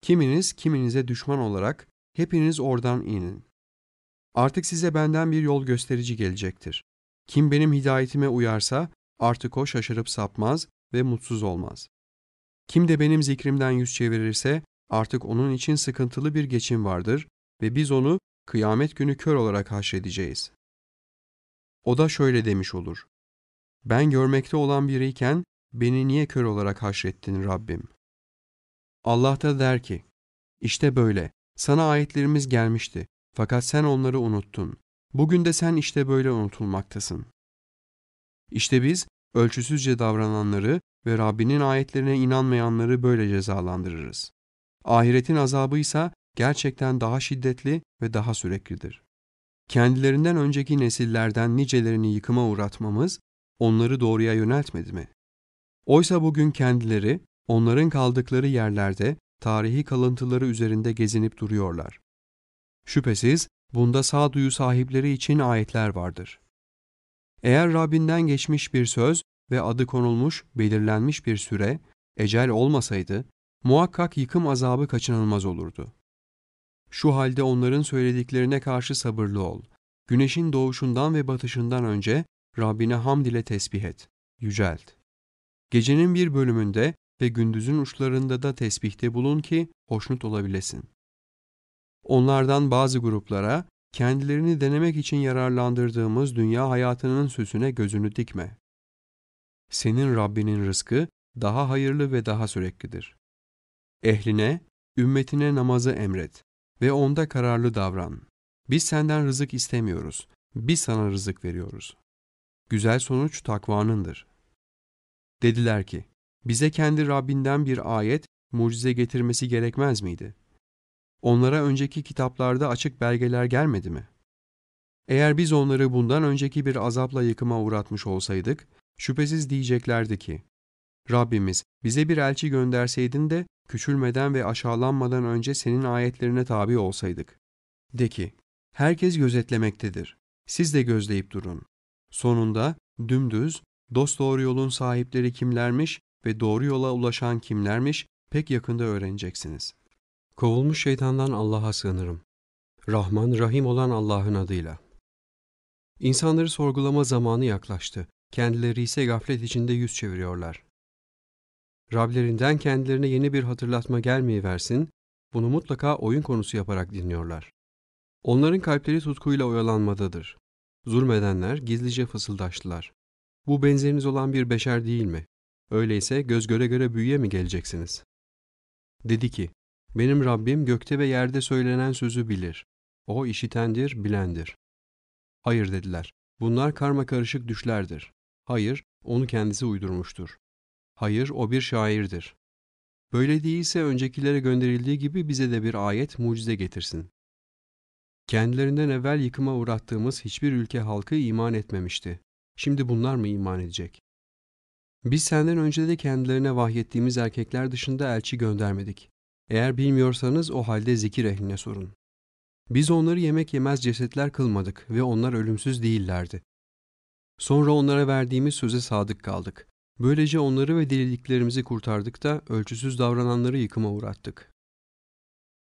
Kiminiz kiminize düşman olarak hepiniz oradan inin. Artık size benden bir yol gösterici gelecektir. Kim benim hidayetime uyarsa artık o şaşırıp sapmaz ve mutsuz olmaz. Kim de benim zikrimden yüz çevirirse artık onun için sıkıntılı bir geçim vardır ve biz onu kıyamet günü kör olarak haşredeceğiz. O da şöyle demiş olur. Ben görmekte olan biriyken beni niye kör olarak haşrettin Rabbim? Allah da der ki, işte böyle, sana ayetlerimiz gelmişti fakat sen onları unuttun. Bugün de sen işte böyle unutulmaktasın. İşte biz ölçüsüzce davrananları ve Rabbinin ayetlerine inanmayanları böyle cezalandırırız. Ahiretin azabı ise gerçekten daha şiddetli ve daha süreklidir. Kendilerinden önceki nesillerden nicelerini yıkıma uğratmamız onları doğruya yöneltmedi mi? Oysa bugün kendileri onların kaldıkları yerlerde tarihi kalıntıları üzerinde gezinip duruyorlar. Şüphesiz bunda sağduyu sahipleri için ayetler vardır. Eğer Rabbinden geçmiş bir söz ve adı konulmuş, belirlenmiş bir süre, ecel olmasaydı, muhakkak yıkım azabı kaçınılmaz olurdu. Şu halde onların söylediklerine karşı sabırlı ol. Güneşin doğuşundan ve batışından önce Rabbine hamd ile tesbih et, yücelt. Gecenin bir bölümünde ve gündüzün uçlarında da tesbihte bulun ki hoşnut olabilesin. Onlardan bazı gruplara kendilerini denemek için yararlandırdığımız dünya hayatının süsüne gözünü dikme. Senin Rabbinin rızkı daha hayırlı ve daha süreklidir. Ehline, ümmetine namazı emret ve onda kararlı davran. Biz senden rızık istemiyoruz, biz sana rızık veriyoruz. Güzel sonuç takvanındır. Dediler ki, bize kendi Rabbinden bir ayet, mucize getirmesi gerekmez miydi? Onlara önceki kitaplarda açık belgeler gelmedi mi? Eğer biz onları bundan önceki bir azapla yıkıma uğratmış olsaydık, şüphesiz diyeceklerdi ki, Rabbimiz bize bir elçi gönderseydin de küçülmeden ve aşağılanmadan önce senin ayetlerine tabi olsaydık. De ki, herkes gözetlemektedir. Siz de gözleyip durun. Sonunda dümdüz, dosdoğru yolun sahipleri kimlermiş ve doğru yola ulaşan kimlermiş pek yakında öğreneceksiniz. Kovulmuş şeytandan Allah'a sığınırım. Rahman, Rahim olan Allah'ın adıyla. İnsanları sorgulama zamanı yaklaştı. Kendileri ise gaflet içinde yüz çeviriyorlar. Rablerinden kendilerine yeni bir hatırlatma gelmeyi versin, bunu mutlaka oyun konusu yaparak dinliyorlar. Onların kalpleri tutkuyla oyalanmadadır. Zulmedenler gizlice fısıldaştılar. Bu benzeriniz olan bir beşer değil mi? Öyleyse göz göre göre büyüye mi geleceksiniz? Dedi ki, benim Rabbim gökte ve yerde söylenen sözü bilir. O işitendir, bilendir. Hayır dediler. Bunlar karma karışık düşlerdir. Hayır, onu kendisi uydurmuştur. Hayır, o bir şairdir. Böyle değilse öncekilere gönderildiği gibi bize de bir ayet, mucize getirsin. Kendilerinden evvel yıkıma uğrattığımız hiçbir ülke halkı iman etmemişti. Şimdi bunlar mı iman edecek? Biz senden önce de kendilerine vahyettiğimiz erkekler dışında elçi göndermedik. Eğer bilmiyorsanız o halde zikir ehline sorun. Biz onları yemek yemez cesetler kılmadık ve onlar ölümsüz değillerdi. Sonra onlara verdiğimiz söze sadık kaldık. Böylece onları ve deliliklerimizi kurtardık da ölçüsüz davrananları yıkıma uğrattık.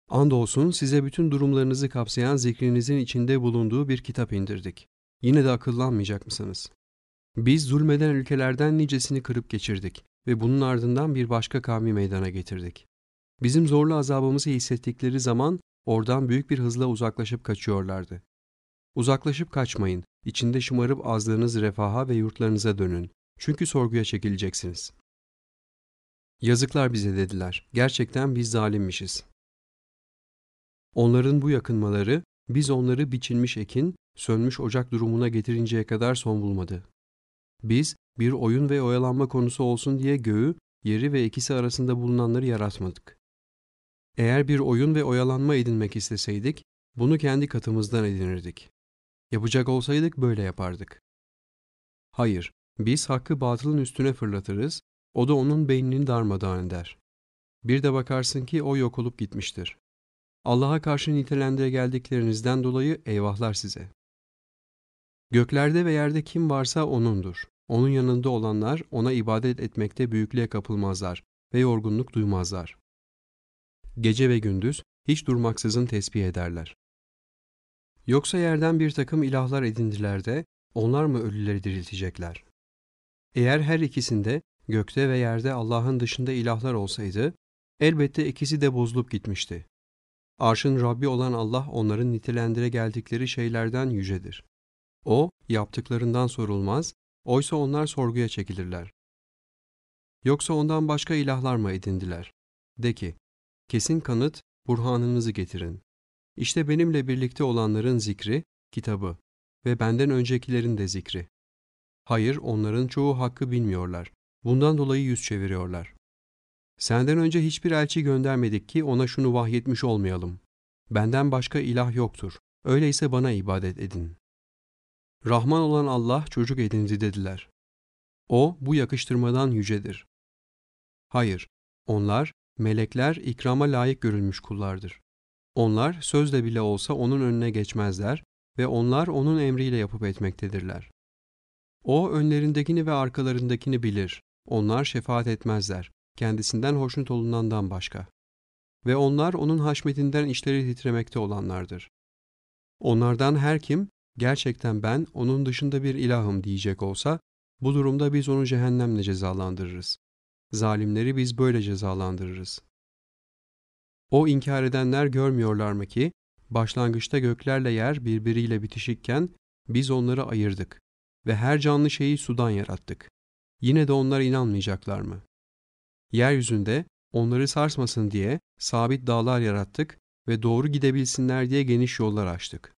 Andolsun size bütün durumlarınızı kapsayan zikrinizin içinde bulunduğu bir kitap indirdik. Yine de akıllanmayacak mısınız? Biz zulmeden ülkelerden nicesini kırıp geçirdik ve bunun ardından bir başka kavmi meydana getirdik. Bizim zorlu azabımızı hissettikleri zaman oradan büyük bir hızla uzaklaşıp kaçıyorlardı. Uzaklaşıp kaçmayın, içinde şımarıp azdığınız refaha ve yurtlarınıza dönün. Çünkü sorguya çekileceksiniz. Yazıklar bize dediler. Gerçekten biz zalimmişiz. Onların bu yakınmaları, biz onları biçilmiş ekin, sönmüş ocak durumuna getirinceye kadar son bulmadı. Biz, bir oyun ve oyalanma konusu olsun diye göğü, yeri ve ikisi arasında bulunanları yaratmadık. Eğer bir oyun ve oyalanma edinmek isteseydik, bunu kendi katımızdan edinirdik. Yapacak olsaydık böyle yapardık. Hayır, biz hakkı batılın üstüne fırlatırız, o da onun beynini darmadağın eder. Bir de bakarsın ki o yok olup gitmiştir. Allah'a karşı nitelendire geldiklerinizden dolayı eyvahlar size. Göklerde ve yerde kim varsa O'nundur. Onun yanında olanlar O'na ibadet etmekte büyüklüğe kapılmazlar ve yorgunluk duymazlar. Gece ve gündüz hiç durmaksızın tesbih ederler. Yoksa yerden bir takım ilahlar edindiler de onlar mı ölüleri diriltecekler? Eğer her ikisinde gökte ve yerde Allah'ın dışında ilahlar olsaydı elbette ikisi de bozulup gitmişti. Arşın Rabbi olan Allah onların nitelendire geldikleri şeylerden yücedir. O, yaptıklarından sorulmaz, oysa onlar sorguya çekilirler. Yoksa ondan başka ilahlar mı edindiler? De ki, kesin kanıt, burhanınızı getirin. İşte benimle birlikte olanların zikri, kitabı ve benden öncekilerin de zikri. Hayır, onların çoğu hakkı bilmiyorlar. Bundan dolayı yüz çeviriyorlar. Senden önce hiçbir elçi göndermedik ki ona şunu vahyetmiş olmayalım. Benden başka ilah yoktur. Öyleyse bana ibadet edin. Rahman olan Allah çocuk edindi dediler. O bu yakıştırmadan yücedir. Hayır, onlar, melekler ikrama layık görülmüş kullardır. Onlar sözle bile olsa onun önüne geçmezler ve onlar onun emriyle yapıp etmektedirler. O önlerindekini ve arkalarındakini bilir. Onlar şefaat etmezler, kendisinden hoşnut olunandan başka. Ve onlar onun haşmetinden işleri titremekte olanlardır. Onlardan her kim, gerçekten ben onun dışında bir ilahım diyecek olsa, bu durumda biz onu cehennemle cezalandırırız. Zalimleri biz böyle cezalandırırız. O inkar edenler görmüyorlar mı ki, başlangıçta göklerle yer birbiriyle bitişikken biz onları ayırdık ve her canlı şeyi sudan yarattık. Yine de onlar inanmayacaklar mı? Yeryüzünde onları sarsmasın diye sabit dağlar yarattık ve doğru gidebilsinler diye geniş yollar açtık.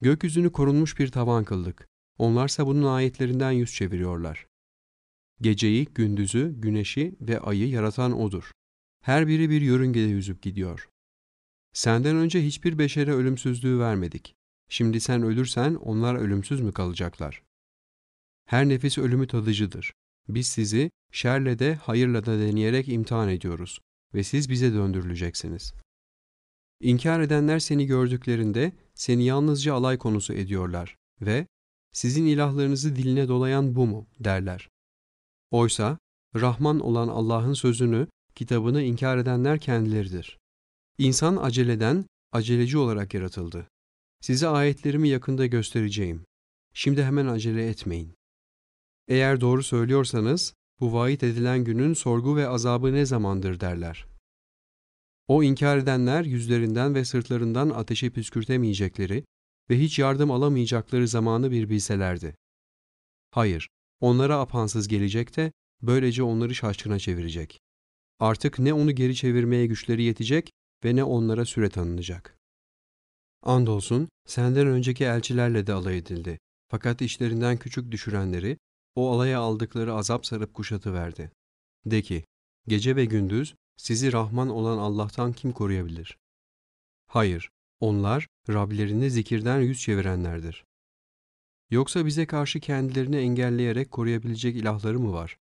Gökyüzünü korunmuş bir tavan kıldık. Onlarsa bunun ayetlerinden yüz çeviriyorlar. Geceyi, gündüzü, güneşi ve ayı yaratan O'dur. Her biri bir yörüngede yüzüp gidiyor. Senden önce hiçbir beşere ölümsüzlüğü vermedik. Şimdi sen ölürsen onlar ölümsüz mü kalacaklar? Her nefis ölümü tadıcıdır. Biz sizi şerle de hayırla da deneyerek imtihan ediyoruz ve siz bize döndürüleceksiniz. İnkar edenler seni gördüklerinde seni yalnızca alay konusu ediyorlar ve sizin ilahlarınızı diline dolayan bu mu derler. Oysa Rahman olan Allah'ın sözünü, kitabını inkar edenler kendileridir. İnsan aceleden, aceleci olarak yaratıldı. Size ayetlerimi yakında göstereceğim. Şimdi hemen acele etmeyin. Eğer doğru söylüyorsanız, bu vaat edilen günün sorgu ve azabı ne zamandır derler. O inkar edenler yüzlerinden ve sırtlarından ateşi püskürtemeyecekleri ve hiç yardım alamayacakları zamanı bir bilselerdi. Hayır, onlara apansız gelecek de böylece onları şaşkına çevirecek. Artık ne onu geri çevirmeye güçleri yetecek ve ne onlara süre tanınacak. Andolsun senden önceki elçilerle de alay edildi. Fakat işlerinden küçük düşürenleri o alaya aldıkları azap sarıp kuşatıverdi. De ki, gece ve gündüz sizi Rahman olan Allah'tan kim koruyabilir? Hayır, onlar Rablerini zikirden yüz çevirenlerdir. Yoksa bize karşı kendilerini engelleyerek koruyabilecek ilahları mı var?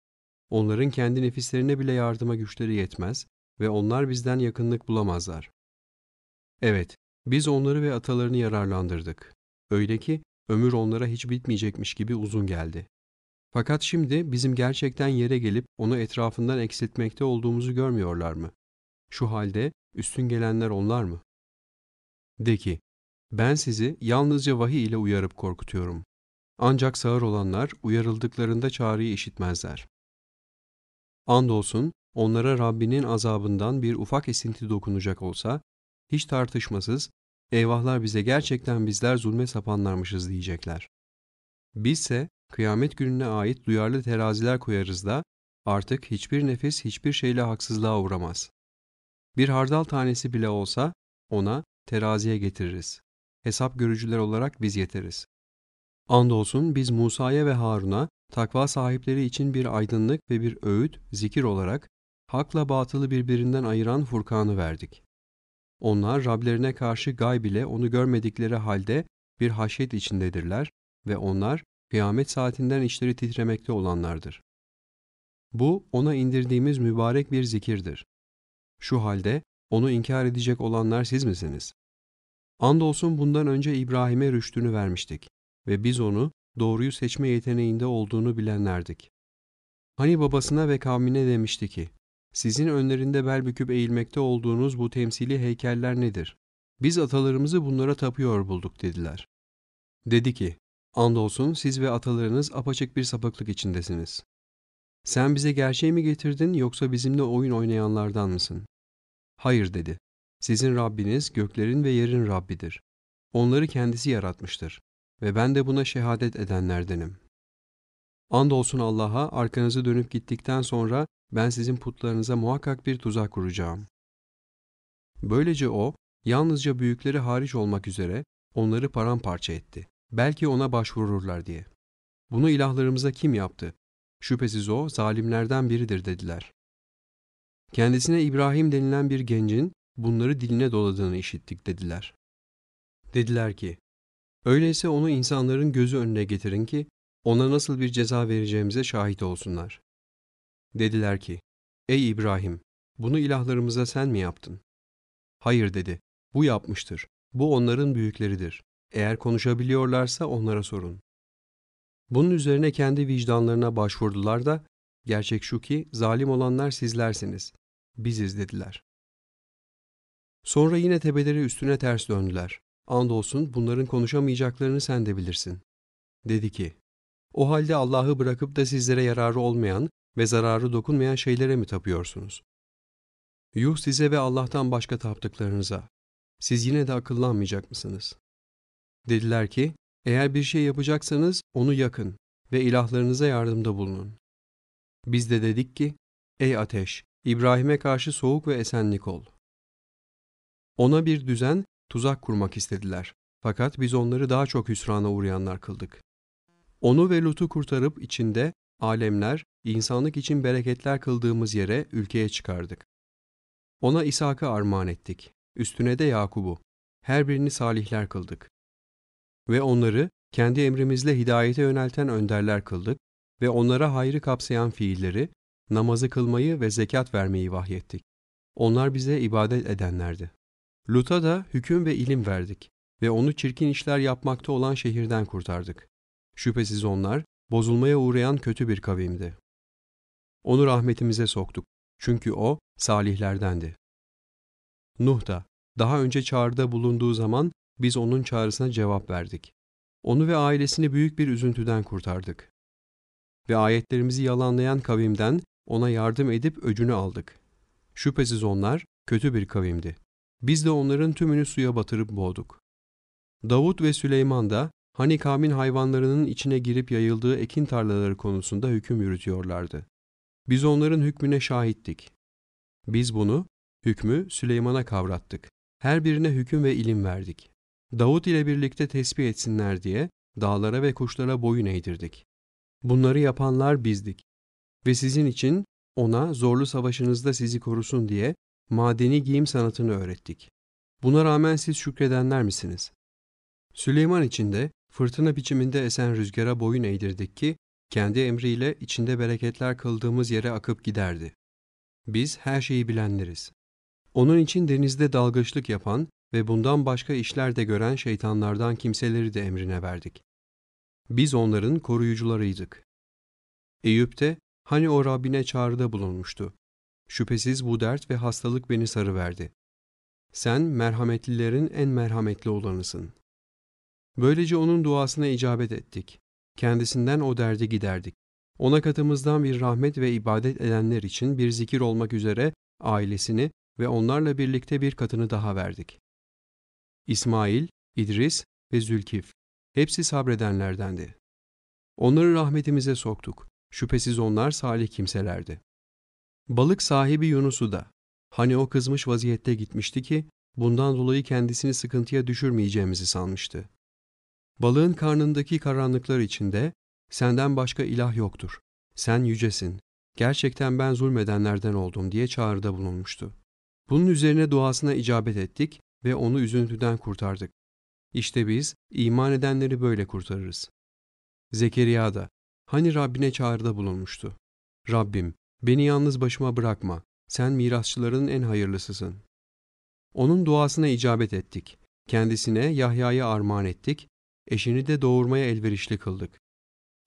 Onların kendi nefislerine bile yardıma güçleri yetmez ve onlar bizden yakınlık bulamazlar. Evet, biz onları ve atalarını yararlandırdık. Öyle ki ömür onlara hiç bitmeyecekmiş gibi uzun geldi. Fakat şimdi bizim gerçekten yere gelip onu etrafından eksiltmekte olduğumuzu görmüyorlar mı? Şu halde üstün gelenler onlar mı? De ki, ben sizi yalnızca vahiy ile uyarıp korkutuyorum. Ancak sağır olanlar uyarıldıklarında çağrıyı işitmezler. Andolsun onlara Rabbinin azabından bir ufak esinti dokunacak olsa, hiç tartışmasız, eyvahlar bize gerçekten bizler zulme sapanlarmışız diyecekler. Bizse kıyamet gününe ait duyarlı teraziler koyarız da artık hiçbir nefis hiçbir şeyle haksızlığa uğramaz. Bir hardal tanesi bile olsa ona teraziye getiririz. Hesap görücüler olarak biz yeteriz. Andolsun biz Musa'ya ve Harun'a takva sahipleri için bir aydınlık ve bir öğüt, zikir olarak hakla batılı birbirinden ayıran Furkan'ı verdik. Onlar Rablerine karşı gayb ile onu görmedikleri halde bir haşyet içindedirler ve onlar kıyamet saatinden içleri titremekte olanlardır. Bu ona indirdiğimiz mübarek bir zikirdir. Şu halde onu inkar edecek olanlar siz misiniz? Andolsun bundan önce İbrahim'e rüştünü vermiştik ve biz onu doğruyu seçme yeteneğinde olduğunu bilenlerdik. Hani babasına ve kavmine demişti ki, sizin önlerinde bel büküp eğilmekte olduğunuz bu temsili heykeller nedir? Biz atalarımızı bunlara tapıyor bulduk dediler. Dedi ki, andolsun siz ve atalarınız apaçık bir sapıklık içindesiniz. Sen bize gerçeği mi getirdin yoksa bizimle oyun oynayanlardan mısın? Hayır dedi. Sizin Rabbiniz göklerin ve yerin Rabbidir. Onları kendisi yaratmıştır ve ben de buna şehadet edenlerdenim. Andolsun Allah'a arkanızı dönüp gittikten sonra ben sizin putlarınıza muhakkak bir tuzak kuracağım. Böylece o, yalnızca büyükleri hariç olmak üzere onları paramparça etti. Belki ona başvururlar diye. Bunu ilahlarımıza kim yaptı? Şüphesiz o zalimlerden biridir dediler. Kendisine İbrahim denilen bir gencin bunları diline doladığını işittik dediler. Dediler ki, öyleyse onu insanların gözü önüne getirin ki ona nasıl bir ceza vereceğimize şahit olsunlar. Dediler ki, ey İbrahim, bunu ilahlarımıza sen mi yaptın? Hayır dedi, bu yapmıştır, bu onların büyükleridir. Eğer konuşabiliyorlarsa onlara sorun. Bunun üzerine kendi vicdanlarına başvurdular da, gerçek şu ki zalim olanlar sizlersiniz, biziz dediler. Sonra yine tepeleri üstüne ters döndüler. Andolsun bunların konuşamayacaklarını sen de bilirsin. Dedi ki, o halde Allah'ı bırakıp da sizlere yararı olmayan ve zararı dokunmayan şeylere mi tapıyorsunuz? Yuh size ve Allah'tan başka taptıklarınıza. Siz yine de akıllanmayacak mısınız? Dediler ki, eğer bir şey yapacaksanız onu yakın ve ilahlarınıza yardımda bulunun. Biz de dedik ki, ey ateş, İbrahim'e karşı soğuk ve esenlik ol. Ona bir düzen, tuzak kurmak istediler. Fakat biz onları daha çok hüsrana uğrayanlar kıldık. Onu ve Lut'u kurtarıp içinde alemler, insanlık için bereketler kıldığımız yere, ülkeye çıkardık. Ona İshak'ı armağan ettik. Üstüne de Yakub'u. Her birini salihler kıldık. Ve onları kendi emrimizle hidayete yönelten önderler kıldık ve onlara hayrı kapsayan fiilleri, namazı kılmayı ve zekat vermeyi vahyettik. Onlar bize ibadet edenlerdi. Lut'a da hüküm ve ilim verdik ve onu çirkin işler yapmakta olan şehirden kurtardık. Şüphesiz onlar bozulmaya uğrayan kötü bir kavimdi. Onu rahmetimize soktuk çünkü o salihlerdendi. Nuh da daha önce çağrıda bulunduğu zaman biz onun çağrısına cevap verdik. Onu ve ailesini büyük bir üzüntüden kurtardık. Ve ayetlerimizi yalanlayan kavimden ona yardım edip öcünü aldık. Şüphesiz onlar kötü bir kavimdi. Biz de onların tümünü suya batırıp boğduk. Davut ve Süleyman da hani kavmin hayvanlarının içine girip yayıldığı ekin tarlaları konusunda hüküm yürütüyorlardı. Biz onların hükmüne şahittik. Biz bunu, hükmü Süleyman'a kavrattık. Her birine hüküm ve ilim verdik. Davut ile birlikte tesbih etsinler diye dağlara ve kuşlara boyun eğdirdik. Bunları yapanlar bizdik. Ve sizin için ona zorlu savaşınızda sizi korusun diye madeni giyim sanatını öğrettik. Buna rağmen siz şükredenler misiniz? Süleyman için de fırtına biçiminde esen rüzgara boyun eğdirdik ki kendi emriyle içinde bereketler kıldığımız yere akıp giderdi. Biz her şeyi bilenleriz. Onun için denizde dalgıçlık yapan ve bundan başka işler de gören şeytanlardan kimseleri de emrine verdik. Biz onların koruyucularıydık. Eyüp de hani o Rabbine çağrıda bulunmuştu. Şüphesiz bu dert ve hastalık beni sarıverdi. Sen merhametlilerin en merhametli olanısın. Böylece onun duasına icabet ettik. Kendisinden o derdi giderdik. Ona katımızdan bir rahmet ve ibadet edenler için bir zikir olmak üzere ailesini ve onlarla birlikte bir katını daha verdik. İsmail, İdris ve Zülkif hepsi sabredenlerdendi. Onları rahmetimize soktuk. Şüphesiz onlar salih kimselerdi. Balık sahibi Yunus'u da, hani o kızmış vaziyette gitmişti ki, bundan dolayı kendisini sıkıntıya düşürmeyeceğimizi sanmıştı. Balığın karnındaki karanlıklar içinde, senden başka ilah yoktur, sen yücesin, gerçekten ben zulmedenlerden oldum diye çağrıda bulunmuştu. Bunun üzerine duasına icabet ettik ve onu üzüntüden kurtardık. İşte biz iman edenleri böyle kurtarırız. Zekeriya da hani Rabbine çağrıda bulunmuştu. Rabbim beni yalnız başıma bırakma, sen mirasçıların en hayırlısısın. Onun duasına icabet ettik. Kendisine Yahya'yı armağan ettik, eşini de doğurmaya elverişli kıldık.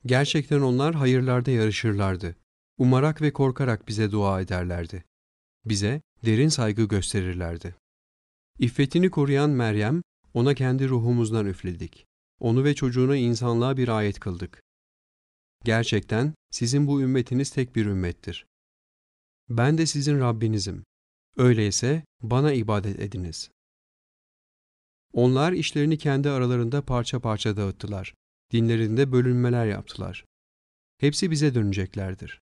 Gerçekten onlar hayırlarda yarışırlardı. Umarak ve korkarak bize dua ederlerdi. Bize derin saygı gösterirlerdi. İffetini koruyan Meryem, ona kendi ruhumuzdan üfledik. Onu ve çocuğunu insanlığa bir ayet kıldık. Gerçekten sizin bu ümmetiniz tek bir ümmettir. Ben de sizin Rabbinizim. Öyleyse bana ibadet ediniz. Onlar işlerini kendi aralarında parça parça dağıttılar. Dinlerinde bölünmeler yaptılar. Hepsi bize döneceklerdir.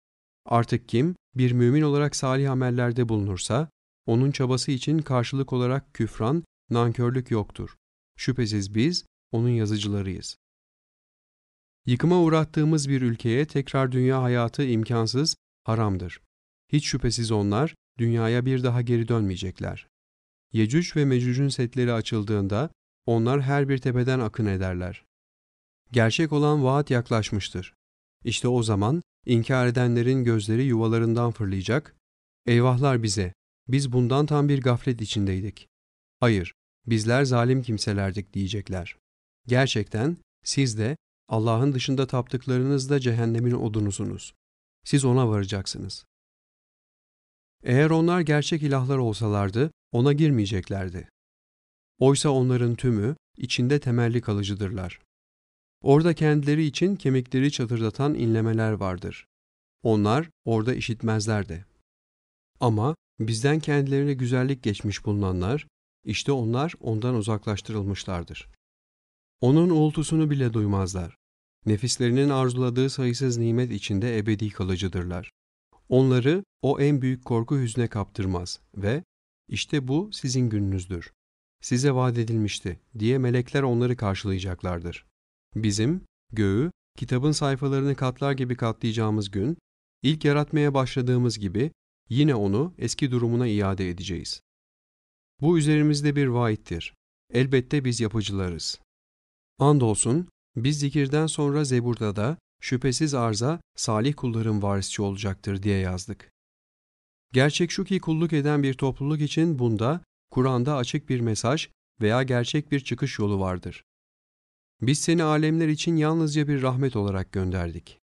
Artık kim bir mümin olarak salih amellerde bulunursa, onun çabası için karşılık olarak küfran, nankörlük yoktur. Şüphesiz biz onun yazıcılarıyız. Yıkıma uğrattığımız bir ülkeye tekrar dünya hayatı imkansız, haramdır. Hiç şüphesiz onlar dünyaya bir daha geri dönmeyecekler. Yecüc ve Mecüc'ün setleri açıldığında onlar her bir tepeden akın ederler. Gerçek olan vaat yaklaşmıştır. İşte o zaman inkar edenlerin gözleri yuvalarından fırlayacak, eyvahlar bize, biz bundan tam bir gaflet içindeydik. Hayır, bizler zalim kimselerdik diyecekler. Gerçekten siz de Allah'ın dışında taptıklarınız da cehennemin odunusunuz. Siz ona varacaksınız. Eğer onlar gerçek ilahlar olsalardı, ona girmeyeceklerdi. Oysa onların tümü içinde temelli kalıcıdırlar. Orada kendileri için kemikleri çatırdatan inlemeler vardır. Onlar orada işitmezler de. Ama bizden kendilerine güzellik geçmiş bulunanlar, işte onlar ondan uzaklaştırılmışlardır. Onun uğultusunu bile duymazlar. Nefislerinin arzuladığı sayısız nimet içinde ebedi kalıcıdırlar. Onları o en büyük korku hüzne kaptırmaz ve işte bu sizin gününüzdür. Size vaat edilmişti diye melekler onları karşılayacaklardır. Bizim göğü kitabın sayfalarını katlar gibi katlayacağımız gün, ilk yaratmaya başladığımız gibi yine onu eski durumuna iade edeceğiz. Bu üzerimizde bir vaittir. Elbette biz yapıcılarız. Andolsun biz zikirden sonra Zebur'da da şüphesiz arza salih kulların varisçi olacaktır diye yazdık. Gerçek şu ki kulluk eden bir topluluk için bunda Kur'an'da açık bir mesaj veya gerçek bir çıkış yolu vardır. Biz seni alemler için yalnızca bir rahmet olarak gönderdik.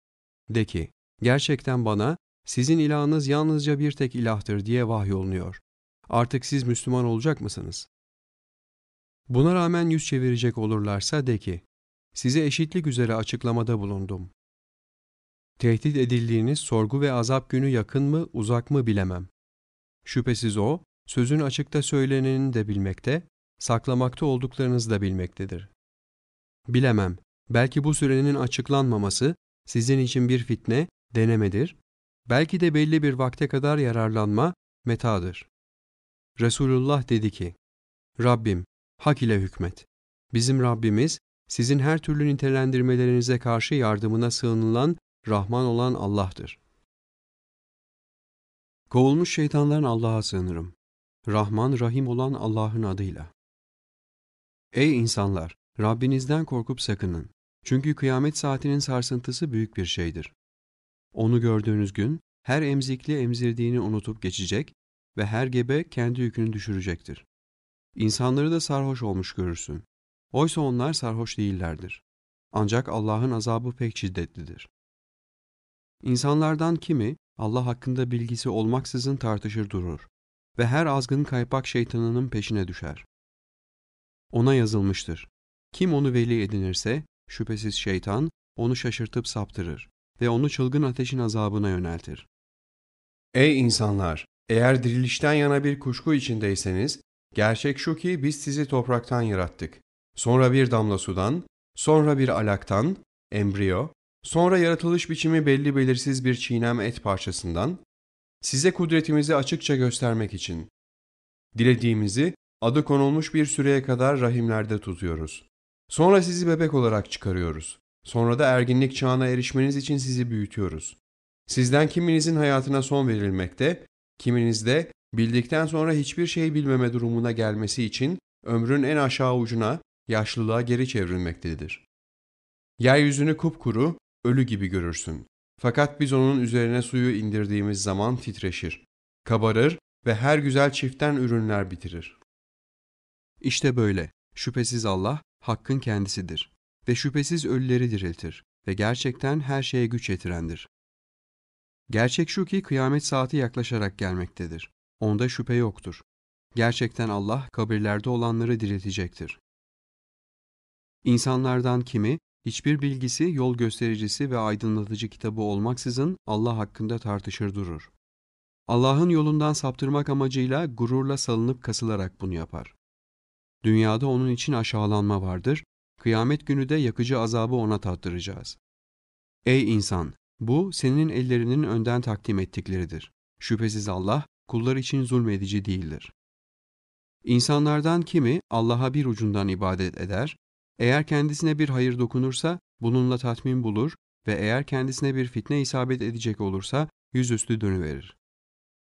De ki, gerçekten bana sizin ilahınız yalnızca bir tek ilahtır diye vahyolunuyor. Artık siz Müslüman olacak mısınız? Buna rağmen yüz çevirecek olurlarsa de ki, size eşitlik üzere açıklamada bulundum. Tehdit edildiğiniz sorgu ve azap günü yakın mı, uzak mı bilemem. Şüphesiz o, sözün açıkta söyleneni de bilmekte, saklamakta olduklarınızı da bilmektedir. Bilemem, belki bu sürenin açıklanmaması sizin için bir fitne, denemedir, belki de belli bir vakte kadar yararlanma, metadır. Resulullah dedi ki, Rabbim, hak ile hükmet. Bizim Rabbimiz, sizin her türlü nitelendirmelerinize karşı yardımına sığınılan, Rahman olan Allah'tır. Kovulmuş şeytanların Allah'a sığınırım. Rahman, Rahim olan Allah'ın adıyla. Ey insanlar! Rabbinizden korkup sakının. Çünkü kıyamet saatinin sarsıntısı büyük bir şeydir. Onu gördüğünüz gün her emzikli emzirdiğini unutup geçecek ve her gebe kendi yükünü düşürecektir. İnsanları da sarhoş olmuş görürsün. Oysa onlar sarhoş değillerdir. Ancak Allah'ın azabı pek şiddetlidir. İnsanlardan kimi Allah hakkında bilgisi olmaksızın tartışır durur ve her azgın kaypak şeytanının peşine düşer. Ona yazılmıştır. Kim onu veli edinirse şüphesiz şeytan onu şaşırtıp saptırır ve onu çılgın ateşin azabına yöneltir. Ey insanlar! Eğer dirilişten yana bir kuşku içindeyseniz, gerçek şu ki biz sizi topraktan yarattık. Sonra bir damla sudan, sonra bir alaktan, embriyo, sonra yaratılış biçimi belli belirsiz bir çiğnem et parçasından, size kudretimizi açıkça göstermek için. Dilediğimizi adı konulmuş bir süreye kadar rahimlerde tutuyoruz. Sonra sizi bebek olarak çıkarıyoruz. Sonra da erginlik çağına erişmeniz için sizi büyütüyoruz. Sizden kiminizin hayatına son verilmekte, kiminizde bildikten sonra hiçbir şey bilmeme durumuna gelmesi için ömrün en aşağı ucuna, yaşlılığa geri çevrilmektedir. Yeryüzünü kupkuru, ölü gibi görürsün. Fakat biz onun üzerine suyu indirdiğimiz zaman titreşir, kabarır ve her güzel çiftten ürünler bitirir. İşte böyle. Şüphesiz Allah, Hakk'ın kendisidir ve şüphesiz ölüleri diriltir ve gerçekten her şeye güç yetirendir. Gerçek şu ki kıyamet saati yaklaşarak gelmektedir. Onda şüphe yoktur. Gerçekten Allah kabirlerde olanları diriltecektir. İnsanlardan kimi hiçbir bilgisi, yol göstericisi ve aydınlatıcı kitabı olmaksızın Allah hakkında tartışır durur. Allah'ın yolundan saptırmak amacıyla gururla salınıp kasılarak bunu yapar. Dünyada onun için aşağılanma vardır, kıyamet günü de yakıcı azabı ona tattıracağız. Ey insan! Bu senin ellerinin önden takdim ettikleridir. Şüphesiz Allah kullar için zulmedici değildir. İnsanlardan kimi Allah'a bir ucundan ibadet eder, eğer kendisine bir hayır dokunursa bununla tatmin bulur ve eğer kendisine bir fitne isabet edecek olursa yüzüstü dönüverir.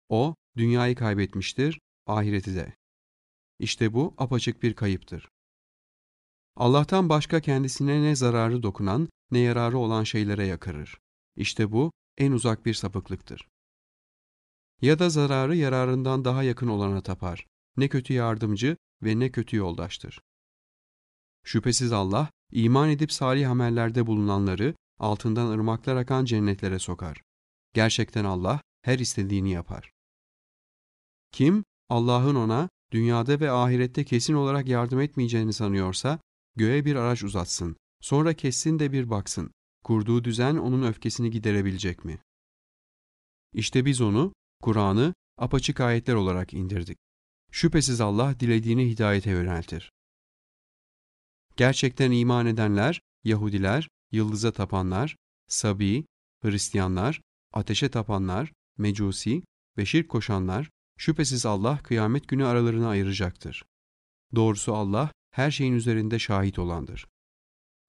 O, dünyayı kaybetmiştir, ahireti de. İşte bu apaçık bir kayıptır. Allah'tan başka kendisine ne zararı dokunan ne yararı olan şeylere yakarır. İşte bu en uzak bir sapıklıktır. Ya da zararı yararından daha yakın olana tapar. Ne kötü yardımcı ve ne kötü yoldaştır. Şüphesiz Allah, iman edip salih amellerde bulunanları altından ırmaklar akan cennetlere sokar. Gerçekten Allah her istediğini yapar. Kim Allah'ın ona dünyada ve ahirette kesin olarak yardım etmeyeceğini sanıyorsa göğe bir araç uzatsın. Sonra kessin de bir baksın. Kurduğu düzen onun öfkesini giderebilecek mi? İşte biz onu, Kur'an'ı apaçık ayetler olarak indirdik. Şüphesiz Allah dilediğini hidayete yöneltir. Gerçekten iman edenler, Yahudiler, yıldıza tapanlar, Sabi, Hristiyanlar, ateşe tapanlar, Mecusi ve şirk koşanlar, şüphesiz Allah kıyamet günü aralarını ayıracaktır. Doğrusu Allah her şeyin üzerinde şahit olandır.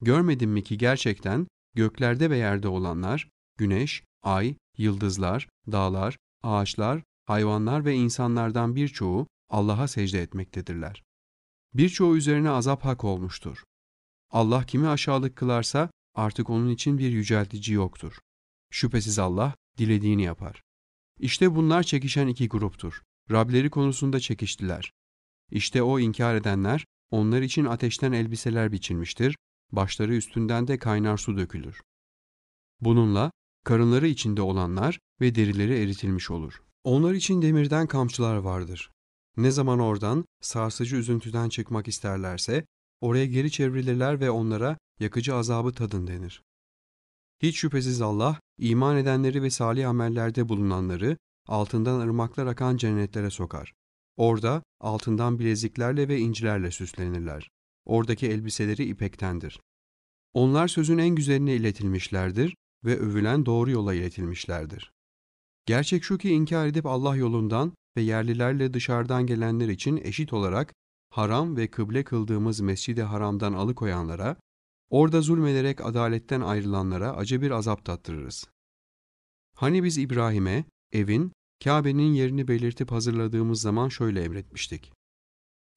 Görmedin mi ki gerçekten göklerde ve yerde olanlar, güneş, ay, yıldızlar, dağlar, ağaçlar, hayvanlar ve insanlardan birçoğu Allah'a secde etmektedirler. Birçoğu üzerine azap hak olmuştur. Allah kimi aşağılık kılarsa artık onun için bir yüceltici yoktur. Şüphesiz Allah dilediğini yapar. İşte bunlar çekişen iki gruptur. Rableri konusunda çekiştiler. İşte o inkar edenler, onlar için ateşten elbiseler biçilmiştir, başları üstünden de kaynar su dökülür. Bununla karınları içinde olanlar ve derileri eritilmiş olur. Onlar için demirden kamçılar vardır. Ne zaman oradan sarsıcı üzüntüden çıkmak isterlerse oraya geri çevrilirler ve onlara yakıcı azabı tadın denir. Hiç şüphesiz Allah iman edenleri ve salih amellerde bulunanları altından ırmaklar akan cennetlere sokar. Orada altından bileziklerle ve incilerle süslenirler. Oradaki elbiseleri ipektendir. Onlar sözün en güzeline iletilmişlerdir ve övülen doğru yola iletilmişlerdir. Gerçek şu ki inkar edip Allah yolundan ve yerlilerle dışarıdan gelenler için eşit olarak haram ve kıble kıldığımız mescidi haramdan alıkoyanlara, orada zulmederek adaletten ayrılanlara acı bir azap tattırırız. Hani biz İbrahim'e evin, Kabe'nin yerini belirtip hazırladığımız zaman şöyle emretmiştik.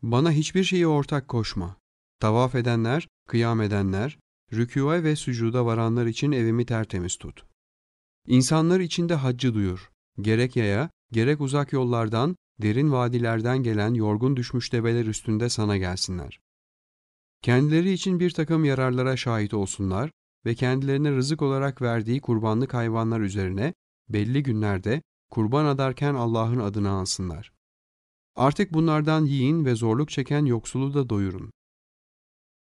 Bana hiçbir şeyi ortak koşma. Tavaf edenler, kıyam edenler, rükûa ve sücuda varanlar için evimi tertemiz tut. İnsanlar içinde haccı duyur. Gerek yaya, gerek uzak yollardan, derin vadilerden gelen yorgun düşmüş develer üstünde sana gelsinler. Kendileri için bir takım yararlara şahit olsunlar ve kendilerine rızık olarak verdiği kurbanlık hayvanlar üzerine belli günlerde kurban adarken Allah'ın adını ansınlar. Artık bunlardan yiyin ve zorluk çeken yoksulu da doyurun.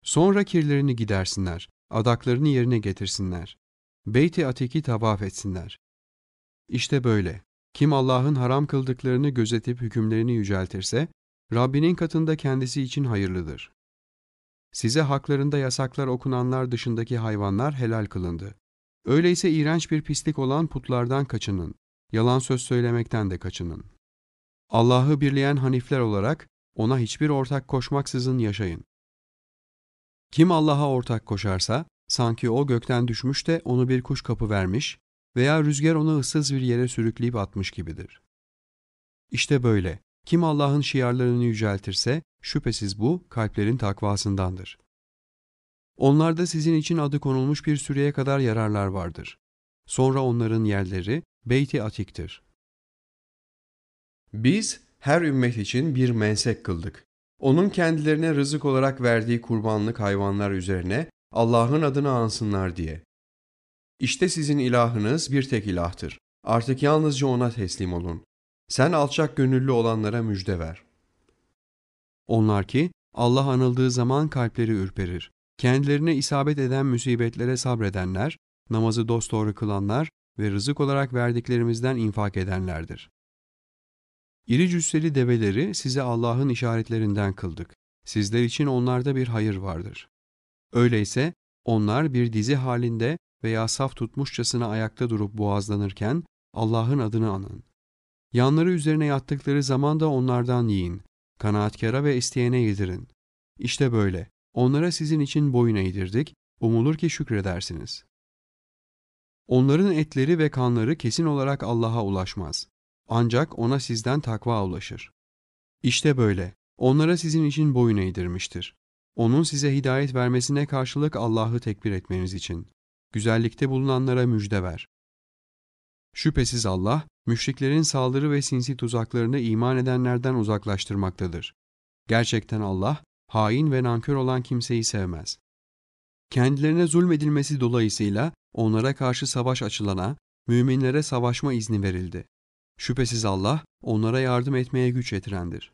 Sonra kirlerini gidersinler, adaklarını yerine getirsinler. Beyt-i Atik'i tavaf etsinler. İşte böyle. Kim Allah'ın haram kıldıklarını gözetip hükümlerini yüceltirse, Rabbinin katında kendisi için hayırlıdır. Size haklarında yasaklar okunanlar dışındaki hayvanlar helal kılındı. Öyleyse iğrenç bir pislik olan putlardan kaçının, yalan söz söylemekten de kaçının. Allah'ı birleyen hanifler olarak ona hiçbir ortak koşmaksızın yaşayın. Kim Allah'a ortak koşarsa, sanki o gökten düşmüş de onu bir kuş kapı vermiş veya rüzgar onu ıssız bir yere sürükleyip atmış gibidir. İşte böyle, kim Allah'ın şiarlarını yüceltirse, şüphesiz bu kalplerin takvasındandır. Onlarda sizin için adı konulmuş bir süreye kadar yararlar vardır. Sonra onların yerleri Beyt-i Atik'tir. Biz her ümmet için bir mensek kıldık. Onun kendilerine rızık olarak verdiği kurbanlık hayvanlar üzerine Allah'ın adını ansınlar diye. İşte sizin ilahınız bir tek ilahtır. Artık yalnızca ona teslim olun. Sen alçak gönüllü olanlara müjde ver. Onlar ki Allah anıldığı zaman kalpleri ürperir. Kendilerine isabet eden musibetlere sabredenler, namazı dosdoğru kılanlar ve rızık olarak verdiklerimizden infak edenlerdir. İri cüsseli develeri size Allah'ın işaretlerinden kıldık. Sizler için onlarda bir hayır vardır. Öyleyse onlar bir dizi halinde veya saf tutmuşçasına ayakta durup boğazlanırken Allah'ın adını anın. Yanları üzerine yattıkları zaman da onlardan yiyin. Kanaatkara ve isteyene yedirin. İşte böyle. Onlara sizin için boyun eğdirdik. Umulur ki şükredersiniz. Onların etleri ve kanları kesin olarak Allah'a ulaşmaz. Ancak ona sizden takva ulaşır. İşte böyle. Onlara sizin için boyun eğdirmiştir. Onun size hidayet vermesine karşılık Allah'ı tekbir etmeniz için. Güzellikte bulunanlara müjde ver. Şüphesiz Allah, müşriklerin saldırı ve sinsi tuzaklarını iman edenlerden uzaklaştırmaktadır. Gerçekten Allah, hain ve nankör olan kimseyi sevmez. Kendilerine zulmedilmesi dolayısıyla onlara karşı savaş açılana, müminlere savaşma izni verildi. Şüphesiz Allah, onlara yardım etmeye güç yetirendir.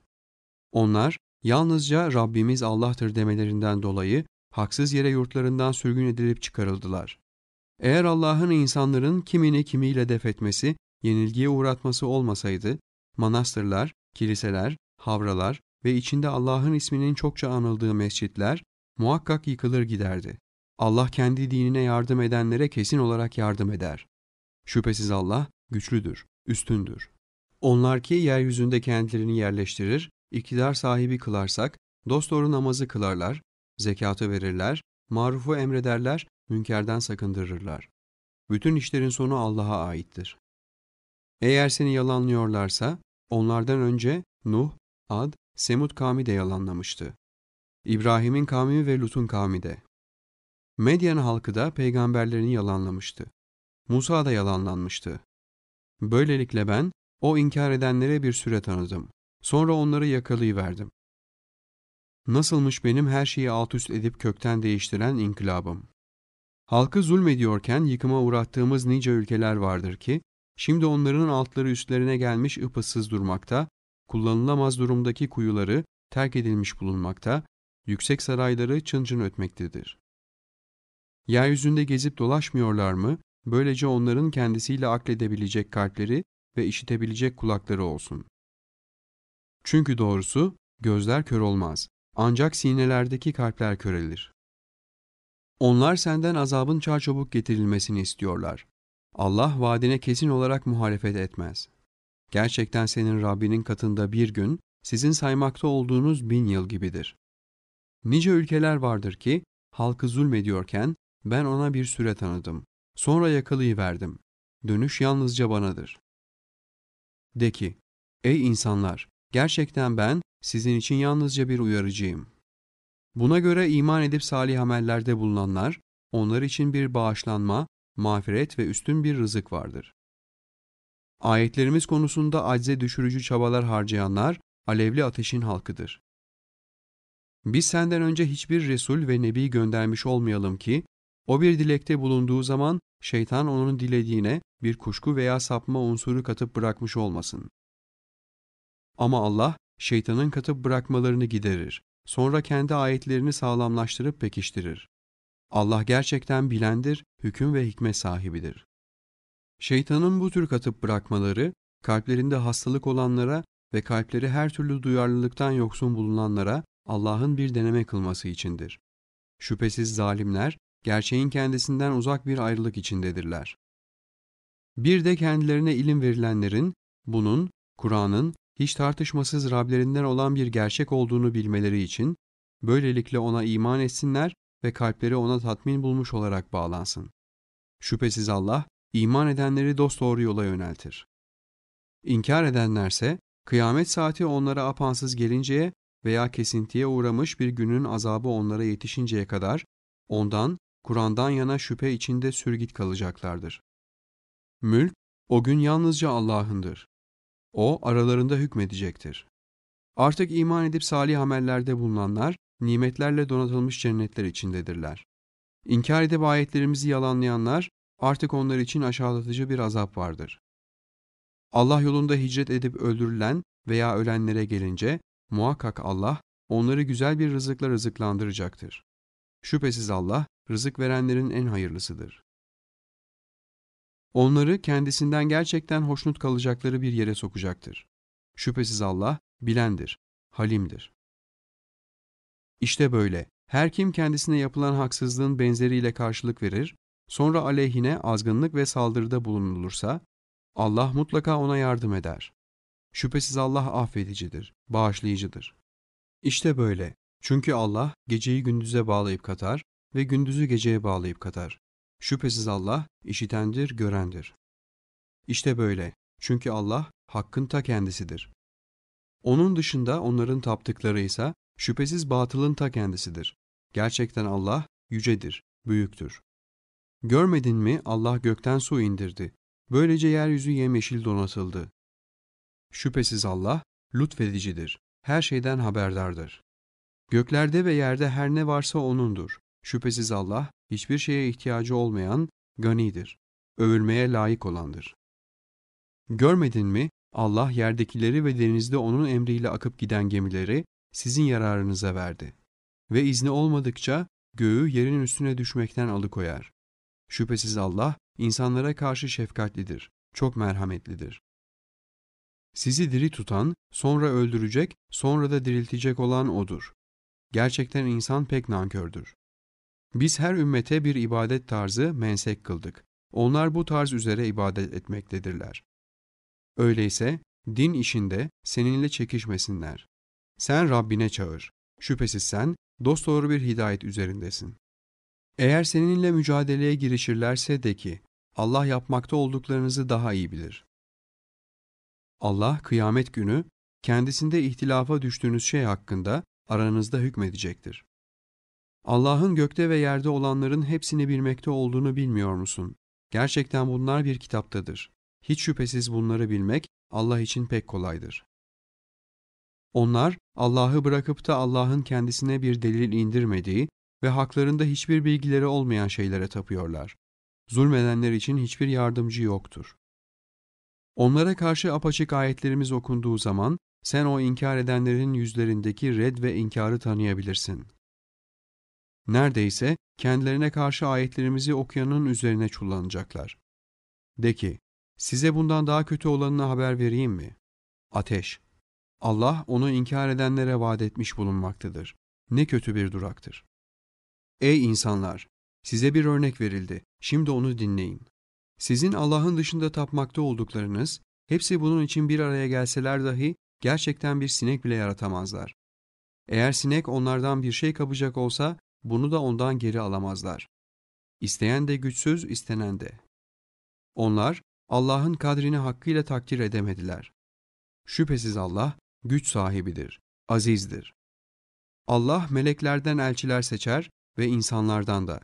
Onlar, yalnızca Rabbimiz Allah'tır demelerinden dolayı haksız yere yurtlarından sürgün edilip çıkarıldılar. Eğer Allah'ın insanların kimini kimiyle def etmesi, yenilgiye uğratması olmasaydı, manastırlar, kiliseler, havralar ve içinde Allah'ın isminin çokça anıldığı mescitler muhakkak yıkılır giderdi. Allah kendi dinine yardım edenlere kesin olarak yardım eder. Şüphesiz Allah güçlüdür, üstündür. Onlar ki yeryüzünde kendilerini yerleştirir, iktidar sahibi kılarsak, dosdoğru namazı kılarlar, zekatı verirler, marufu emrederler, münkerden sakındırırlar. Bütün işlerin sonu Allah'a aittir. Eğer seni yalanlıyorlarsa, onlardan önce Nuh, Ad, Semud kavmi de yalanlamıştı. İbrahim'in kavmi ve Lut'un kavmi de. Medyen halkı da peygamberlerini yalanlamıştı. Musa da yalanlanmıştı. Böylelikle ben, o inkar edenlere bir süre tanıdım. Sonra onları yakalayıverdim. Nasılmış benim her şeyi alt üst edip kökten değiştiren inkılabım? Halkı zulmediyorken yıkıma uğrattığımız nice ülkeler vardır ki, şimdi onların altları üstlerine gelmiş ıpıssız durmakta, kullanılamaz durumdaki kuyuları terk edilmiş bulunmakta, yüksek sarayları çın çın ötmektedir. Yeryüzünde gezip dolaşmıyorlar mı, böylece onların kendisiyle akledebilecek kalpleri ve işitebilecek kulakları olsun. Çünkü doğrusu gözler kör olmaz, ancak sinelerdeki kalpler körelir. Onlar senden azabın çarçabuk getirilmesini istiyorlar. Allah vaadine kesin olarak muhalefet etmez. Gerçekten senin Rabbinin katında bir gün, sizin saymakta olduğunuz bin yıl gibidir. Nice ülkeler vardır ki, halkı zulmediyorken ben ona bir süre tanıdım. Sonra yakalayıverdim. Dönüş yalnızca banadır. De ki, ey insanlar, gerçekten ben sizin için yalnızca bir uyarıcıyım. Buna göre iman edip salih amellerde bulunanlar, onlar için bir bağışlanma, mağfiret ve üstün bir rızık vardır. Ayetlerimiz konusunda acze düşürücü çabalar harcayanlar alevli ateşin halkıdır. Biz senden önce hiçbir Resul ve Nebi göndermiş olmayalım ki, o bir dilekte bulunduğu zaman şeytan onun dilediğine bir kuşku veya sapma unsuru katıp bırakmış olmasın. Ama Allah şeytanın katıp bırakmalarını giderir. Sonra kendi ayetlerini sağlamlaştırıp pekiştirir. Allah gerçekten bilendir, hüküm ve hikmet sahibidir. Şeytanın bu tür katıp bırakmaları, kalplerinde hastalık olanlara ve kalpleri her türlü duyarlılıktan yoksun bulunanlara Allah'ın bir deneme kılması içindir. Şüphesiz zalimler, gerçeğin kendisinden uzak bir ayrılık içindedirler. Bir de kendilerine ilim verilenlerin, bunun, Kur'an'ın hiç tartışmasız Rablerinden olan bir gerçek olduğunu bilmeleri için, böylelikle ona iman etsinler ve kalpleri ona tatmin bulmuş olarak bağlansın. Şüphesiz Allah, iman edenleri dosdoğru yola yöneltir. İnkar edenlerse, kıyamet saati onlara apansız gelinceye veya kesintiye uğramış bir günün azabı onlara yetişinceye kadar, ondan, Kur'an'dan yana şüphe içinde sürgit kalacaklardır. Mülk, o gün yalnızca Allah'ındır. O aralarında hükmedecektir. Artık iman edip salih amellerde bulunanlar, nimetlerle donatılmış cennetler içindedirler. İnkar edip ayetlerimizi yalanlayanlar, artık onlar için aşağılatıcı bir azap vardır. Allah yolunda hicret edip öldürülen veya ölenlere gelince, muhakkak Allah onları güzel bir rızıkla rızıklandıracaktır. Şüphesiz Allah, rızık verenlerin en hayırlısıdır. Onları kendisinden gerçekten hoşnut kalacakları bir yere sokacaktır. Şüphesiz Allah bilendir, halimdir. İşte böyle, her kim kendisine yapılan haksızlığın benzeriyle karşılık verir, sonra aleyhine azgınlık ve saldırıda bulunulursa, Allah mutlaka ona yardım eder. Şüphesiz Allah affedicidir, bağışlayıcıdır. İşte böyle, çünkü Allah geceyi gündüze bağlayıp katar ve gündüzü geceye bağlayıp katar. Şüphesiz Allah işitendir, görendir. İşte böyle. Çünkü Allah hakkın ta kendisidir. Onun dışında onların taptıkları ise şüphesiz batılın ta kendisidir. Gerçekten Allah yücedir, büyüktür. Görmedin mi Allah gökten su indirdi. Böylece yeryüzü yemyeşil donatıldı. Şüphesiz Allah lütfedicidir, her şeyden haberdardır. Göklerde ve yerde her ne varsa O'nundur. Şüphesiz Allah hiçbir şeye ihtiyacı olmayan ganidir, övülmeye layık olandır. Görmedin mi Allah yerdekileri ve denizde O'nun emriyle akıp giden gemileri sizin yararınıza verdi. Ve izni olmadıkça göğü yerin üstüne düşmekten alıkoyar. Şüphesiz Allah insanlara karşı şefkatlidir, çok merhametlidir. Sizi diri tutan, sonra öldürecek, sonra da diriltecek olan O'dur. Gerçekten insan pek nankördür. Biz her ümmete bir ibadet tarzı mensek kıldık. Onlar bu tarz üzere ibadet etmektedirler. Öyleyse din işinde seninle çekişmesinler. Sen Rabbine çağır. Şüphesiz sen dosdoğru bir hidayet üzerindesin. Eğer seninle mücadeleye girişirlerse de ki, Allah yapmakta olduklarınızı daha iyi bilir. Allah kıyamet günü kendisinde ihtilafa düştüğünüz şey hakkında aranızda hükmedecektir. Allah'ın gökte ve yerde olanların hepsini bilmekte olduğunu bilmiyor musun? Gerçekten bunlar bir kitaptadır. Hiç şüphesiz bunları bilmek Allah için pek kolaydır. Onlar Allah'ı bırakıp da Allah'ın kendisine bir delil indirmediği ve haklarında hiçbir bilgileri olmayan şeylere tapıyorlar. Zulmedenler için hiçbir yardımcı yoktur. Onlara karşı apaçık ayetlerimiz okunduğu zaman sen o inkar edenlerin yüzlerindeki red ve inkarı tanıyabilirsin. Neredeyse kendilerine karşı ayetlerimizi okuyanın üzerine çullanacaklar. De ki, size bundan daha kötü olanını haber vereyim mi? Ateş. Allah onu inkar edenlere vaat etmiş bulunmaktadır. Ne kötü bir duraktır. Ey insanlar! Size bir örnek verildi. Şimdi onu dinleyin. Sizin Allah'ın dışında tapmakta olduklarınız, hepsi bunun için bir araya gelseler dahi gerçekten bir sinek bile yaratamazlar. Eğer sinek onlardan bir şey kapacak olsa, bunu da ondan geri alamazlar. İsteyen de güçsüz, istenen de. Onlar Allah'ın kadrini hakkıyla takdir edemediler. Şüphesiz Allah güç sahibidir, azizdir. Allah meleklerden elçiler seçer ve insanlardan da.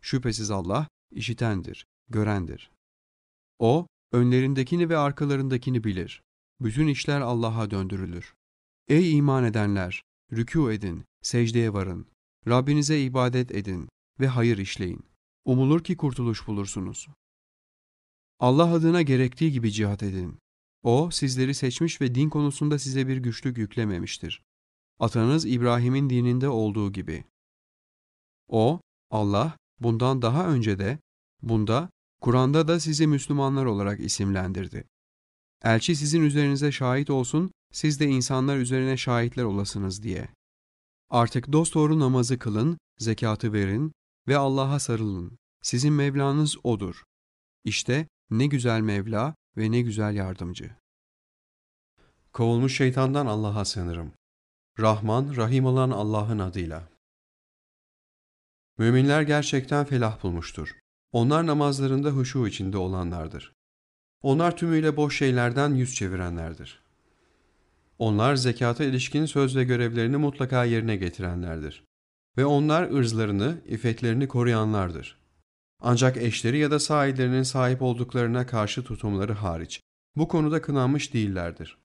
Şüphesiz Allah işitendir, görendir. O, önlerindekini ve arkalarındakini bilir. Bütün işler Allah'a döndürülür. Ey iman edenler! Rükû edin, secdeye varın. Rabbinize ibadet edin ve hayır işleyin. Umulur ki kurtuluş bulursunuz. Allah adına gerektiği gibi cihat edin. O, sizleri seçmiş ve din konusunda size bir güçlük yüklememiştir. Atanız İbrahim'in dininde olduğu gibi. O, Allah, bundan daha önce de, bunda, Kur'an'da da sizi Müslümanlar olarak isimlendirdi. Elçi sizin üzerinize şahit olsun, siz de insanlar üzerine şahitler olasınız diye. Artık dosdoğru namazı kılın, zekatı verin ve Allah'a sarılın. Sizin Mevlanız O'dur. İşte ne güzel Mevla ve ne güzel yardımcı. Kovulmuş şeytandan Allah'a sığınırım. Rahman, Rahim olan Allah'ın adıyla. Müminler gerçekten felah bulmuştur. Onlar namazlarında huşu içinde olanlardır. Onlar tümüyle boş şeylerden yüz çevirenlerdir. Onlar zekata ilişkin söz ve görevlerini mutlaka yerine getirenlerdir. Ve onlar ırzlarını, iffetlerini koruyanlardır. Ancak eşleri ya da sahiplerinin sahip olduklarına karşı tutumları hariç bu konuda kınanmış değillerdir.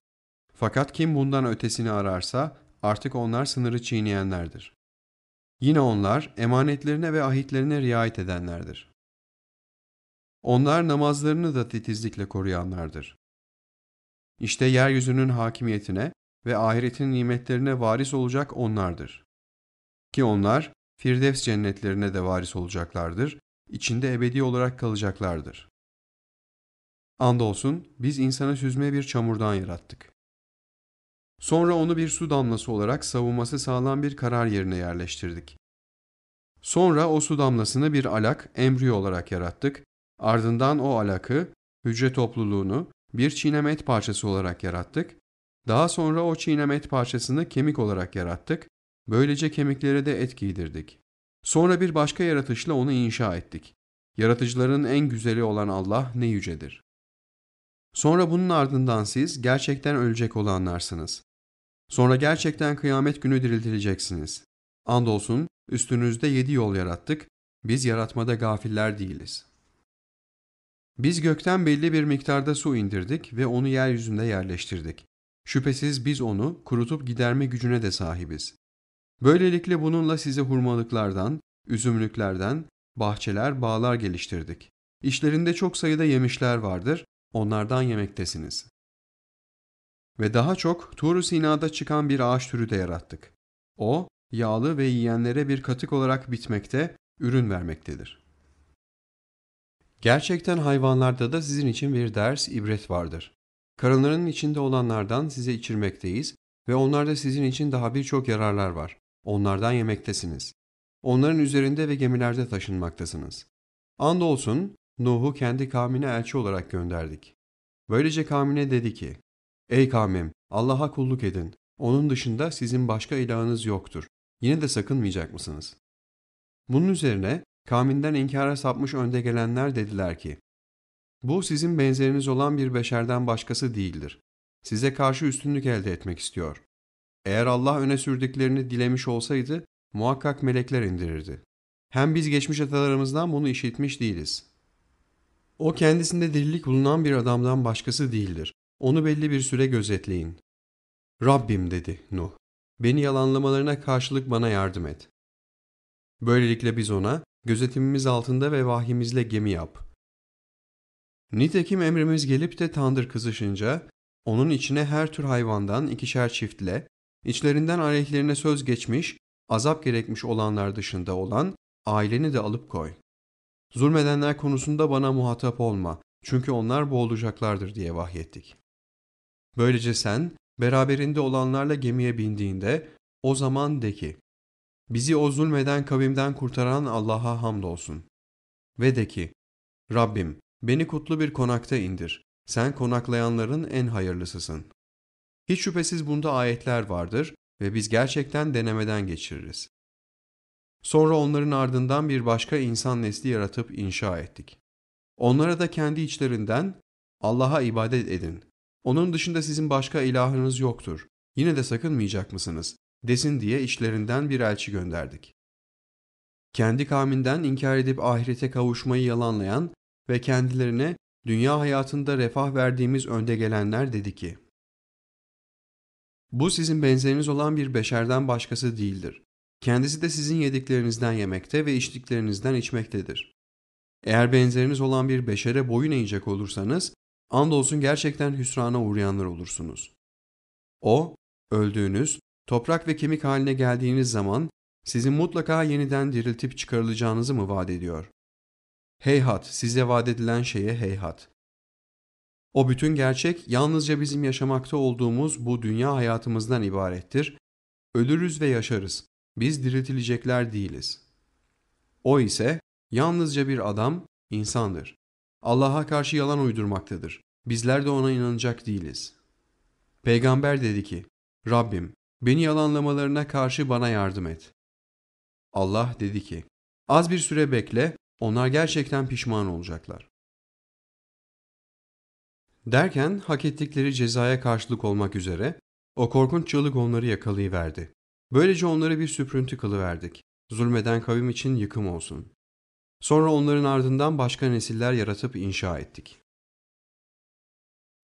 Fakat kim bundan ötesini ararsa artık onlar sınırı çiğneyenlerdir. Yine onlar emanetlerine ve ahitlerine riayet edenlerdir. Onlar namazlarını da titizlikle koruyanlardır. İşte yeryüzünün hakimiyetine ve ahiretin nimetlerine varis olacak onlardır. Ki onlar Firdevs cennetlerine de varis olacaklardır, içinde ebedi olarak kalacaklardır. Andolsun biz insanı süzme bir çamurdan yarattık. Sonra onu bir su damlası olarak savunması sağlam bir karar yerine yerleştirdik. Sonra o su damlasını bir alak, embriyo olarak yarattık. Ardından o alakı, hücre topluluğunu bir çiğneme et parçası olarak yarattık. Daha sonra o çiğneme et parçasını kemik olarak yarattık. Böylece kemiklere de et giydirdik. Sonra bir başka yaratışla onu inşa ettik. Yaratıcıların en güzeli olan Allah ne yücedir. Sonra bunun ardından siz gerçekten ölecek olanlarsınız. Sonra gerçekten kıyamet günü diriltileceksiniz. Andolsun üstünüzde yedi yol yarattık, biz yaratmada gafiller değiliz. Biz gökten belli bir miktarda su indirdik ve onu yeryüzünde yerleştirdik. Şüphesiz biz onu kurutup giderme gücüne de sahibiz. Böylelikle bununla size hurmalıklardan, üzümlüklerden, bahçeler, bağlar geliştirdik. İşlerinde çok sayıda yemişler vardır, onlardan yemektesiniz. Ve daha çok Tur-u Sina'da çıkan bir ağaç türü de yarattık. O, yağlı ve yiyenlere bir katık olarak bitmekte, ürün vermektedir. Gerçekten hayvanlarda da sizin için bir ders, ibret vardır. Karınlarının içinde olanlardan size içirmekteyiz ve onlarda sizin için daha birçok yararlar var. Onlardan yemektesiniz. Onların üzerinde ve gemilerde taşınmaktasınız. Andolsun Nuh'u kendi kavmine elçi olarak gönderdik. Böylece kavmine dedi ki, Ey kavmim Allah'a kulluk edin. Onun dışında sizin başka ilahınız yoktur. Yine de sakınmayacak mısınız? Bunun üzerine kavminden inkara sapmış önde gelenler dediler ki, Bu sizin benzeriniz olan bir beşerden başkası değildir. Size karşı üstünlük elde etmek istiyor. Eğer Allah öne sürdüklerini dilemiş olsaydı muhakkak melekler indirirdi. Hem biz geçmiş atalarımızdan bunu işitmiş değiliz. O kendisinde delilik bulunan bir adamdan başkası değildir. Onu belli bir süre gözetleyin. Rabbim dedi Nuh. Beni yalanlamalarına karşılık bana yardım et. Böylelikle biz ona gözetimimiz altında ve vahyimizle gemi yap. Nitekim emrimiz gelip de tandır kızışınca onun içine her tür hayvandan ikişer çiftle, içlerinden aleyhlerine söz geçmiş, azap gerekmiş olanlar dışında olan aileni de alıp koy. Zulmedenler konusunda bana muhatap olma çünkü onlar boğulacaklardır diye vahyettik. Böylece sen beraberinde olanlarla gemiye bindiğinde o zaman de ki, bizi o zulmeden kavimden kurtaran Allah'a hamdolsun. Ve de ki, Rabbim beni kutlu bir konakta indir, sen konaklayanların en hayırlısısın. Hiç şüphesiz bunda ayetler vardır ve biz gerçekten denemeden geçiririz. Sonra onların ardından bir başka insan nesli yaratıp inşa ettik. Onlara da kendi içlerinden Allah'a ibadet edin. Onun dışında sizin başka ilahınız yoktur. Yine de sakınmayacak mısınız? Desin diye içlerinden bir elçi gönderdik. kendi kavminden inkar edip ahirete kavuşmayı yalanlayan ve kendilerine dünya hayatında refah verdiğimiz önde gelenler dedi ki, Bu sizin benzeriniz olan bir beşerden başkası değildir. Kendisi de sizin yediklerinizden yemekte ve içtiklerinizden içmektedir. Eğer benzeriniz olan bir beşere boyun eğecek olursanız, andolsun gerçekten hüsrana uğrayanlar olursunuz. O, öldüğünüz, toprak ve kemik haline geldiğiniz zaman sizin mutlaka yeniden diriltip çıkarılacağınızı mı vaat ediyor? Heyhat, size vaat edilen şeye heyhat. O bütün gerçek yalnızca bizim yaşamakta olduğumuz bu dünya hayatımızdan ibarettir. Ölürüz ve yaşarız. Biz diriltilecekler değiliz. O ise yalnızca bir adam, insandır. Allah'a karşı yalan uydurmaktadır. Bizler de ona inanacak değiliz. Peygamber dedi ki, Rabbim, beni yalanlamalarına karşı bana yardım et. Allah dedi ki, az bir süre bekle, onlar gerçekten pişman olacaklar. Derken hak ettikleri cezaya karşılık olmak üzere o korkunç çığlık onları yakalayıverdi. Böylece onları bir süprüntü kılıverdik. Zulmeden kavim için yıkım olsun. Sonra onların ardından başka nesiller yaratıp inşa ettik.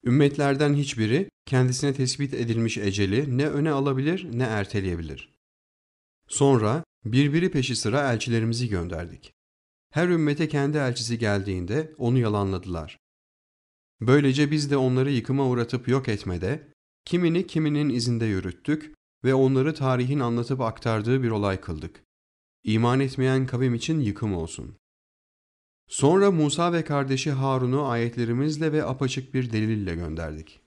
Ümmetlerden hiçbiri kendisine tespit edilmiş eceli ne öne alabilir ne erteleyebilir. Sonra birbiri peşi sıra elçilerimizi gönderdik. Her ümmete kendi elçisi geldiğinde onu yalanladılar. Böylece biz de onları yıkıma uğratıp yok etmede, kimini kiminin izinde yürüttük ve onları tarihin anlatıp aktardığı bir olay kıldık. İman etmeyen kavim için yıkım olsun. Sonra Musa ve kardeşi Harun'u ayetlerimizle ve apaçık bir delille gönderdik.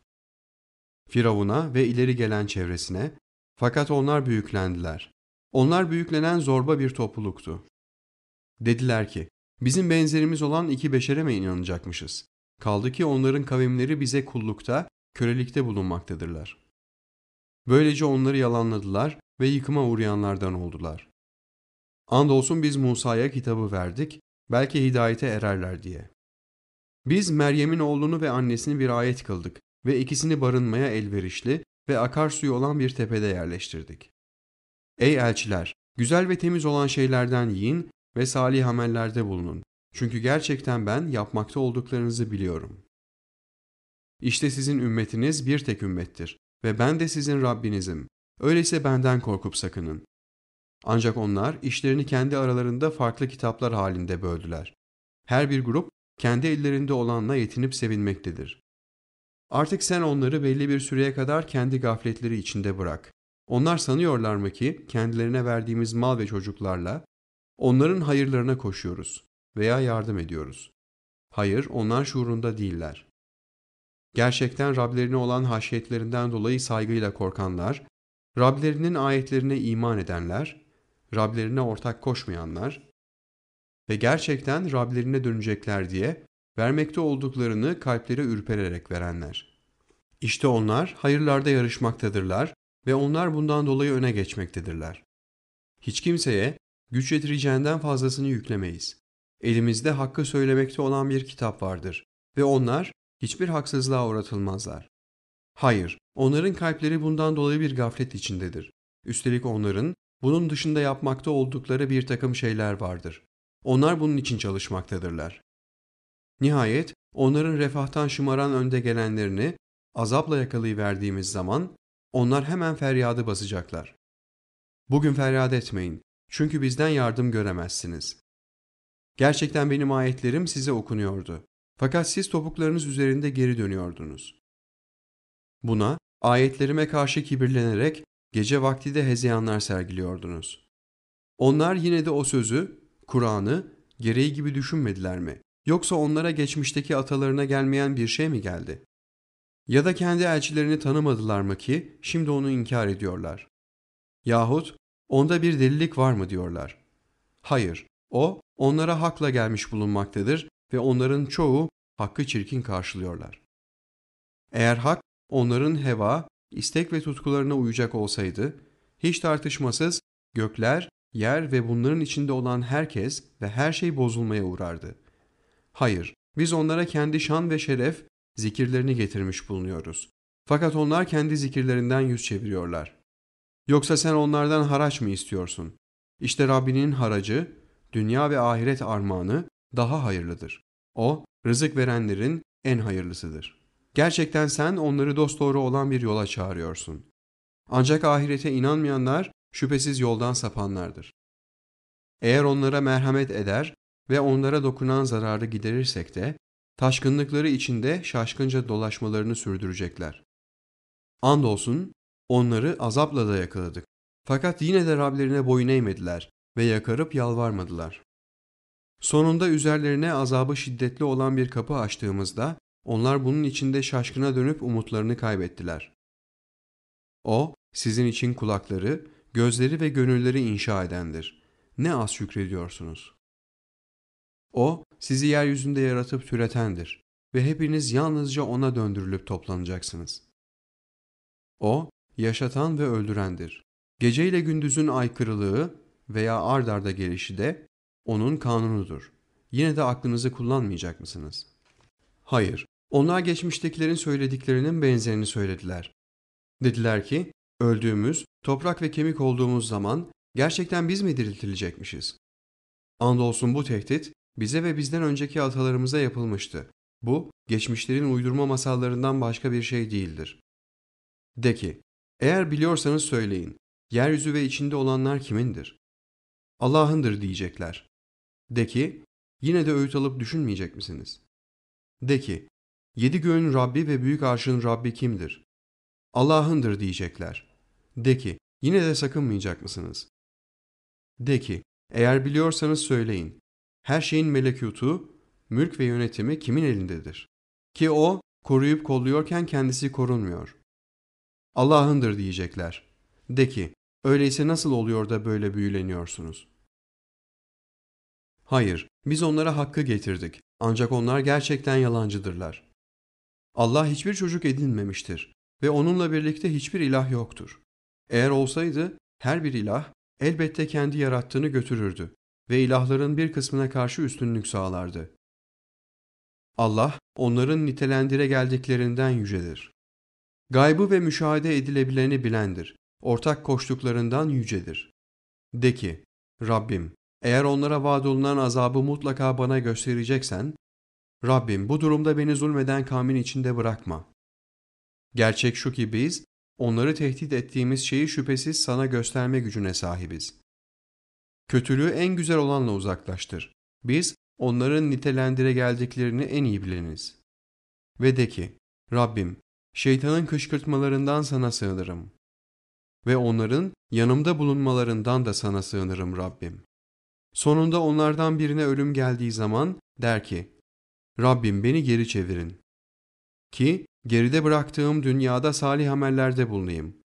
Firavun'a ve ileri gelen çevresine, fakat onlar büyüklendiler. Onlar büyüklenen zorba bir topluluktu. Dediler ki, bizim benzerimiz olan iki beşere mi inanacakmışız? Kaldı ki onların kavimleri bize kullukta, kölelikte bulunmaktadırlar. Böylece onları yalanladılar ve yıkıma uğrayanlardan oldular. Andolsun biz Musa'ya kitabı verdik, belki hidayete ererler diye. Biz Meryem'in oğlunu ve annesini bir ayet kıldık ve ikisini barınmaya elverişli ve akarsuyu olan bir tepede yerleştirdik. Ey elçiler! Güzel ve temiz olan şeylerden yiyin ve salih amellerde bulunun. Çünkü gerçekten ben yapmakta olduklarınızı biliyorum. İşte sizin ümmetiniz bir tek ümmettir ve ben de sizin Rabbinizim. Öyleyse benden korkup sakının. Ancak onlar işlerini kendi aralarında farklı kitaplar halinde böldüler. Her bir grup kendi ellerinde olanla yetinip sevinmektedir. Artık sen onları belli bir süreye kadar kendi gafletleri içinde bırak. Onlar sanıyorlar mı ki kendilerine verdiğimiz mal ve çocuklarla onların hayırlarına koşuyoruz veya yardım ediyoruz. Hayır, onlar şuurunda değiller. Gerçekten Rablerine olan haşiyetlerinden dolayı saygıyla korkanlar, Rablerinin ayetlerine iman edenler, Rablerine ortak koşmayanlar ve gerçekten Rablerine dönecekler diye vermekte olduklarını kalpleri ürpererek verenler. İşte onlar hayırlarda yarışmaktadırlar ve onlar bundan dolayı öne geçmektedirler. Hiç kimseye güç yetireceğinden fazlasını yüklemeyiz. Elimizde hakkı söylemekte olan bir kitap vardır ve onlar hiçbir haksızlığa uğratılmazlar. Hayır, onların kalpleri bundan dolayı bir gaflet içindedir. Üstelik onların bunun dışında yapmakta oldukları bir takım şeyler vardır. Onlar bunun için çalışmaktadırlar. Nihayet onların refahtan şımaran önde gelenlerini azapla yakalayıverdiğimiz zaman onlar hemen feryadı basacaklar. Bugün feryat etmeyin çünkü bizden yardım göremezsiniz. Gerçekten benim ayetlerim size okunuyordu. Fakat siz topuklarınız üzerinde geri dönüyordunuz. Buna ayetlerime karşı kibirlenerek gece vakti de hezeyanlar sergiliyordunuz. Onlar yine de o sözü, Kur'an'ı gereği gibi düşünmediler mi? Yoksa onlara geçmişteki atalarına gelmeyen bir şey mi geldi? Ya da kendi elçilerini tanımadılar mı ki şimdi onu inkar ediyorlar? Yahut onda bir delilik var mı diyorlar? Hayır, o onlara hakla gelmiş bulunmaktadır ve onların çoğu hakkı çirkin karşılıyorlar. Eğer hak onların heva, istek ve tutkularına uyacak olsaydı, hiç tartışmasız gökler, yer ve bunların içinde olan herkes ve her şey bozulmaya uğrardı. Hayır, biz onlara kendi şan ve şeref, zikirlerini getirmiş bulunuyoruz. Fakat onlar kendi zikirlerinden yüz çeviriyorlar. Yoksa sen onlardan haraç mı istiyorsun? İşte Rabbinin haracı, dünya ve ahiret armağanı daha hayırlıdır. O, rızık verenlerin en hayırlısıdır. Gerçekten sen onları dosdoğru olan bir yola çağırıyorsun. Ancak ahirete inanmayanlar şüphesiz yoldan sapanlardır. Eğer onlara merhamet eder ve onlara dokunan zararı giderirsek de, taşkınlıkları içinde şaşkınca dolaşmalarını sürdürecekler. Andolsun onları azapla da yakaladık. Fakat yine de Rablerine boyun eğmediler ve yakarıp yalvarmadılar. Sonunda üzerlerine azabı şiddetli olan bir kapı açtığımızda onlar bunun içinde şaşkına dönüp umutlarını kaybettiler. O, sizin için kulakları, gözleri ve gönülleri inşa edendir. Ne az şükrediyorsunuz. O, sizi yeryüzünde yaratıp türetendir ve hepiniz yalnızca O'na döndürülüp toplanacaksınız. O, yaşatan ve öldürendir. Gece ile gündüzün aykırılığı veya ard arda gelişi de O'nun kanunudur. Yine de aklınızı kullanmayacak mısınız? Hayır, onlar geçmiştekilerin söylediklerinin benzerini söylediler. Dediler ki, öldüğümüz, toprak ve kemik olduğumuz zaman gerçekten biz mi diriltilecekmişiz? Andolsun bu tehdit bize ve bizden önceki atalarımıza yapılmıştı. Bu, geçmişlerin uydurma masallarından başka bir şey değildir. De ki, eğer biliyorsanız söyleyin, yeryüzü ve içinde olanlar kimindir? Allah'ındır diyecekler. De ki, yine de öğüt alıp düşünmeyecek misiniz? De ki, yedi göğün Rabbi ve büyük arşın Rabbi kimdir? Allah'ındır diyecekler. De ki, yine de sakınmayacak mısınız? De ki, eğer biliyorsanız söyleyin, her şeyin melekutu, mülk ve yönetimi kimin elindedir? Ki o, koruyup kolluyorken kendisi korunmuyor. Allah'ındır diyecekler. De ki, öyleyse nasıl oluyor da böyle büyüleniyorsunuz? Hayır, biz onlara hakkı getirdik. Ancak onlar gerçekten yalancıdırlar. Allah hiçbir çocuk edinmemiştir ve onunla birlikte hiçbir ilah yoktur. Eğer olsaydı her bir ilah elbette kendi yarattığını götürürdü ve ilahların bir kısmına karşı üstünlük sağlardı. Allah onların nitelendire geldiklerinden yücedir. Gaybı ve müşahede edilebileni bilendir. Ortak koştuklarından yücedir. De ki, Rabbim, eğer onlara vaad olunan azabı mutlaka bana göstereceksen, Rabbim bu durumda beni zulmeden kavmin içinde bırakma. Gerçek şu ki biz, onları tehdit ettiğimiz şeyi şüphesiz sana gösterme gücüne sahibiz. Kötülüğü en güzel olanla uzaklaştır. Biz, onların nitelendire geldiklerini en iyi bileniz. Ve de ki, Rabbim, şeytanın kışkırtmalarından sana sığınırım. Ve onların yanımda bulunmalarından da sana sığınırım Rabbim. Sonunda onlardan birine ölüm geldiği zaman der ki, Rabbim beni geri çevirin. Ki geride bıraktığım dünyada salih amellerde bulunayım.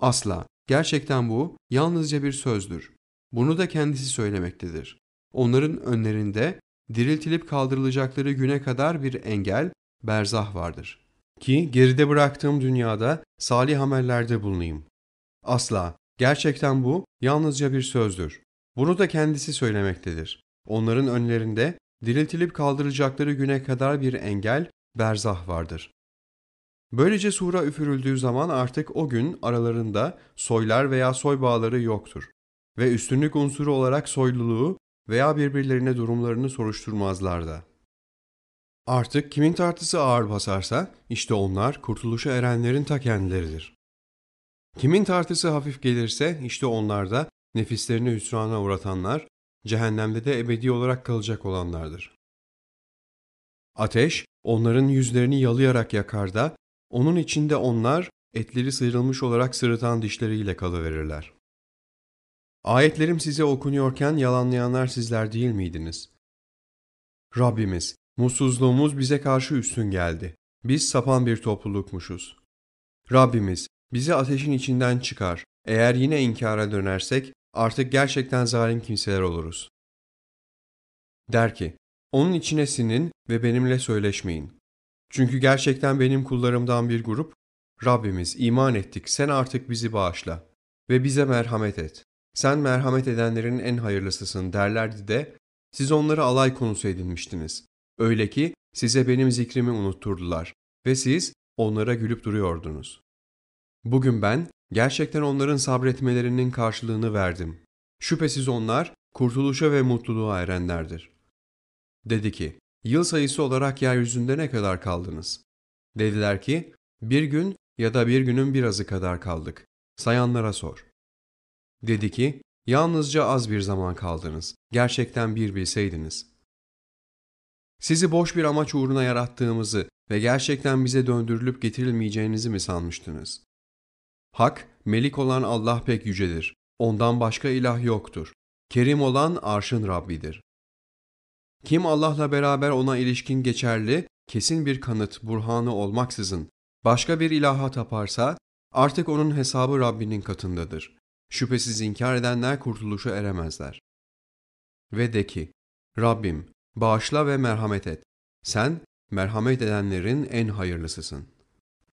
Asla, gerçekten bu yalnızca bir sözdür. Bunu da kendisi söylemektedir. Onların önlerinde diriltilip kaldırılacakları güne kadar bir engel, berzah vardır. Ki geride bıraktığım dünyada salih amellerde bulunayım. Asla, gerçekten bu yalnızca bir sözdür. Bunu da kendisi söylemektedir. Onların önlerinde diriltilip kaldıracakları güne kadar bir engel, berzah vardır. Böylece sura üfürüldüğü zaman artık o gün aralarında soylar veya soy bağları yoktur ve üstünlük unsuru olarak soyluluğu veya birbirlerine durumlarını soruşturmazlar da. Artık kimin tartısı ağır basarsa işte onlar kurtuluşa erenlerin ta kendileridir. Kimin tartısı hafif gelirse işte onlar da nefislerini hüsrana uğratanlar, cehennemde de ebedi olarak kalacak olanlardır. Ateş, onların yüzlerini yalayarak yakar da, onun içinde onlar etleri sıyrılmış olarak sırıtan dişleriyle kalıverirler. Ayetlerim size okunuyorken yalanlayanlar sizler değil miydiniz? Rabbimiz, mutsuzluğumuz bize karşı üstün geldi. Biz sapan bir toplulukmuşuz. Rabbimiz, bizi ateşin içinden çıkar. Eğer yine inkara dönersek artık gerçekten zalim kimseler oluruz. Der ki, onun içine sinin ve benimle söyleşmeyin. Çünkü gerçekten benim kullarımdan bir grup, Rabbimiz iman ettik sen artık bizi bağışla ve bize merhamet et. Sen merhamet edenlerin en hayırlısısın derlerdi de siz onları alay konusu edinmiştiniz. Öyle ki size benim zikrimi unutturdular ve siz onlara gülüp duruyordunuz. Bugün ben gerçekten onların sabretmelerinin karşılığını verdim. Şüphesiz onlar kurtuluşa ve mutluluğa erenlerdir. Dedi ki, yıl sayısı olarak yeryüzünde ne kadar kaldınız? Dediler ki, bir gün ya da bir günün birazı kadar kaldık. Sayanlara sor. Dedi ki, yalnızca az bir zaman kaldınız. Gerçekten bir bilseydiniz. Sizi boş bir amaç uğruna yarattığımızı ve gerçekten bize döndürülüp getirilmeyeceğinizi mi sanmıştınız? Hak, melik olan Allah pek yücedir. Ondan başka ilah yoktur. Kerim olan arşın Rabbidir. Kim Allah'la beraber ona ilişkin geçerli, kesin bir kanıt, burhanı olmaksızın başka bir ilaha taparsa artık onun hesabı Rabbinin katındadır. Şüphesiz inkar edenler kurtuluşa eremezler. Ve de ki, Rabbim bağışla ve merhamet et. Sen merhamet edenlerin en hayırlısısın.